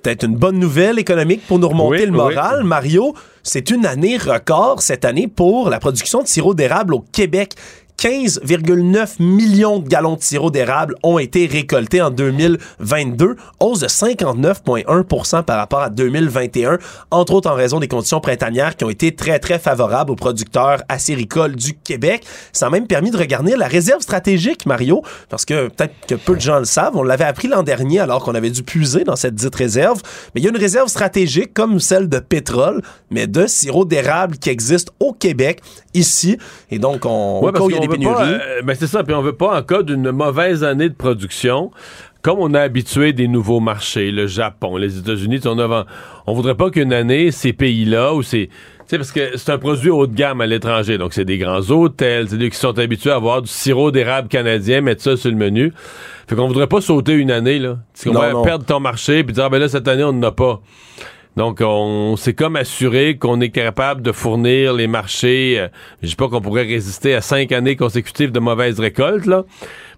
Peut-être une bonne nouvelle économique pour nous remonter Oui, le moral. Mario, c'est une année record cette année pour la production de sirop d'érable au Québec. 15,9 millions de gallons de sirop d'érable ont été récoltés en 2022, hausse de 59,1 par rapport à 2021, entre autres en raison des conditions printanières qui ont été très, très favorables aux producteurs acéricoles du Québec. Ça a même permis de regarder la réserve stratégique, Mario, parce que peut-être que peu de gens le savent, on l'avait appris l'an dernier alors qu'on avait dû puiser dans cette dite réserve, mais il y a une réserve stratégique comme celle de pétrole, mais de sirop d'érable qui existe au Québec, ici, et donc on, Ouais, pénuries. euh, ben c'est ça, puis on veut pas en cas d'une mauvaise année de production, comme on a habitué des nouveaux marchés, le Japon, les États-Unis, on, a- on voudrait pas qu'une année, ces pays-là, où c'est. Tu sais, parce que c'est un produit haut de gamme à l'étranger. Donc, c'est des grands hôtels, c'est des qui sont habitués à avoir du sirop d'érable canadien, mettre ça sur le menu. Fait qu'on voudrait pas sauter une année, là. Qu'on Non, va non. perdre ton marché, puis dire, ah, ben là, cette année, on n'en a pas. Donc, on s'est comme assuré qu'on est capable de fournir les marchés. euh, je dis pas qu'on pourrait résister à cinq années consécutives de mauvaises récoltes, là.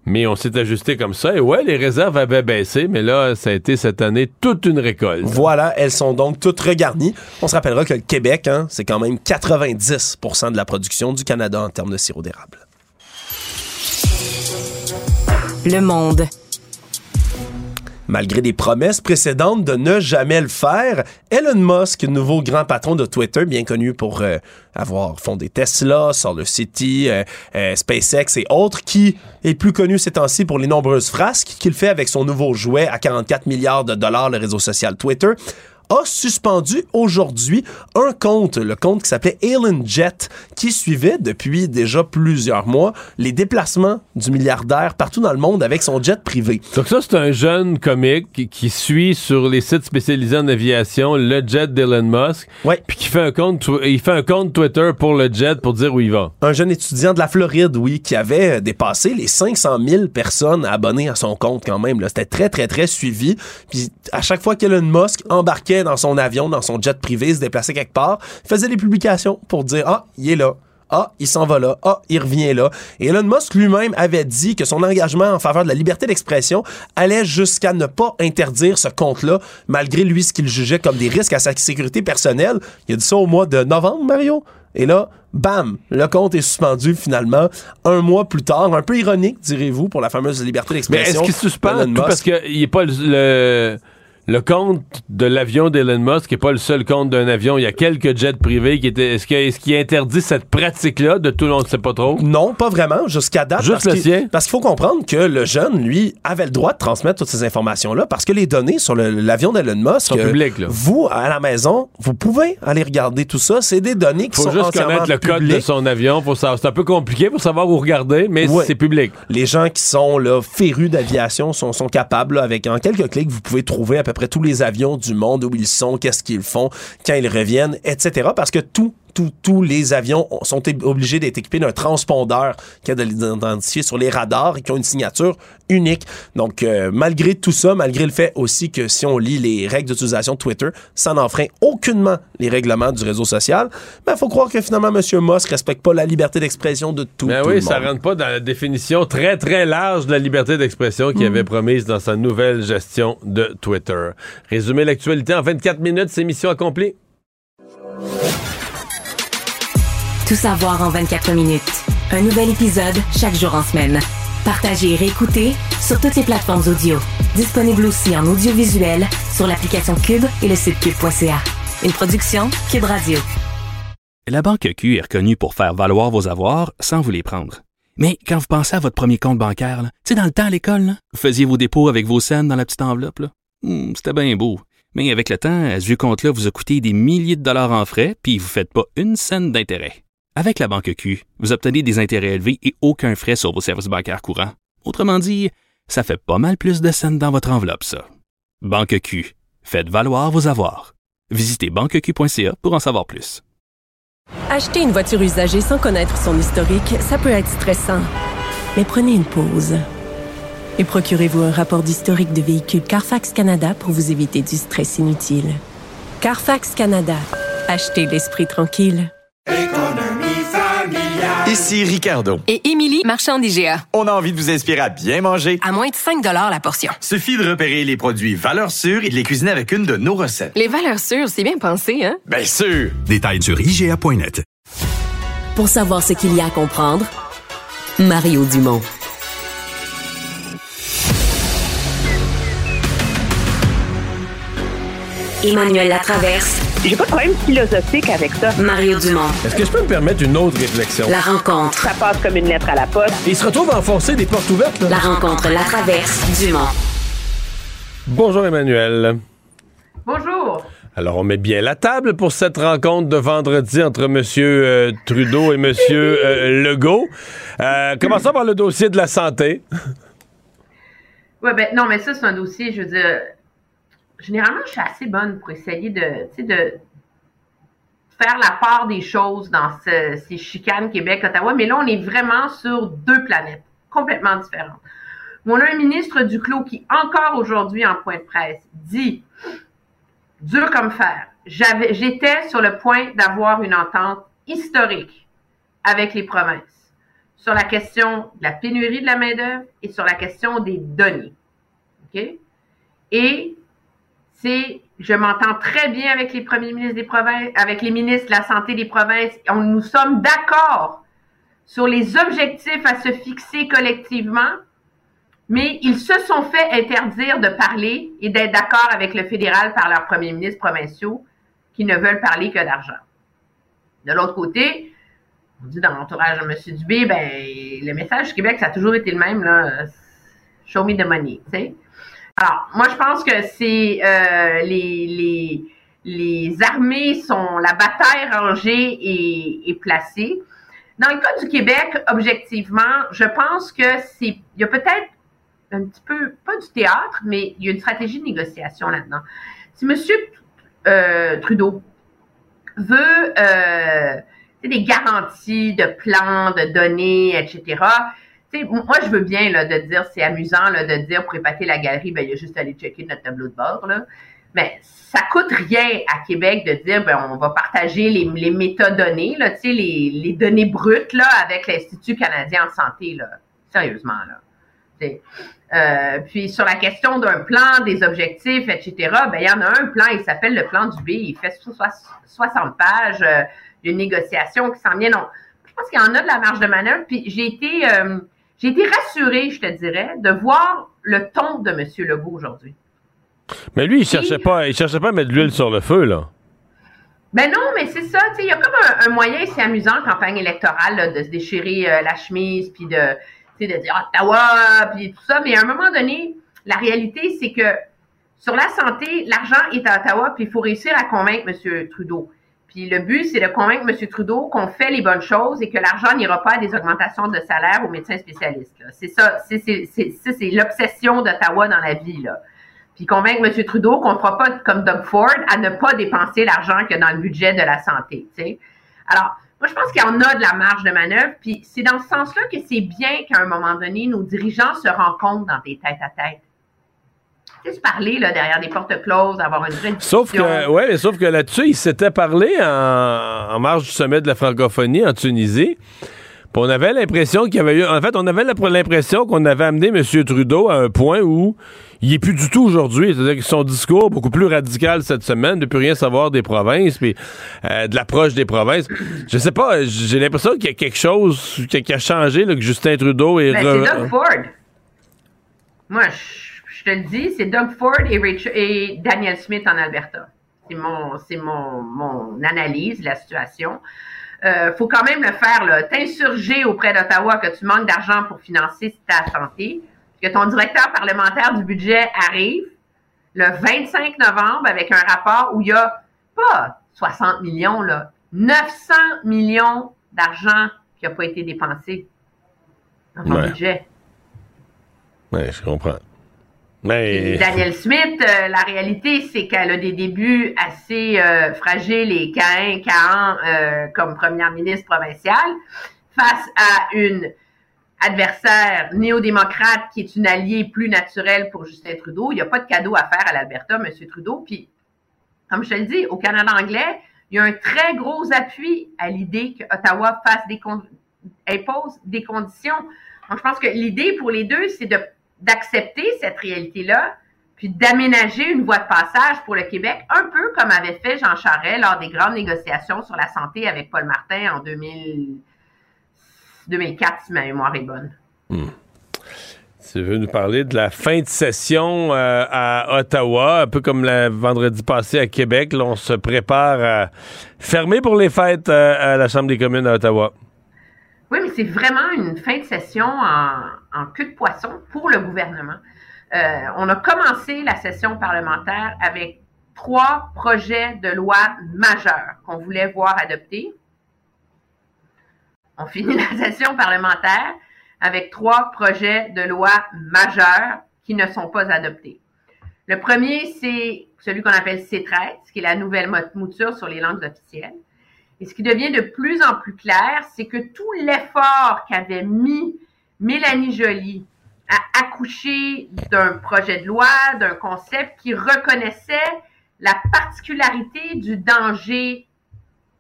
Mais on s'est ajusté comme ça. Et ouais, les réserves avaient baissé, mais là, ça a été cette année toute une récolte. Voilà, elles sont donc toutes regarnies. On se rappellera que le Québec, hein, c'est quand même 90% de la production du Canada en termes de sirop d'érable. Le monde. Malgré des promesses précédentes de ne jamais le faire, Elon Musk, nouveau grand patron de Twitter, bien connu pour euh, avoir fondé Tesla, SolarCity, euh, euh, SpaceX et autres, qui est plus connu ces temps-ci pour les nombreuses frasques qu'il fait avec son nouveau jouet à 44 milliards de dollars, le réseau social Twitter, a suspendu aujourd'hui un compte, le compte qui s'appelait Alien Jet, qui suivait depuis déjà plusieurs mois les déplacements du milliardaire partout dans le monde avec son jet privé. Donc ça, c'est un jeune comique qui, suit sur les sites spécialisés en aviation le jet d'Elon Musk, puis qui fait un compte, il fait un compte Twitter pour le jet pour dire où il va. Un jeune étudiant de la Floride, oui, qui avait euh, dépassé les 500 000 personnes abonnées à son compte quand même. là. C'était très, très, très suivi. Puis à chaque fois qu'Elon Musk embarquait dans son avion, dans son jet privé, se déplaçait quelque part, faisait des publications pour dire « Ah, il est là ». Ah, il s'en va là. Ah, il revient là. Et Elon Musk lui-même avait dit que son engagement en faveur de la liberté d'expression allait jusqu'à ne pas interdire ce compte-là, malgré lui ce qu'il jugeait comme des risques à sa sécurité personnelle. Il a dit ça au mois de novembre, Mario. Et là, bam, le compte est suspendu finalement un mois plus tard. Un peu ironique, direz-vous, pour la fameuse liberté Mais d'expression. est-ce qu'il suspend tout parce qu'il n'est pas le, le, le compte de l'avion d'Elon Musk n'est pas le seul compte d'un avion. Il y a quelques jets privés qui étaient. Est-ce qu'il interdit cette pratique-là de tout le monde ne sait pas trop? Non, pas vraiment, jusqu'à date. Juste parce le sien? Parce qu'il faut comprendre que le jeune, lui, avait le droit de transmettre toutes ces informations-là parce que les données sur l'avion d'Elon Musk, Sont euh, publiques, là. vous, à la maison, vous pouvez aller regarder tout ça. C'est des données qui faut sont juste entièrement connaître le code de son avion. Faut savoir- C'est un peu compliqué pour savoir où regarder, mais c'est public. Les gens qui sont là, férus d'aviation sont, sont capables, là, avec en quelques clics, vous pouvez trouver à peu près tous les avions du monde, où ils sont, qu'est-ce qu'ils font, quand ils reviennent, etc. Parce que tout, tous les avions sont obligés d'être équipés d'un transpondeur qui a de l'identifier sur les radars et qui ont une signature unique. Donc, euh, malgré tout ça, malgré le fait aussi que si on lit les règles d'utilisation de Twitter, ça n'enfreint aucunement les règlements du réseau social, il faut croire que finalement, M. Musk respecte pas la liberté d'expression de tout, Ben tout oui, le ça monde. rentre pas dans la définition très très large de la liberté d'expression qu'il Mm. avait promise dans sa nouvelle gestion de Twitter. Résumer l'actualité en 24 minutes, c'est mission accomplie. Tout savoir en 24 minutes. Un nouvel épisode chaque jour en semaine. Partagez et réécoutez sur toutes les plateformes audio. Disponible aussi en audiovisuel sur l'application Cube et le site cube.ca. Une production Cube Radio. La Banque Q est reconnue pour faire valoir vos avoirs sans vous les prendre. Mais quand vous pensez à votre premier compte bancaire, tu sais, dans le temps à l'école, vous faisiez vos dépôts avec vos scènes dans la petite enveloppe. Hmm, C'était bien beau. Mais avec le temps, à ce compte-là vous a coûté des milliers de dollars en frais, puis vous ne faites pas une scène d'intérêt. Avec la Banque Q, vous obtenez des intérêts élevés et aucun frais sur vos services bancaires courants. Autrement dit, ça fait pas mal plus de scènes dans votre enveloppe, ça. Banque Q. Faites valoir vos avoirs. Visitez banqueq.ca pour en savoir plus. Acheter une voiture usagée sans connaître son historique, ça peut être stressant. Mais prenez une pause. Et procurez-vous un rapport d'historique de véhicule Carfax Canada pour vous éviter du stress inutile. Carfax Canada. Achetez l'esprit tranquille. Ici Ricardo. Et Émilie, marchand d'IGA. On a envie de vous inspirer à bien manger. À moins de 5 la portion. Suffit de repérer les produits valeurs sûres et de les cuisiner avec une de nos recettes. Les valeurs sûres, c'est bien pensé, hein? Bien sûr! Détails sur IGA.net. Pour savoir ce qu'il y a à comprendre, Mario Dumont. Emmanuel Latraverse. J'ai pas de problème philosophique avec ça. Mario Dumont. Est-ce que je peux me permettre une autre réflexion? La rencontre. Ça passe comme une lettre à la poste. Il se retrouve à enfoncer des portes ouvertes, là. La rencontre Latraverse Dumont. Bonjour Emmanuel. Bonjour. Alors, on met bien la table pour cette rencontre de vendredi entre M. euh, Trudeau et M. euh, Legault. Euh, commençons par le dossier de la santé. Ouais, ben non, mais ça, c'est un dossier, je veux dire. Généralement, je suis assez bonne pour essayer de, de faire la part des choses dans ce- ces chicanes Québec-Ottawa. Mais là, on est vraiment sur deux planètes complètement différentes. On a un ministre du Clos qui, encore aujourd'hui, en point de presse, dit dur comme fer. J'étais sur le point d'avoir une entente historique avec les provinces sur la question de la pénurie de la main-d'œuvre et sur la question des données. OK? Et c'est, je m'entends très bien avec les premiers ministres des provinces, avec les ministres de la santé des provinces. On, nous sommes d'accord sur les objectifs à se fixer collectivement, mais ils se sont fait interdire de parler et d'être d'accord avec le fédéral par leurs premiers ministres provinciaux qui ne veulent parler que d'argent. De l'autre côté, on dit dans l'entourage de M. Dubé, ben, le message du Québec, ça a toujours été le même, là. Show me the money, tu sais. Alors, moi, je pense que c'est euh, les, les, les armées sont, la bataille rangée et, placée. Dans le cas du Québec, objectivement, je pense que c'est, il y a peut-être un petit peu, pas du théâtre, mais il y a une stratégie de négociation là-dedans. Si M. Euh, Trudeau veut euh, des garanties de plans, de données, etc., moi, je veux bien là, de dire, c'est amusant là, de dire pour épater la galerie, ben, il y a juste à aller checker notre tableau de bord. Là. Mais ça coûte rien à Québec de dire, ben, on va partager les, les métadonnées, là, les, les données brutes là, avec l'Institut canadien en santé. Là. Sérieusement. Là. Euh, puis sur la question d'un plan, des objectifs, etc., ben, il y en a un plan, il s'appelle le plan du B, il fait 60 pages, euh, négociation qui s'en vient. Donc, je pense qu'il y en a de la marge de manœuvre. Puis j'ai été, euh, j'ai été rassurée, je te dirais, de voir le ton de M. Legault aujourd'hui. Mais lui, il cherchait pas, il cherchait pas à mettre de l'huile sur le feu, là. Ben non, mais c'est ça, tu sais, il y a comme un, moyen, c'est amusant en campagne électorale, de se déchirer la chemise, puis de, de dire Ottawa, puis tout ça. Mais à un moment donné, la réalité, c'est que sur la santé, l'argent est à Ottawa, puis il faut réussir à convaincre M. Trudeau. Puis le but, c'est de convaincre M. Trudeau qu'on fait les bonnes choses et que l'argent n'ira pas à des augmentations de salaire aux médecins spécialistes. C'est ça, c'est l'obsession d'Ottawa dans la vie. Là. Puis convaincre M. Trudeau qu'on ne fera pas comme Doug Ford à ne pas dépenser l'argent qu'il y a dans le budget de la santé. sais. Alors, moi, je pense qu'il y en a de la marge de manœuvre, puis c'est dans ce sens-là que c'est bien qu'à un moment donné, nos dirigeants se rencontrent dans des têtes à tête. Sais, parler là, derrière des portes closes, avoir une vraie discussion. Sauf que, ouais, sauf que là-dessus, ils s'étaient parlé en, marge du sommet de la francophonie en Tunisie. Puis on avait l'impression qu'il y avait eu. En fait, on avait l'impression qu'on avait amené M. Trudeau à un point où il est plus du tout aujourd'hui. C'est-à-dire que son discours beaucoup plus radical cette semaine, de plus rien savoir des provinces, puis euh, de l'approche des provinces. Je sais pas, j'ai l'impression qu'il y a quelque chose qui a, changé, là, que Justin Trudeau est... Ben, c'est Doug Ford. Moi, je, te le dis, c'est Doug Ford et, Daniel Smith en Alberta. C'est mon, c'est mon, mon analyse de la situation. Euh, faut quand même le faire, là. T'insurger auprès d'Ottawa que tu manques d'argent pour financer ta santé que ton directeur parlementaire du budget arrive le 25 novembre avec un rapport où il y a pas 60 millions, là, 900 millions d'argent qui n'a pas été dépensé dans ton budget. Oui, je comprends. Daniel Smith, euh, la réalité, c'est qu'elle a des débuts assez euh, fragiles et caïns, euh, comme première ministre provinciale face à une adversaire néo-démocrate qui est une alliée plus naturelle pour Justin Trudeau. Il n'y a pas de cadeau à faire à l'Alberta, M. Trudeau. Puis, comme je te le dis, au Canada anglais, il y a un très gros appui à l'idée qu'Ottawa fasse des impose des conditions. Donc, je pense que l'idée pour les deux, c'est d'accepter cette réalité-là, puis d'aménager une voie de passage pour le Québec, un peu comme avait fait Jean Charest lors des grandes négociations sur la santé avec Paul Martin en 2000. 2004, si ma mémoire est bonne. Hmm. Tu veux nous parler de la fin de session euh, à Ottawa, un peu comme le vendredi passé à Québec. Là, on se prépare à fermer pour les fêtes euh, à la Chambre des communes à Ottawa. Oui, mais c'est vraiment une fin de session en, queue de poisson pour le gouvernement. Euh, on a commencé la session parlementaire avec trois projets de loi majeurs qu'on voulait voir adoptés. On finit <laughs> la session parlementaire avec trois projets de loi majeurs qui ne sont pas adoptés. Le premier, c'est celui qu'on appelle C13, qui est la nouvelle mouture sur les langues officielles. Et ce qui devient de plus en plus clair, c'est que tout l'effort qu'avait mis Mélanie Joly à accoucher d'un projet de loi, d'un concept qui reconnaissait la particularité du danger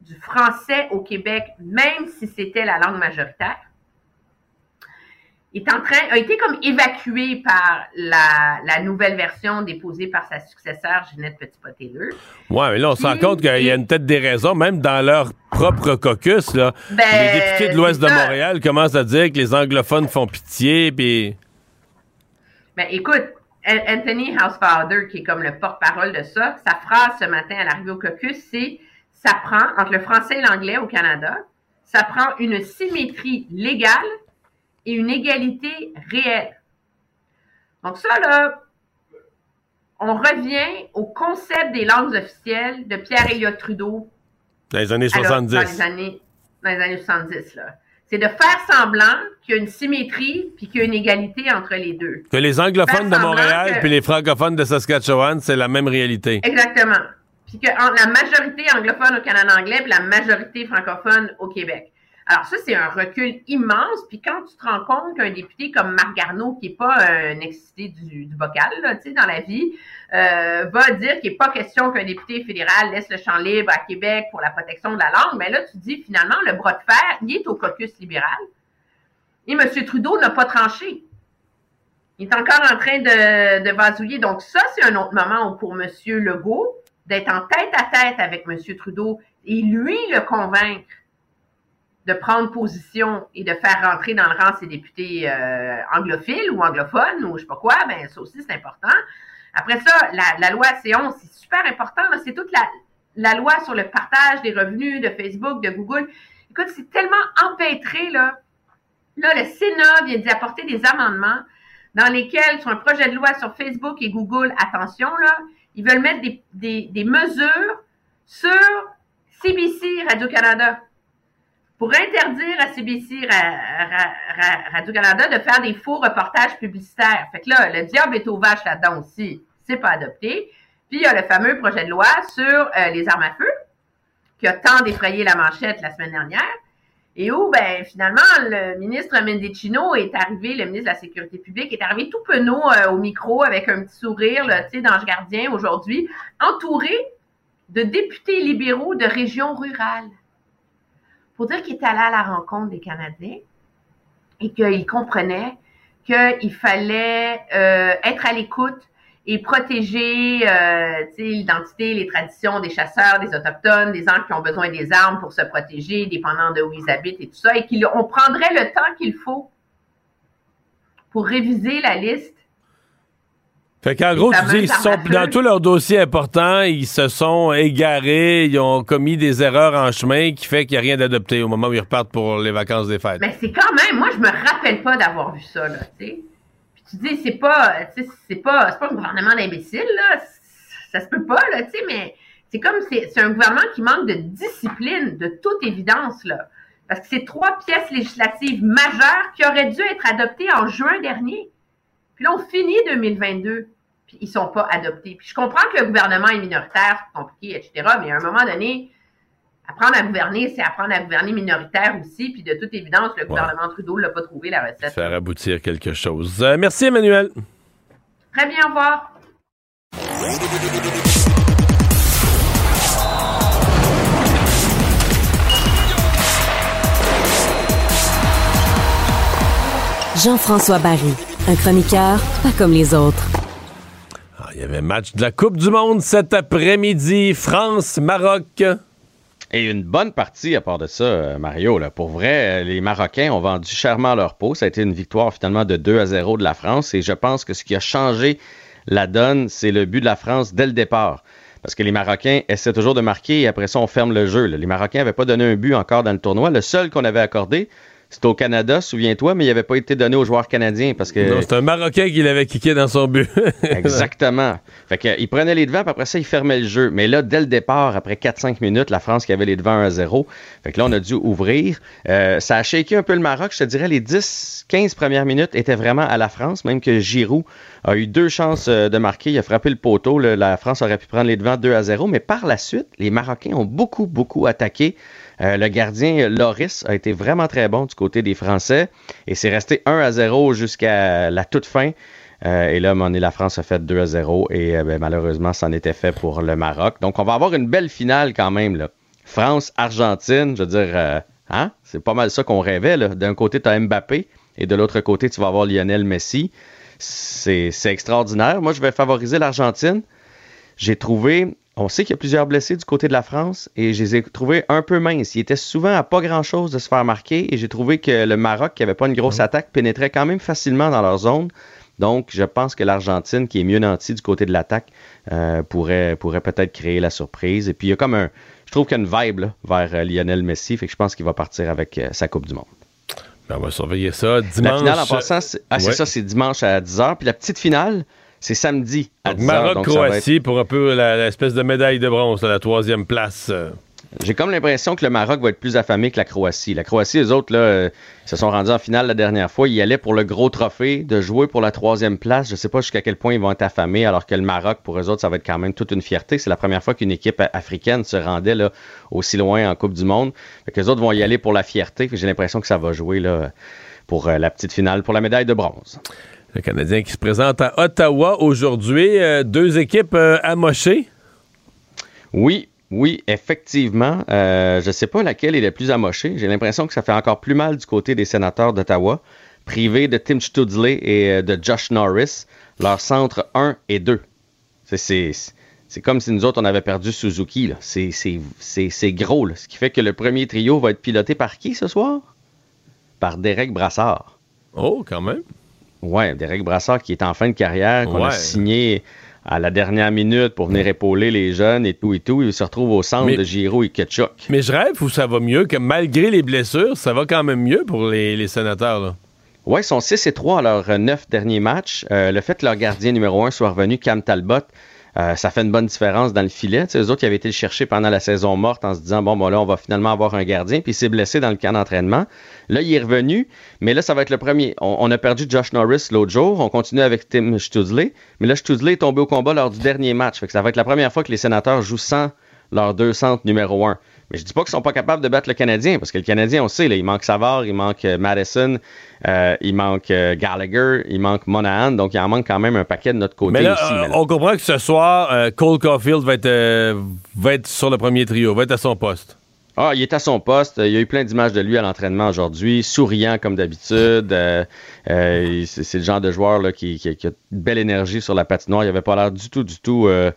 du français au Québec, même si c'était la langue majoritaire, est en train, a été comme évacué par la, nouvelle version déposée par sa successeur, Ginette Petit-Poté-Leux. Oui, mais là, on se rend compte qu'il y a peut-être des raisons, même dans leur propre caucus, là. Ben, les députés de l'Ouest de Montréal commencent à dire que les anglophones font pitié, puis... Ben, écoute, Anthony Housefather, qui est comme le porte-parole de ça, sa phrase ce matin à l'arrivée au caucus, c'est ça prend, entre le français et l'anglais au Canada, ça prend une symétrie légale et une égalité réelle. Donc ça, là, on revient au concept des langues officielles de Pierre-Éliott Trudeau. Dans les années 70. dans, les années, dans les années 70, là. C'est de faire semblant qu'il y a une symétrie puis qu'il y a une égalité entre les deux. Que les anglophones de Montréal que- puis les francophones de Saskatchewan, c'est la même réalité. Exactement. Puis que en- la majorité anglophone au Canada anglais puis la majorité francophone au Québec. Alors ça, c'est un recul immense. Puis quand tu te rends compte qu'un député comme Marc Garneau, qui n'est pas un excité du, du bocal là, dans la vie, euh, va dire qu'il n'est pas question qu'un député fédéral laisse le champ libre à Québec pour la protection de la langue, mais là, tu dis finalement, le bras de fer, il est au caucus libéral. Et M. Trudeau n'a pas tranché. Il est encore en train de, vasouiller. Donc, ça, c'est un autre moment pour M. Legault, d'être en tête à tête avec M. Trudeau et lui le convaincre de prendre position et de faire rentrer dans le rang ses députés euh, anglophiles ou anglophones ou je sais pas quoi, ben ça aussi, c'est important. Après ça, la, loi C11, c'est super important. C'est toute la, la loi sur le partage des revenus de Facebook, de Google. Écoute, c'est tellement empêtré, là. Là, le Sénat vient d'y apporter des amendements dans lesquels, sur un projet de loi sur Facebook et Google, attention, là, ils veulent mettre des, des, des mesures sur CBC Radio-Canada pour interdire à CBC Ra- Ra- Ra- Radio-Canada de faire des faux reportages publicitaires. Fait que là, le diable est aux vaches là-dedans aussi. C'est pas adopté. Puis il y a le fameux projet de loi sur euh, les armes à feu, qui a tant défrayé la manchette la semaine dernière, et où, ben, finalement, le ministre Mendicino est arrivé, le ministre de la Sécurité publique, est arrivé tout penaud euh, au micro avec un petit sourire, tu sais, d'ange gardien aujourd'hui, entouré de députés libéraux de régions rurales. Pour dire qu'il est allé à la rencontre des Canadiens et qu'il comprenait qu'il fallait euh, être à l'écoute et protéger euh, l'identité, les traditions des chasseurs, des autochtones, des gens qui ont besoin des armes pour se protéger, dépendant de où ils habitent et tout ça, et qu'on prendrait le temps qu'il faut pour réviser la liste. Fait qu'en gros, tu dis, ils sont, dans tous leurs dossiers importants, ils se sont égarés, ils ont commis des erreurs en chemin qui fait qu'il n'y a rien d'adopté au moment où ils repartent pour les vacances des fêtes. Mais c'est quand même, moi, je me rappelle pas d'avoir vu ça, là, tu sais. Puis tu dis, c'est pas, tu sais, c'est pas, c'est pas un gouvernement d'imbéciles, là. Ça se peut pas, là, tu sais, mais c'est comme, c'est un gouvernement qui manque de discipline, de toute évidence, là. Parce que c'est trois pièces législatives majeures qui auraient dû être adoptées en juin dernier. Puis là, on finit 2022, puis ils sont pas adoptés. Puis je comprends que le gouvernement est minoritaire, c'est compliqué, etc., mais à un moment donné, apprendre à gouverner, c'est apprendre à gouverner minoritaire aussi. Puis de toute évidence, le gouvernement Trudeau l'a pas trouvé, la recette. Faire aboutir quelque chose. Euh, merci, Emmanuel. Très bien, au revoir. Jean-François Barry, un chroniqueur pas comme les autres. Ah, Il y avait match de la Coupe du Monde cet après-midi. France-Maroc. Et une bonne partie à part de ça, euh, Mario. Là. Pour vrai, euh, les Marocains ont vendu chèrement leur peau. Ça a été une victoire finalement de 2 à 0 de la France. Et je pense que ce qui a changé la donne, c'est le but de la France dès le départ. Parce que les Marocains essaient toujours de marquer et après ça, on ferme le jeu. là. Les Marocains n'avaient pas donné un but encore dans le tournoi. Le seul qu'on avait accordé, c'était au Canada, souviens-toi, mais il n'avait pas été donné aux joueurs canadiens parce que. Non, c'est un Marocain qui l'avait kické dans son but. <laughs> Exactement. Fait que, il prenait les devants, puis après ça, il fermait le jeu. Mais là, dès le départ, après 4-5 minutes, la France qui avait les devants 1 à 0. Fait que là, on a dû ouvrir. Euh, ça a shaké un peu le Maroc. Je te dirais, les 10-15 premières minutes étaient vraiment à la France, même que Giroud a eu deux chances euh, de marquer. Il a frappé le poteau. La France aurait pu prendre les devants 2 à 0. Mais par la suite, les Marocains ont beaucoup, beaucoup attaqué. Euh, le gardien Loris a été vraiment très bon du côté des Français et c'est resté 1 à 0 jusqu'à la toute fin. Euh, et là, donné, la France a fait 2 à 0 et euh, ben, malheureusement, c'en était fait pour le Maroc. Donc, on va avoir une belle finale quand même. Là. France-Argentine, je veux dire, euh, hein? c'est pas mal ça qu'on rêvait. D'un côté, tu as Mbappé et de l'autre côté, tu vas avoir Lionel Messi. C'est extraordinaire. Moi, je vais favoriser l'Argentine. J'ai trouvé, on sait qu'il y a plusieurs blessés du côté de la France et je les ai trouvés un peu minces. Ils étaient souvent à pas grand-chose de se faire marquer et j'ai trouvé que le Maroc, qui avait pas une grosse attaque, pénétrait quand même facilement dans leur zone. Donc, je pense que l'Argentine, qui est mieux nantie du côté de l'attaque, euh, pourrait, pourrait peut-être créer la surprise. Et puis, il y a comme un, je trouve qu'il y a une vibe là, vers euh, Lionel Messi, fait que je pense qu'il va partir avec euh, sa Coupe du Monde. Ben, on va surveiller ça La dimanche. finale, en passant, c'est ah, c'est Ouais. ça, c'est dimanche à 10h. Puis la petite finale, C'est samedi à 10 heures, donc ça va être- Maroc-Croatie pour un peu l'espèce de médaille de bronze, la troisième place. J'ai comme l'impression que le Maroc va être plus affamé que la Croatie. La Croatie, eux autres, là, euh, se sont rendus en finale la dernière fois. Ils allaient pour le gros trophée de jouer pour la troisième place. Je sais pas jusqu'à quel point ils vont être affamés, alors que le Maroc, pour eux autres, ça va être quand même toute une fierté. C'est la première fois qu'une équipe africaine se rendait là, aussi loin en Coupe du Monde. Fait que les autres vont y aller pour la fierté. J'ai l'impression que ça va jouer là, pour euh, la petite finale, pour la médaille de bronze. Le Canadien qui se présente à Ottawa aujourd'hui. euh, deux équipes euh, amochées. Oui, oui, effectivement. Euh, je ne sais pas laquelle est la plus amochée. J'ai l'impression que ça fait encore plus mal du côté des sénateurs d'Ottawa, privés de Tim Studley et de Josh Norris, leur centre 1 et 2. C'est- comme si nous autres, on avait perdu Suzuki. C'est- gros. là. Ce qui fait que le premier trio va être piloté par qui ce soir? Par Derek Brassard. Oh, quand même. Ouais, Derek Brassard qui est en fin de carrière, qu'on a signé à la dernière minute pour venir épauler les jeunes et tout et tout. Il se retrouve au centre Mais- de Giro et Ketchuk. Mais je rêve où ça va mieux, que malgré les blessures, ça va quand même mieux pour les, les sénateurs. Là. Ouais, ils sont 6 et 3 à leurs euh, neuf derniers matchs. Euh, le fait que leur gardien numéro 1 soit revenu, Cam Talbot, euh, ça fait une bonne différence dans le filet. Tu eux autres, ils avaient été le chercher pendant la saison morte en se disant, bon, bon, là, on va finalement avoir un gardien. Puis il s'est blessé dans le camp d'entraînement. Là, il est revenu, mais là, ça va être le premier. On, a perdu Josh Norris l'autre jour. On continue avec Tim Studley. Mais là, Studley est tombé au combat lors du dernier match. Fait ça va être la première fois que les sénateurs jouent sans leurs deux centres numéro 1. Mais je dis pas qu'ils sont pas capables de battre le Canadien, parce que le Canadien, on sait, là, il manque Savard, il manque euh, Madison, euh, il manque euh, Gallagher, il manque Monahan, donc il en manque quand même un paquet de notre côté Mais là, aussi. euh, mais là. on comprend que ce soir, euh, Cole Caulfield va être, va être sur le premier trio, va être à son poste. Ah, il est à son poste. Il y a eu plein d'images de lui à l'entraînement aujourd'hui, souriant comme d'habitude. Euh, euh, c'est le genre de joueur là, qui, qui- qui a une belle énergie sur la patinoire. Il avait pas l'air du tout, du tout euh,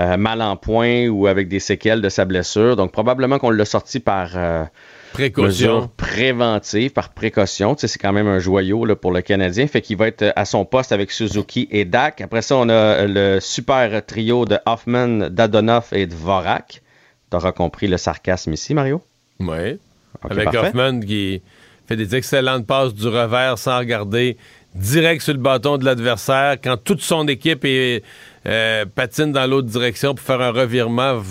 euh, mal en point ou avec des séquelles de sa blessure. Donc probablement qu'on l'a sorti par euh, Précaution. mesure préventive, par précaution. Tu sais, c'est quand même un joyau là, pour le Canadien. Fait qu'il va être à son poste avec Suzuki et Dak. Après ça, on a euh, le super trio de Hoffman, Dadonoff et Dvorak. T'auras compris le sarcasme ici, Mario? Oui. Avec parfait. Hoffman qui fait des excellentes passes du revers sans regarder, direct sur le bâton de l'adversaire. Quand toute son équipe est, euh, patine dans l'autre direction pour faire un revirement,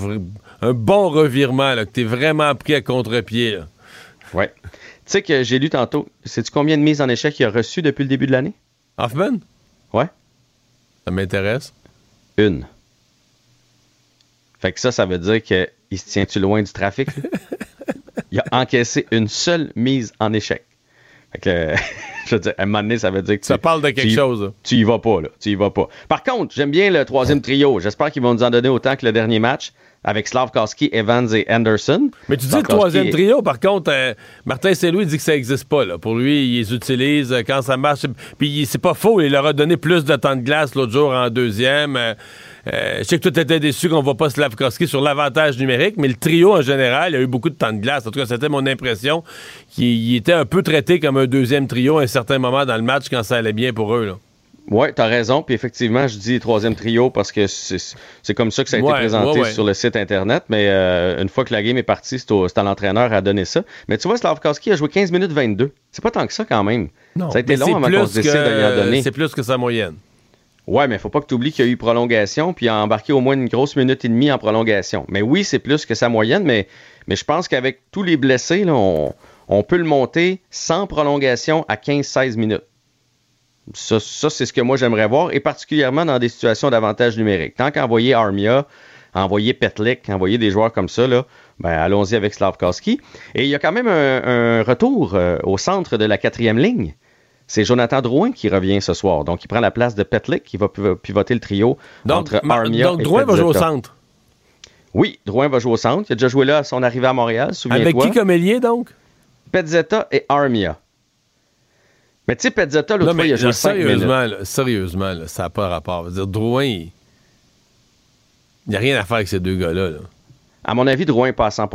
un bon revirement, là, que tu es vraiment pris à contre-pied. Ouais. Tu sais que j'ai lu tantôt, sais-tu combien de mises en échec il a reçu depuis le début de l'année? Hoffman? Ouais. Ça m'intéresse. Une. Fait que ça, ça veut dire qu'il se tient-tu loin du trafic? <laughs> il a encaissé une seule mise en échec. Fait que, <laughs> je veux dire, à un moment donné, ça veut dire que Ça tu- parle de quelque chose. Tu y vas pas, là. Tu y vas pas. Par contre, j'aime bien le troisième trio. J'espère qu'ils vont nous en donner autant que le dernier match avec Slavkowski, Evans et Anderson. Mais tu dis le troisième trio, par contre, euh, Martin Saint-Louis dit que ça n'existe pas. Là. Pour lui, il les utilise euh, quand ça marche. Puis c'est pas faux, il leur a donné plus de temps de glace l'autre jour en deuxième. Euh, euh, je sais que tu étais déçu qu'on ne voit pas Slavkowski sur l'avantage numérique, mais le trio en général, il a eu beaucoup de temps de glace. En tout cas, c'était mon impression qu'il il était un peu traité comme un deuxième trio à un certain moment dans le match quand ça allait bien pour eux. Là. Ouais, t'as raison. Puis effectivement, je dis troisième trio parce que c'est comme ça que ça a été présenté ouais, ouais. sur le site Internet. Mais euh, une fois que la game est partie, c'est à l'entraîneur à donner ça. Mais tu vois, Slavkowski a joué 15 minutes 22. C'est pas tant que ça quand même. ça a été long avant qu'on se décide de lui en donner. C'est plus que sa moyenne. Ouais, mais faut pas que tu oublies qu'il y a eu prolongation, puis il a embarqué au moins une grosse minute et demie en prolongation. Mais oui, c'est plus que sa moyenne, mais, je pense qu'avec tous les blessés, on, peut le monter sans prolongation à 15-16 minutes. Ça, c'est ce que moi j'aimerais voir, et particulièrement dans des situations d'avantage numérique. Tant qu'envoyer Armia, envoyer Petlik, envoyer des joueurs comme ça, là, ben, allons-y avec Slavkowski. Et il y a quand même un, un retour euh, au centre de la quatrième ligne. C'est Jonathan Drouin qui revient ce soir. Donc, il prend la place de Petlik, qui va piv- pivoter le trio Donc, entre Armia donc et Drouin va jouer au centre. Oui, Drouin va jouer au centre. Il a déjà joué là à son arrivée à Montréal, souviens-toi. Avec qui comme ailier, donc? Pezzetta et Armia. Mais tu sais, Pezzetta, l'autre fois, il a joué là, 5 minutes. sérieusement, là, sérieusement, là, ça n'a pas rapport. Je veux dire, Drouin, il n'y a rien à faire avec ces deux gars-là. là. À mon avis, Drouin n'est pas à 100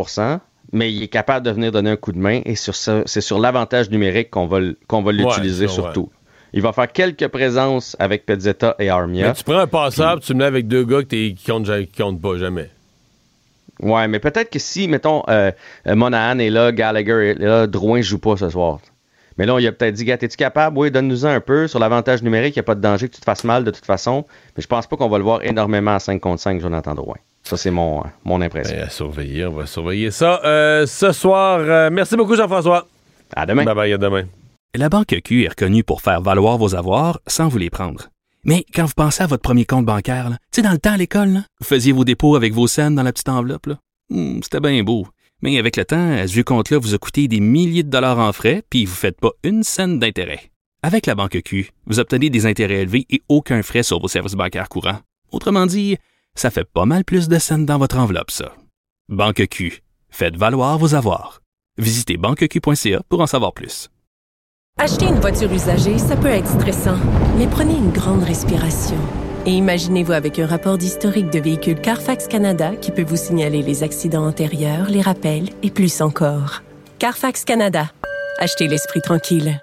mais il est capable de venir donner un coup de main et sur ça, c'est sur l'avantage numérique qu'on va, qu'on va l'utiliser surtout. Il va faire quelques présences avec Pezzetta et Armia. Mais tu prends un passable, tu me mets avec deux gars qui comptent, qui comptent pas jamais. Ouais, mais peut-être que si, mettons, euh, euh, Monahan est là, Gallagher est là, Drouin joue pas ce soir. Mais là, on a peut-être dit, gars, es-tu capable? Oui, donne-nous un peu. Sur l'avantage numérique, il n'y a pas de danger que tu te fasses mal de toute façon. Mais je pense pas qu'on va le voir énormément à 5 contre 5, Jonathan Drouin. Ça, c'est mon, mon impression. Ben, à surveiller, on va surveiller ça. Euh, ce soir, euh, merci beaucoup, Jean-François. À demain. Bye bye, à demain. La Banque Q est reconnue pour faire valoir vos avoirs sans vous les prendre. Mais quand vous pensez à votre premier compte bancaire, tu sais, dans le temps à l'école, là, vous faisiez vos dépôts avec vos scènes dans la petite enveloppe. là. Hmm, C'était bien beau. Mais avec le temps, à ce vieux compte-là vous a coûté des milliers de dollars en frais, puis vous ne faites pas une scène d'intérêt. Avec la Banque Q, vous obtenez des intérêts élevés et aucun frais sur vos services bancaires courants. Autrement dit, ça fait pas mal plus de scènes dans votre enveloppe, ça. Banque Q. Faites valoir vos avoirs. Visitez banqueq.ca pour en savoir plus. Acheter une voiture usagée, ça peut être stressant, mais prenez une grande respiration. Et imaginez-vous avec un rapport d'historique de véhicule Carfax Canada qui peut vous signaler les accidents antérieurs, les rappels et plus encore. Carfax Canada. Achetez l'esprit tranquille.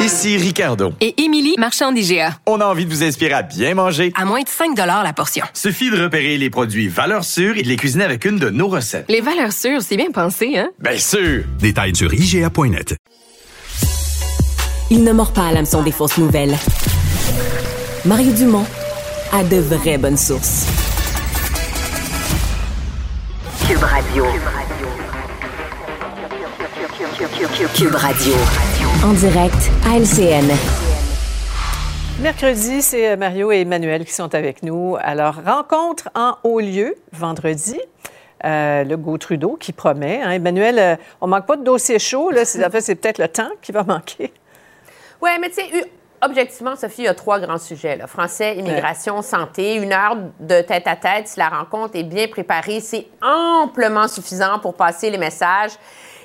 Ici Ricardo. Et Émilie, marchand d'IGA. On a envie de vous inspirer à bien manger. À moins de 5 la portion. Suffit de repérer les produits valeurs sûres et de les cuisiner avec une de nos recettes. Les valeurs sûres, c'est bien pensé, hein? Bien sûr! Détails sur IGA.net. Il ne mord pas à l'hameçon des fausses nouvelles. Mario Dumont a de vraies bonnes sources. Cube Radio. Cube Radio. En direct à LCN. Mercredi, c'est Mario et Emmanuel qui sont avec nous. Alors, rencontre en haut lieu, vendredi. Euh, le Gaud Trudeau qui promet. hein. Emmanuel, euh, on manque pas de dossier chaud. Là. C'est, en fait, c'est peut-être le temps qui va manquer. Oui, mais tu sais, objectivement, Sophie, il y a trois grands sujets. là. Français, immigration, santé. Une heure de tête à tête, si la rencontre est bien préparée, c'est amplement suffisant pour passer les messages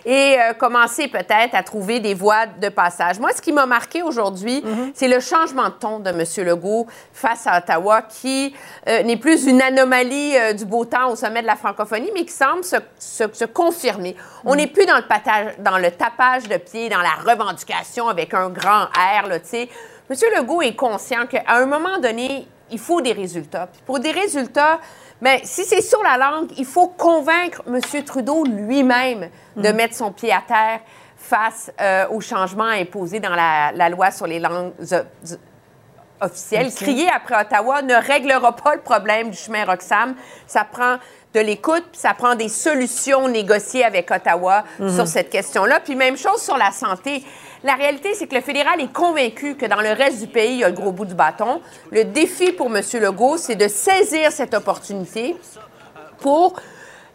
et euh, commencer peut-être à trouver des voies de passage. Moi, ce qui m'a marqué aujourd'hui, c'est le changement de ton de M. Legault face à Ottawa, qui euh, n'est plus une anomalie euh, du beau temps au sommet de la francophonie, mais qui semble se, se- se confirmer. On n'est plus dans le, patage, dans le tapage de pied, dans la revendication avec un grand R, là, tu sais. M. Legault est conscient qu'à un moment donné, il faut des résultats. Puis pour des résultats, mais si c'est sur la langue, il faut convaincre M. Trudeau lui-même de mettre son pied à terre face euh, aux changements imposés dans la, la loi sur les langues o- officielles. Crier après Ottawa ne réglera pas le problème du chemin Roxham. Ça prend de l'écoute, puis ça prend des solutions négociées avec Ottawa Mhm. sur cette question-là. Puis même chose sur la santé. La réalité, c'est que le fédéral est convaincu que dans le reste du pays, il y a le gros bout du bâton. Le défi pour M. Legault, c'est de saisir cette opportunité pour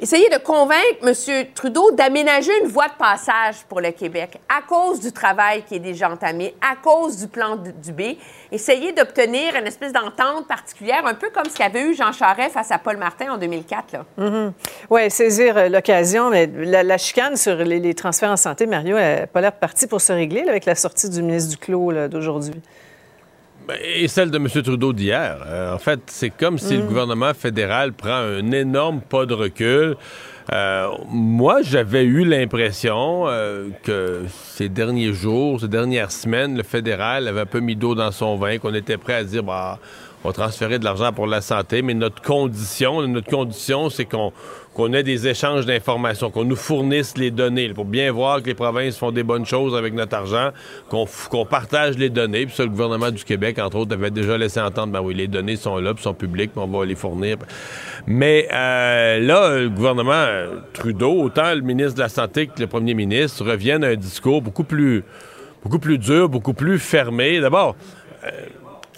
essayer de convaincre M. Trudeau d'aménager une voie de passage pour le Québec à cause du travail qui est déjà entamé, à cause du plan du B. Essayer d'obtenir une espèce d'entente particulière, un peu comme ce qu'avait eu Jean Charest face à Paul Martin en 2004. Là. Oui, saisir euh, l'occasion, mais la, chicane sur les, transferts en santé, Mario, n'a pas l'air partie pour se régler avec la sortie du ministre Duclos d'aujourd'hui. Ben, Et celle de M. Trudeau d'hier. Euh, en fait, c'est comme si le Mm. gouvernement fédéral prend un énorme pas de recul. Euh, moi, j'avais eu l'impression euh, que ces derniers jours, ces dernières semaines, le fédéral avait un peu mis d'eau dans son vin, qu'on était prêt à dire, bah, on va transférer de l'argent pour la santé, mais notre condition, notre condition, c'est qu'on qu'on ait des échanges d'informations, qu'on nous fournisse les données, pour bien voir que les provinces font des bonnes choses avec notre argent, qu'on partage les données. Puis ça, le gouvernement du Québec, entre autres, avait déjà laissé entendre, ben oui, les données sont là, puis sont publiques, puis on va les fournir. Mais euh, là, le gouvernement Trudeau, autant le ministre de la Santé que le premier ministre, reviennent à un discours beaucoup plus, beaucoup plus dur, beaucoup plus fermé. D'abord, euh,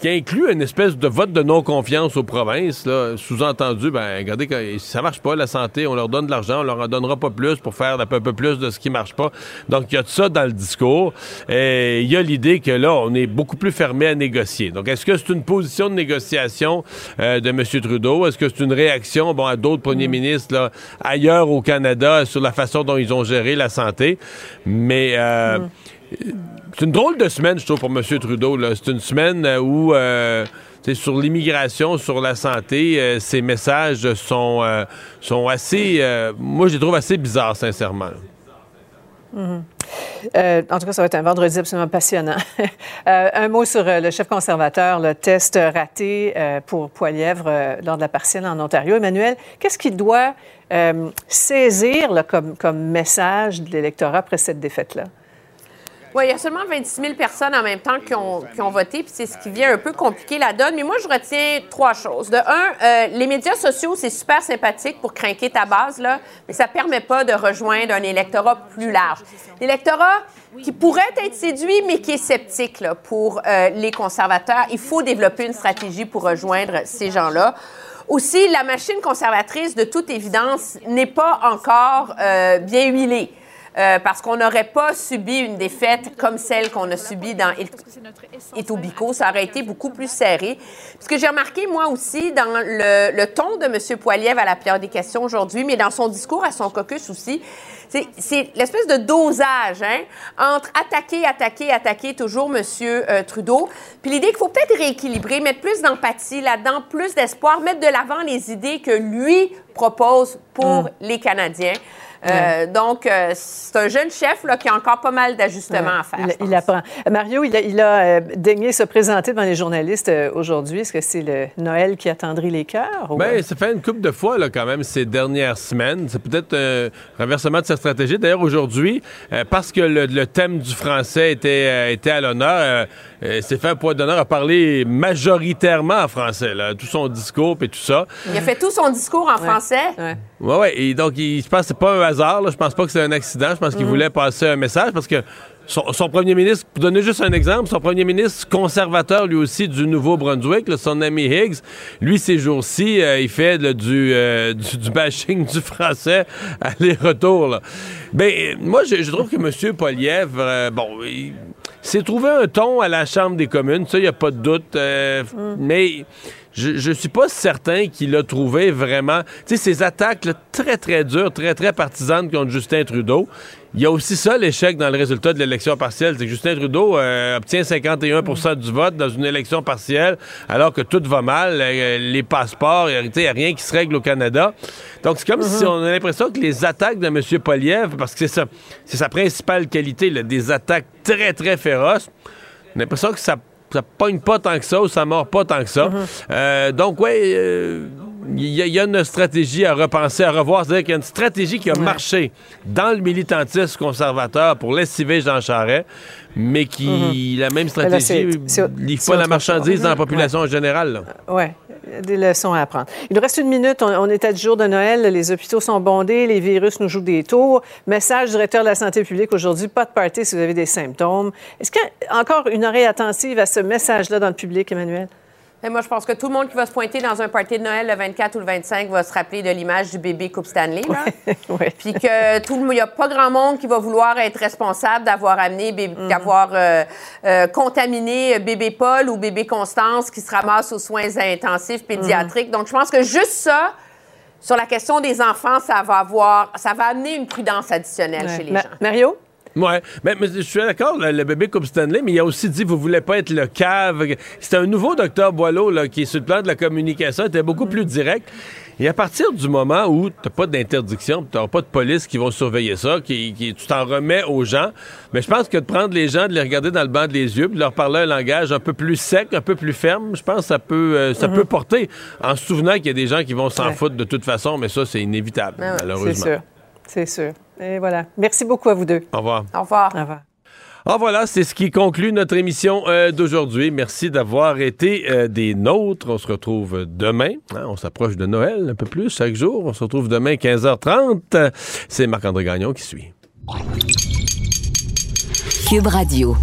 qui inclut une espèce de vote de non-confiance aux provinces, sous-entendu, ben, regardez, si ça marche pas, la santé, on leur donne de l'argent, on leur en donnera pas plus pour faire un peu, peu plus de ce qui marche pas. Donc, il y a de ça dans le discours. Et il y a l'idée que là, on est beaucoup plus fermé à négocier. Donc, est-ce que c'est une position de négociation euh, de M. Trudeau? Est-ce que c'est une réaction, bon, à d'autres premiers ministres, là, ailleurs au Canada, sur la façon dont ils ont géré la santé? Mais, euh, c'est une drôle de semaine, je trouve, pour M. Trudeau. C'est une semaine euh, où, euh, sur l'immigration, sur la santé, euh, ces messages sont, euh, sont assez. euh, moi, je les trouve assez bizarres, sincèrement. Mhm. Euh, en tout cas, ça va être un vendredi absolument passionnant. <laughs> Euh, un mot sur euh, le chef conservateur, le test raté euh, pour Poilièvre euh, lors de la partielle en Ontario. Emmanuel, qu'est-ce qu'il doit euh, saisir comme message de l'électorat après cette défaite-là? Oui, il y a seulement 26 000 personnes en même temps qui ont, qui ont voté, puis c'est ce qui vient un peu compliquer la donne. Mais moi, je retiens trois choses. De un, euh, les médias sociaux, c'est super sympathique pour craquer ta base, là, mais ça permet pas de rejoindre un électorat plus large. L'électorat qui pourrait être séduit, mais qui est sceptique là, pour euh, les conservateurs. Il faut développer une stratégie pour rejoindre ces gens-là. Aussi, la machine conservatrice, de toute évidence, n'est pas encore euh, bien huilée. Euh, parce qu'on n'aurait pas subi une défaite comme celle qu'on a subie dans Etobicoke. Ça aurait été beaucoup plus serré. Ce que j'ai remarqué, moi aussi, dans le, le ton de M. Poiliev à la période des questions aujourd'hui, mais dans son discours à son caucus aussi, c'est- l'espèce de dosage hein, entre attaquer, attaquer, attaquer toujours M. euh, Trudeau, puis l'idée qu'il faut peut-être rééquilibrer, mettre plus d'empathie là-dedans, plus d'espoir, mettre de l'avant les idées que lui propose pour Mm. les Canadiens. Euh, donc, euh, c'est un jeune chef là, qui a encore pas mal d'ajustements Ouais, à faire. Il, il apprend. Mario, il a, il a, euh, daigné se présenter devant les journalistes aujourd'hui. Est-ce que c'est le Noël qui attendrit les cœurs? ou- Ben, ça fait une couple de fois, là, quand même, ces dernières semaines. C'est peut-être un renversement de sa stratégie. D'ailleurs, aujourd'hui, parce que le, le thème du français était, était à l'honneur, s'est fait un point d'honneur à parler majoritairement en français, là, tout son discours et tout ça. Il a fait tout son discours en français. Ouais, ouais. Et donc, il, je pense que c'est pas un hasard. Là. Je pense pas que c'est un accident. Je pense qu'il Mhm. voulait passer un message parce que son, son premier ministre, pour donner juste un exemple, son premier ministre conservateur, lui aussi, du Nouveau-Brunswick, son ami Higgs, lui, ces jours-ci, euh, il fait là, du, euh, du, du bashing du français aller-retour. Ben, moi, je, je trouve que M. Polièvre, euh, bon, il s'est trouvé un ton à la Chambre des communes, ça, il n'y a pas de doute. euh, Mais je, je suis pas certain qu'il a trouvé vraiment. Tu sais, ces attaques là, très, très dures, très, très partisanes contre Justin Trudeau. Il y a aussi ça, l'échec dans le résultat de l'élection partielle. C'est que Justin Trudeau euh, obtient 51% du vote dans une élection partielle, alors que tout va mal. euh, les passeports, il n'y a rien qui se règle au Canada. Donc, c'est comme si on a l'impression que les attaques de M. Poliev, parce que c'est ça, c'est sa principale qualité, là, des attaques très, très féroces, on a l'impression que ça ça pogne pas tant que ça ou ça mord pas tant que ça. Euh, donc, ouais, euh, il y, a- il y a une stratégie à repenser, à revoir. C'est-à-dire qu'il y a une stratégie qui a marché dans le militantisme conservateur pour lessiver Jean Charest, mais qui, la même stratégie, livre pas la marchandise chose. dans la population en général. Oui, des leçons à apprendre. Il nous reste une minute. On, est à 10 jours de Noël. Les hôpitaux sont bondés. Les virus nous jouent des tours. Message du directeur de la santé publique aujourd'hui pas de party si vous avez des symptômes. Est-ce qu'il y a encore une oreille attentive à ce message-là dans le public, Emmanuel? Et moi, je pense que tout le monde qui va se pointer dans un party de Noël le 24 ou le 25 va se rappeler de l'image du bébé Coupe Stanley. là. <laughs> Puis que tout le il n'y a pas grand monde qui va vouloir être responsable d'avoir amené, bébé- d'avoir euh, euh, contaminé bébé Paul ou bébé Constance qui se ramasse aux soins intensifs pédiatriques. Donc, je pense que juste ça, sur la question des enfants, ça va avoir, ça va amener une prudence additionnelle Ouais. chez les Ma- gens. Mario? Ouais, mais, mais je suis d'accord, le, le bébé Coupe Stanley, mais il a aussi dit vous voulez pas être le cave. C'est un nouveau docteur Boileau là, qui est sur le plan de la communication, était beaucoup plus direct. Et à partir du moment où tu pas d'interdiction, tu n'auras pas de police qui vont surveiller ça, qui, qui- tu t'en remets aux gens, mais je pense que de prendre les gens, de les regarder dans le banc des yeux, de leur parler un langage un peu plus sec, un peu plus ferme, je pense que ça peut, euh, ça Mhm. peut porter, en se souvenant qu'il y a des gens qui vont s'en Ouais. foutre de toute façon, mais ça, c'est inévitable, Ah ouais, malheureusement. C'est sûr. Et voilà. Merci beaucoup à vous deux. Au revoir. Au revoir. Au revoir. Ah voilà, c'est ce qui conclut notre émission euh, d'aujourd'hui. Merci d'avoir été euh, des nôtres. On se retrouve demain. Hein, on s'approche de Noël un peu plus chaque jour. On se retrouve demain 15h30. C'est Marc-André Gagnon qui suit. Cube Radio.